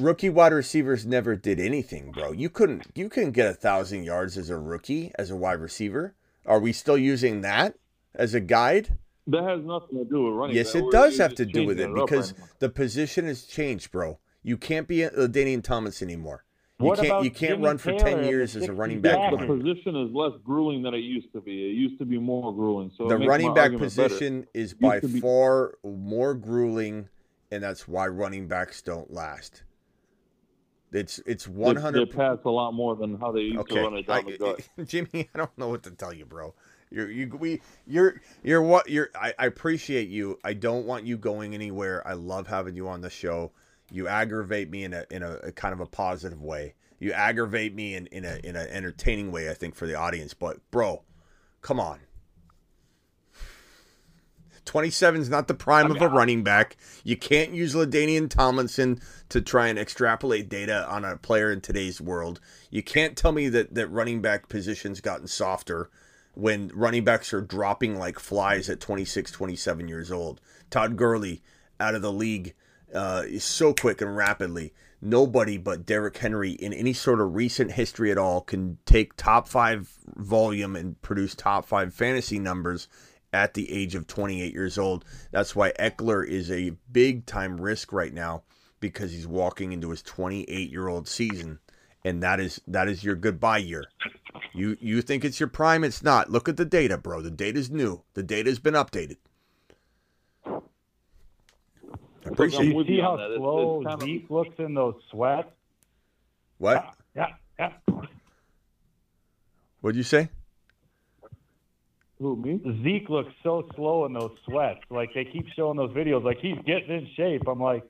rookie wide receivers never did anything, bro. You couldn't you couldn't get a thousand yards as a rookie as a wide receiver. Are we still using that as a guide? That has nothing to do with running. Yes, it does have to do with it because right the position has changed, bro. You can't be a Danian Thomas anymore. You What can't about you can't run for Taylor ten years as a running back. the position is less grueling than it used to be. It used to be more grueling. So the running back argument better. position is by be- far more grueling, and that's why running backs don't last. It's it's They- They hundred. pass a lot more than how they used Okay, to run it down I- the gut. Jimmy, I don't know what to tell you, bro. You're you we you're you're what you're. I, I appreciate you. I don't want you going anywhere. I love having you on the show. You aggravate me in a in a, a kind of a positive way. You aggravate me in in a in an entertaining way. I think for the audience. But bro, come on. 27 is not the prime of a running back. You can't use LaDainian Tomlinson to try and extrapolate data on a player in today's world. You can't tell me that, that running back position's gotten softer when running backs are dropping like flies at 26, 27 years old. Todd Gurley out of the league uh, so quick and rapidly. Nobody but Derrick Henry in any sort of recent history at all can take top five volume and produce top five fantasy numbers at the age of 28 years old. That's why Ekeler is a big time risk right now because he's walking into his 28 year old season, and that is that is your goodbye year. You you think it's your prime? It's not. Look at the data, bro. The data's new. The data's been updated. I appreciate you see how that. It's- slow it's kind of- Zeke looks in those sweats? What? Yeah, yeah. What'd you say? Who me? Zeke looks so slow in those sweats. Like they keep showing those videos, like he's getting in shape. I'm like,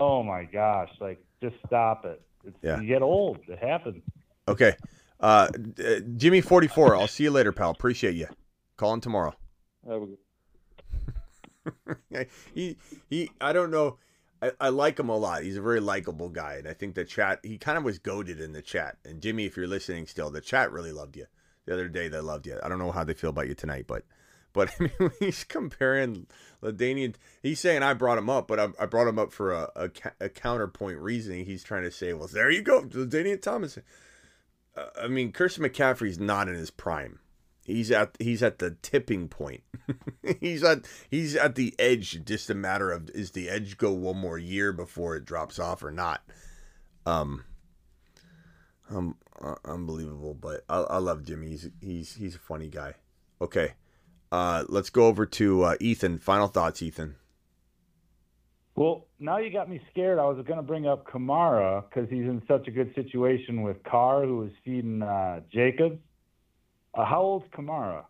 oh my gosh, like just stop it. It's, Yeah. You get old. It happens. Okay. Uh, uh, Jimmy forty four. I'll see you later, pal. Appreciate you. Call in tomorrow. Have a good- he he. I don't know. I, I like him a lot. He's a very likable guy, and I think the chat. He kind of was goaded in the chat. And Jimmy, if you're listening still, the chat really loved you. The other day, they loved you. I don't know how they feel about you tonight, but but I mean, he's comparing LaDainian. He's saying I brought him up, but I, I brought him up for a, a, a counterpoint reasoning. He's trying to say, well, there you go, LaDainian Thomas. Uh, I mean, Christian McCaffrey's not in his prime. He's at he's at the tipping point. he's at he's at the edge. Just a matter of is the edge go one more year before it drops off or not. Um, um, uh, unbelievable. But I, I love Jimmy. He's he's he's a funny guy. Okay, uh, let's go over to uh, Ethan. Final thoughts, Ethan. Well, now you got me scared. I was going to bring up Kamara because he's in such a good situation with Carr, who is feeding uh, Jacobs. Uh, how old's Kamara?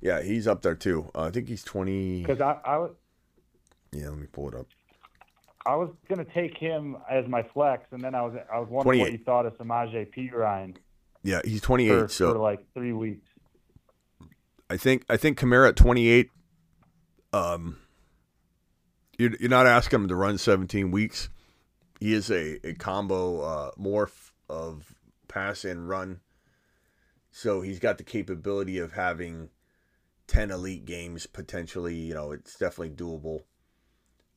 Yeah, he's up there too. Uh, I think he's twenty. Because I, I was Yeah, let me pull it up. I was going to take him as my flex, and then I was I was wondering what 28. you thought of Samaje Perine Yeah, he's twenty eight. So for like three weeks. I think I think Kamara at 28. Um, you're, you're not asking him to run 17 weeks. He is a, a combo uh, morph of pass and run. So he's got the capability of having 10 elite games potentially. You know, it's definitely doable.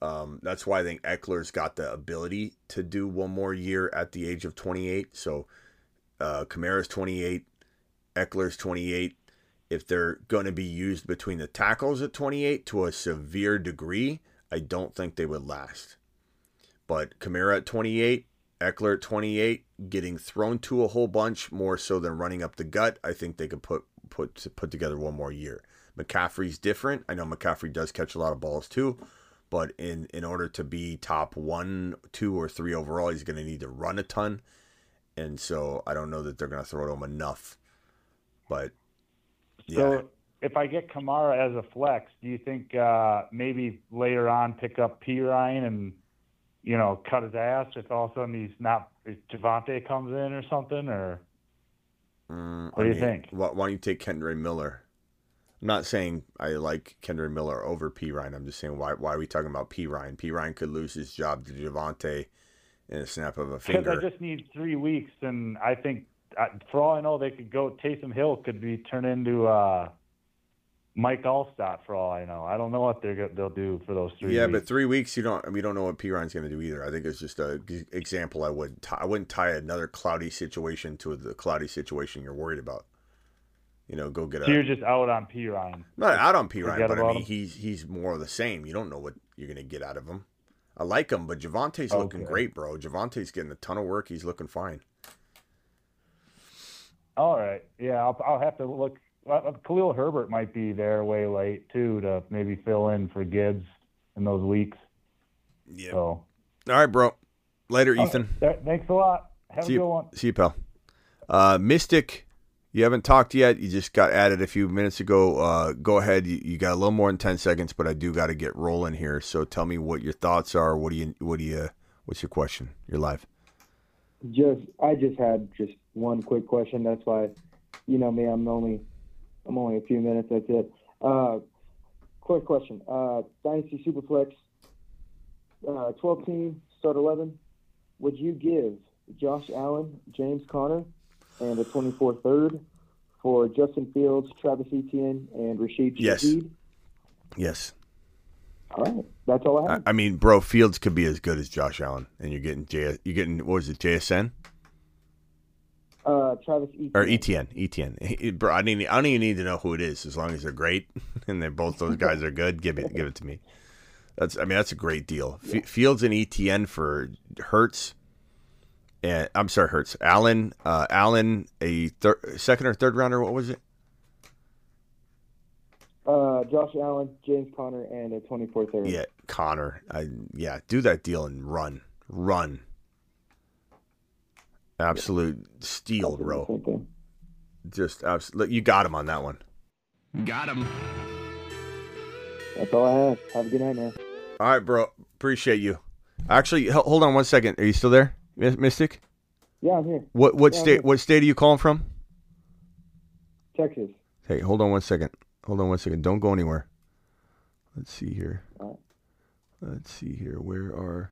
Um, that's why I think Ekeler's got the ability to do one more year at the age of 28. So uh, Kamara's 28, Ekeler's 28 if they're going to be used between the tackles at 28 to a severe degree, I don't think they would last. But Kamara at 28, Ekeler at 28, getting thrown to a whole bunch more so than running up the gut, I think they could put put put together one more year. McCaffrey's different. I know McCaffrey does catch a lot of balls too, but in in order to be top one, two, or three overall, he's going to need to run a ton. and so I don't know that they're going to throw to him enough. But yeah, So if I get Kamara as a flex, do you think uh, maybe later on pick up Perine and you know cut his ass if all of a sudden he's not if Javonte comes in or something or Mm, What do you think? Why, why don't you take Kendre Miller? I'm not saying I like Kendre Miller over Perine. I'm just saying why why are we talking about Perine? P Ryan could lose his job to Javonte in a snap of a finger. because. I just need three weeks and I think for all I know they could go Taysom Hill could be turned into uh, Mike Alstott for all I know. I don't know what they're they'll do for those three. yeah, weeks. but three weeks you don't. We don't know what Perine's going to do either. I think it's just a g- example. I would tie, I wouldn't tie another cloudy situation to the cloudy situation you're worried about. You know, go get a. you're just out on Perine. Not out on Perine, but I mean him? he's he's more of the same. You don't know what you're gonna get out of him. I like him, but Javonte's looking Okay. great, bro. Javonte's getting a ton of work. He's looking fine. All right. Yeah, I'll, I'll have to look. Well, Khalil Herbert might be there way late too to maybe fill in for Gibbs in those weeks. Yeah. So, All right, bro. Later, all Ethan. right. Thanks a lot. Have See a good you, one. see you, pal. Uh, Mystic, you haven't talked yet. You just got added a few minutes ago. Uh, go ahead. You, you got a little more than ten seconds, but I do got to get rolling here. So tell me what your thoughts are. What do you? What do you? What's your question? You're live. Just, I just had just one quick question. That's why, you know me, I'm only, I'm only a few minutes. That's it. Uh, quick question. Uh, Dynasty Superflex, uh, 12 team, start 11. Would you give Josh Allen, James Conner, and a 24 third for Justin Fields, Travis Etienne, and Rashid Yes. Shaheed? Yes. All right. That's all I have. I, I mean, bro, Fields could be as good as Josh Allen, and you're getting J. You're getting what was it? JSN Uh, Travis Etienne. or ETN? ETN. He- Bro, I need. I don't even need to know who it is, as long as they're great and they're both those guys are good. Give it. Give it to me. That's. I mean, that's a great deal. F- Fields and ETN for Hurts. And I'm sorry, Hurts. Allen. Uh, Allen, a thir- second or third rounder. What was it? Uh, Josh Allen, James Conner, and a 24 third. Yeah, Conner. I yeah, do that deal and run, run. Absolute steal, bro. Just absolute. You got him on that one. Got him. That's all I have. Have a good night, man. All right, bro. Appreciate you. Actually, hold on one second. Are you still there, Mystic? Yeah, I'm here. What what Yeah, state? here. What state are you calling from? Texas. Hey, hold on one second. Hold on one second. Don't go anywhere. Let's see here. Let's see here. Where are?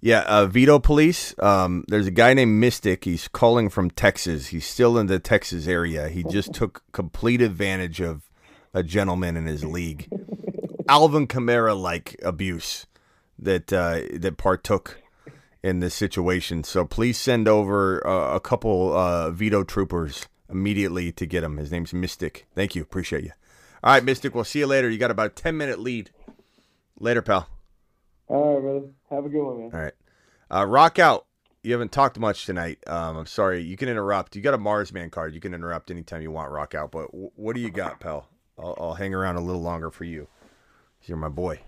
Yeah, uh, Veto Police. Um, there's a guy named Mystic. He's calling from Texas. He's still in the Texas area. He just took complete advantage of a gentleman in his league, Alvin Kamara like abuse that uh, that partook in this situation. So please send over uh, a couple uh, Veto troopers immediately to get him. His name's Mystic. Thank you. Appreciate you. All right, Mystic. We'll see you later. You got about a ten minute lead. Later, pal. All right, brother. Have a good one, man. All right. Uh, rock out. You haven't talked much tonight. Um, I'm sorry. You can interrupt. You got a Marsman card. You can interrupt anytime you want. Rock out. But w- what do you got, pal? I'll, I'll hang around a little longer for you. You're my boy.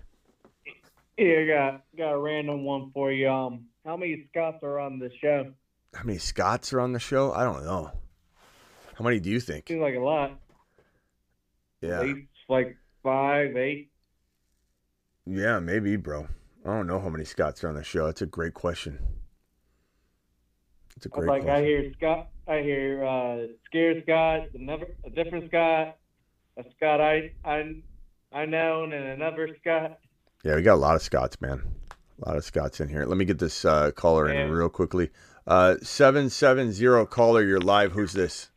Yeah, I got got a random one for you. Um, how many Scots are on the show? How many Scots are on the show? I don't know. How many do you think? Seems like a lot. Yeah. Like five, eight. Yeah, maybe, bro. I don't know how many Scots are on the show. It's a great question. It's a great like, question. I hear Scott, I hear uh, scared Scott, another a different Scott, a Scott I I I know, and another Scott. Yeah, we got a lot of Scots, man. A lot of Scots in here. Let me get this uh, caller in real quickly. Uh, seven seven zero caller, you're live. Who's this?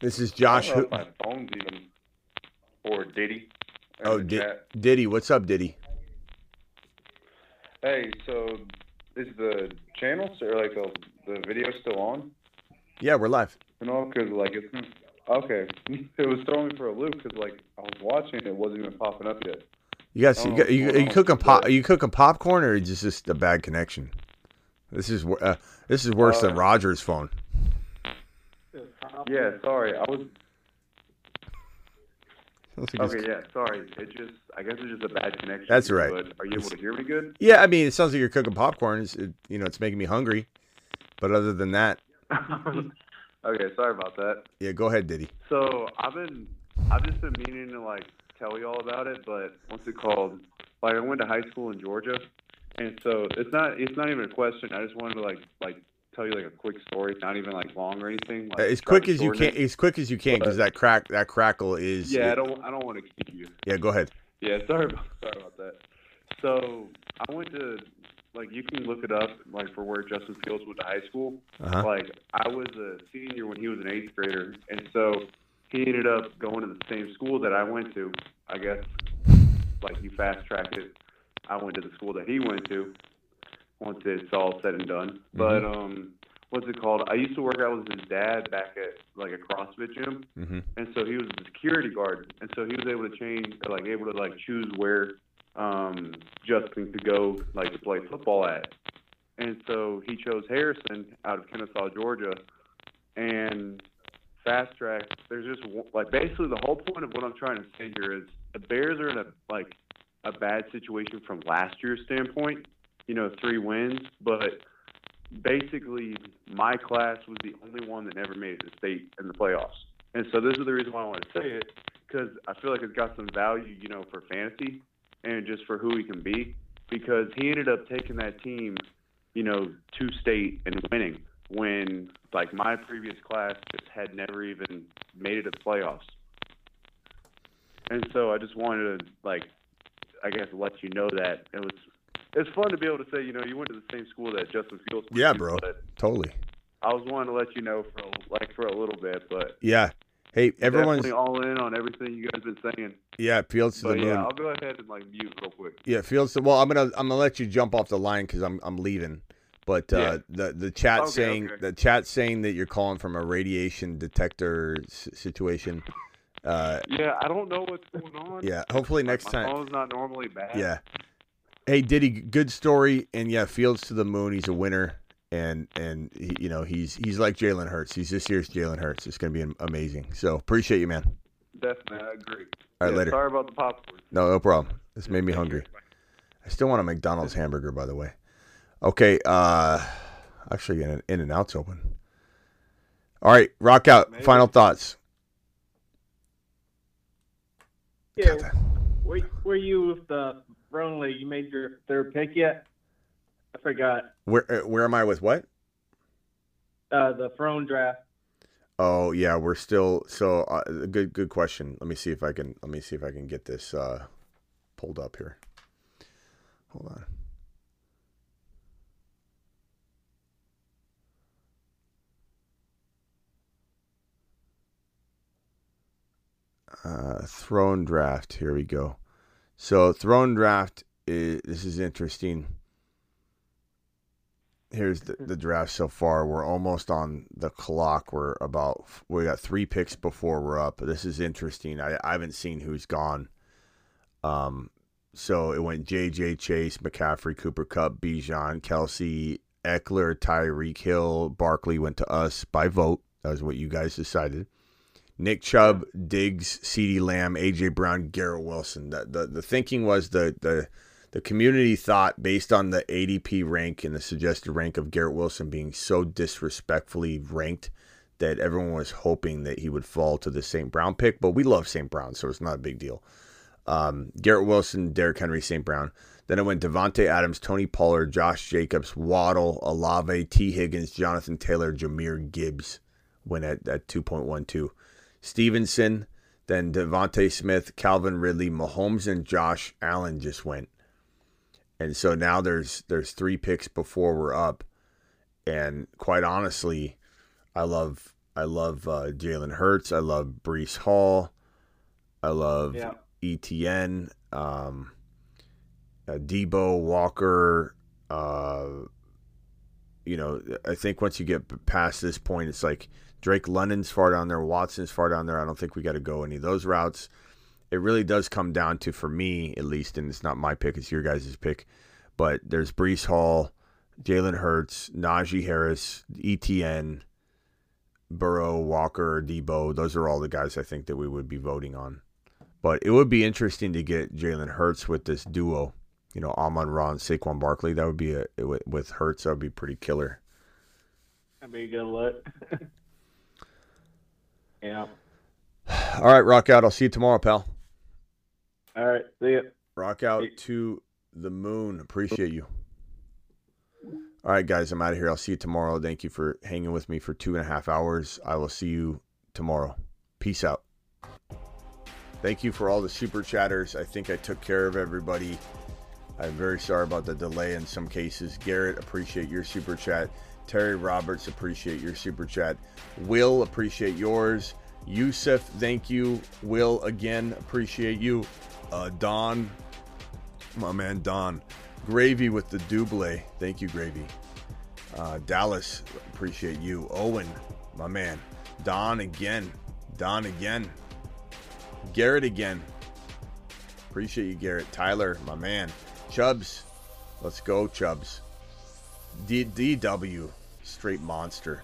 This is Josh. I don't Who? know if my phone's even or Diddy. Oh, Di- Diddy. What's up, Diddy? Hey, so is the channel or like the the video still on? Yeah, we're live. You know, because like it's okay. It was throwing me for a loop because like I was watching it, it wasn't even popping up yet. You got you got you, what's are you going on cooking pop? Are you cooking popcorn or is this just a bad connection? This is uh, this is worse than Uh, Roger's phone. Yeah, sorry. I was. Like Okay, it's- yeah, sorry. It just, I guess it's just a bad connection. That's right. But are you able to hear me good? Yeah, I mean, it sounds like you're cooking popcorn. It's, it, you know, it's making me hungry. But other than that, okay, sorry about that. yeah, go ahead, Diddy. So I've been, I've just been meaning to like tell y'all about it, but what's it called? Like I went to high school in Georgia, and so it's not, it's not even a question. I just wanted to like, like tell you like a quick story, not even like long or anything. Like, as quick as you can, it. as quick as you can, because that crack, that crackle is. Yeah, I don't, I don't want to keep you. Yeah, go ahead. Yeah, sorry about sorry about that. So I went to like you can look it up like for where Justin Fields went to high school. Uh-huh. Like I was a senior when he was an eighth grader, and so he ended up going to the same school that I went to. I guess like you fast tracked it. I went to the school that he went to. Once it's all said and done, but Mhm. um, what's it called? I used to work out with his dad back at like a CrossFit gym, Mm-hmm. and so he was a security guard, and so he was able to change, like able to like choose where um, Justin could go like to play football at, and so he chose Harrison out of Kennesaw, Georgia, and fast track. There's just like basically the whole point of what I'm trying to say here is the Bears are in a like a bad situation from last year's standpoint. You know, three wins, but basically my class was the only one that never made it to state in the playoffs. And so this is the reason why I want to say it because I feel like it's got some value, you know, for fantasy and just for who he can be because he ended up taking that team, you know, to state and winning when like my previous class just had never even made it to the playoffs. And so I just wanted to like I guess let you know that it was it's fun to be able to say, you know, you went to the same school that Justin Fields Yeah, bro. Totally. I was wanting to let you know for like for a little bit, but Yeah. Hey, everyone's all in on everything you guys been saying. yeah, Fields to But the moon. yeah, I'll go ahead and like mute real quick. Yeah, Fields. To, well, I'm gonna I'm gonna let you jump off the line because I'm I'm leaving. But uh, Yeah. the the chat Okay, saying okay. the chat saying that you're calling from a radiation detector s- situation. Uh, Yeah, I don't know what's going on. Yeah, hopefully next my time- phone's not normally bad. Yeah. Hey, Diddy, good story, and yeah, Fields to the moon. He's a winner, and and he, you know he's he's like Jalen Hurts. He's this year's Jalen Hurts. It's gonna be amazing. So appreciate you, man. Definitely, I agree. All right, Yeah, later. Sorry about the popcorn. No, no problem. This made me hungry. I still want a McDonald's hamburger, by the way. Okay, uh actually in in and out's open. All right, rock out. Maybe. Final thoughts. Yeah. Were, were you with the Throne League? You made your third pick yet? I forgot. Where uh, where am I with what? Uh, the Throne draft. Oh yeah, we're still so uh, good. Good question. Let me see if I can. Let me see if I can get this uh, pulled up here. Hold on. Uh, throne draft. Here we go. So throne draft is this is interesting. Here's the, the draft so far. We're almost on the clock. We're about we got three picks before we're up. This is interesting. I, I haven't seen who's gone. Um, so it went J.J. Chase, McCaffrey, Cooper Kupp, Bijan, Kelce, Ekeler, Tyreek Hill, Barkley went to us by vote. That was what you guys decided. Nick Chubb, Diggs, CeeDee Lamb, A.J. Brown, Garrett Wilson. The, the the thinking was the the the community thought based on the ADP rank and the suggested rank of Garrett Wilson being so disrespectfully ranked that everyone was hoping that he would fall to the St. Brown pick. But we love St. Brown, so it's not a big deal. Um, Garrett Wilson, Derrick Henry, St. Brown. Then it went Davante Adams, Tony Pollard, Josh Jacobs, Waddle, Olave, T. Higgins, Jonathan Taylor, Jahmyr Gibbs went at, at 2.12. Stevenson, then DeVonta Smith, Calvin Ridley, Mahomes, and Josh Allen just went. And so now there's there's three picks before we're up. And quite honestly, I love I love uh, Jalen Hurts. I love Breece Hall. I love Yeah. ETN. Um, uh, Deebo Walker. Uh, you know, I think once you get past this point, it's like Drake London's far down there, Watson's far down there. I don't think we got to go any of those routes. It really does come down to, for me at least, and it's not my pick, it's your guys' pick. But there's Breece Hall, Jalen Hurts, Najee Harris, ETN, Burrow, Walker, Deebo. Those are all the guys I think that we would be voting on. But it would be interesting to get Jalen Hurts with this duo. You know, Amon and Saquon Barkley. That would be a with Hurts. That would be pretty killer. That'd be a good look. yeah. All right, rock out. I'll see you tomorrow, pal. All right. See you. Rock out to the moon. Appreciate you. All right, guys, I'm out of here. I'll see you tomorrow. Thank you for hanging with me for two and a half hours. I will see you tomorrow. Peace out. Thank you for all the super chatters. I think I took care of everybody. I'm very sorry about the delay in some cases. Garrett, appreciate your super chat. Terry Roberts, appreciate your super chat. Will, appreciate yours. Yusuf, thank you. Will, again, appreciate you. Uh, Don, my man Don. Gravy with the double. Thank you, Gravy. Uh, Dallas, appreciate you. Owen, my man. Don again. Don again. Garrett again. Appreciate you, Garrett. Tyler, my man. Chubbs, let's go, Chubbs. D- DW, straight monster.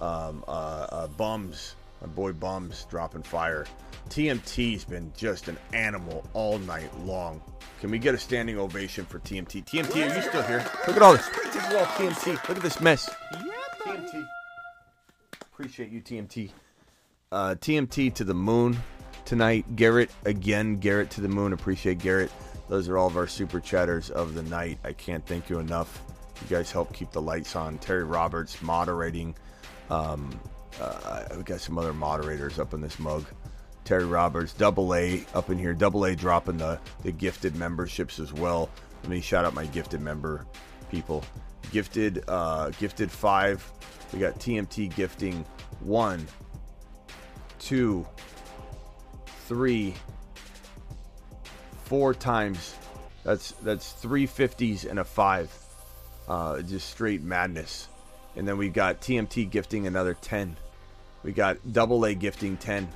Um, uh, uh, Bums, my boy Bums, dropping fire. TMT's been just an animal all night long. Can we get a standing ovation for TMT? TMT, are you still here? Look at all this. This is all TMT. Look at this mess. Yeah, TMT. Appreciate you, TMT. Uh, TMT to the moon tonight. Garrett again. Garrett to the moon. Appreciate Garrett. Those are all of our super chatters of the night. I can't thank you enough. You guys help keep the lights on. Terry Roberts moderating. Um, uh, we got some other moderators up in this mug. Terry Roberts, Double A up in here. Double A dropping the the gifted memberships as well. Let me shout out my gifted member people. Gifted, uh, gifted five. We got TMT gifting one, two, three, four times. That's that's three fifties and a five. Uh, just straight madness. And then we got TMT gifting another ten. We got double A gifting ten.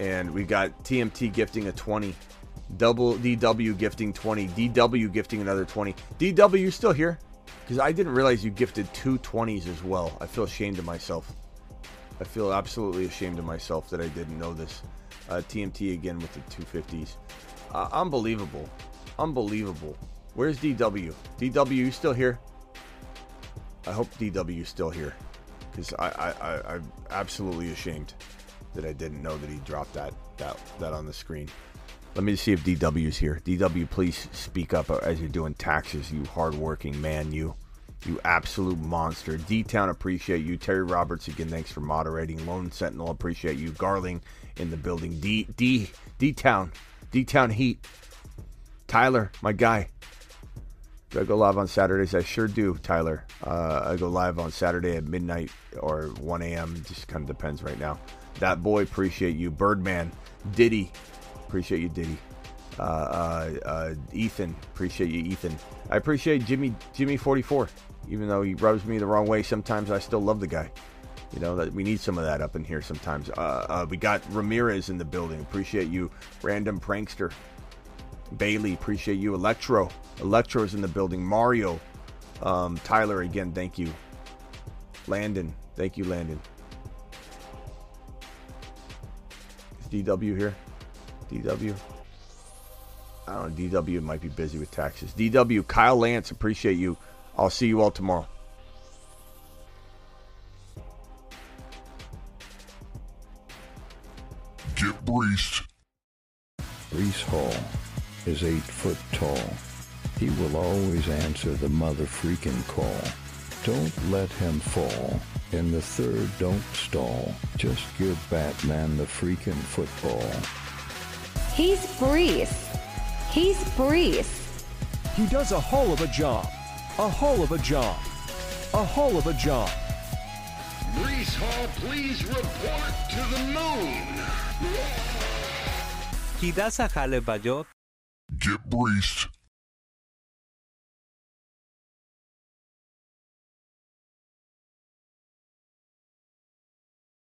And we got TMT gifting a 20. Double DW gifting 20. DW gifting another 20. DW, you still here? Because I didn't realize you gifted two 20s as well. I feel ashamed of myself. I feel absolutely ashamed of myself that I didn't know this. Uh, TMT again with the 250s. Uh, unbelievable. Unbelievable. Where's DW? DW, you still here? I hope DW is still here. Because I, I, I, I'm absolutely ashamed that I didn't know that he dropped that, that, that on the screen. Let me see if DW's here. DW, please speak up as you're doing taxes, you hardworking man, you. You absolute monster. D Town, appreciate you. Terry Roberts, again, thanks for moderating. Lone Sentinel, appreciate you. Garling in the building. D D D Town. D Town Heat. Tyler, my guy. Do I go live on Saturdays? I sure do, Tyler. Uh, I go live on Saturday at midnight or 1 a.m. Just kind of depends right now. That boy, appreciate you. Birdman, Diddy, appreciate you, Diddy. Uh, uh, uh, Ethan, appreciate you, Ethan. I appreciate Jimmy, Jimmy 44. Even though he rubs me the wrong way sometimes, I still love the guy. You know that we need some of that up in here sometimes. Uh, uh, we got Ramirez in the building. Appreciate you, random prankster. Bailey, appreciate you. Electro, Electro is in the building. Mario, um, Tyler again, thank you. Landon, thank you, Landon. Is DW here? DW? I don't know. DW might be busy with taxes. DW, Kyle Lance, appreciate you. I'll see you all tomorrow. Get breached. Breece Hall is eight foot tall. He will always answer the mother freaking call. Don't let him fall. In the third, don't stall. Just give Batman the freaking football. He's Breece. He's Breece. He does a whole of a job. A whole of a job. A whole of a job. Breece Hall, please report to the moon. He does a hell of a job. Get breached.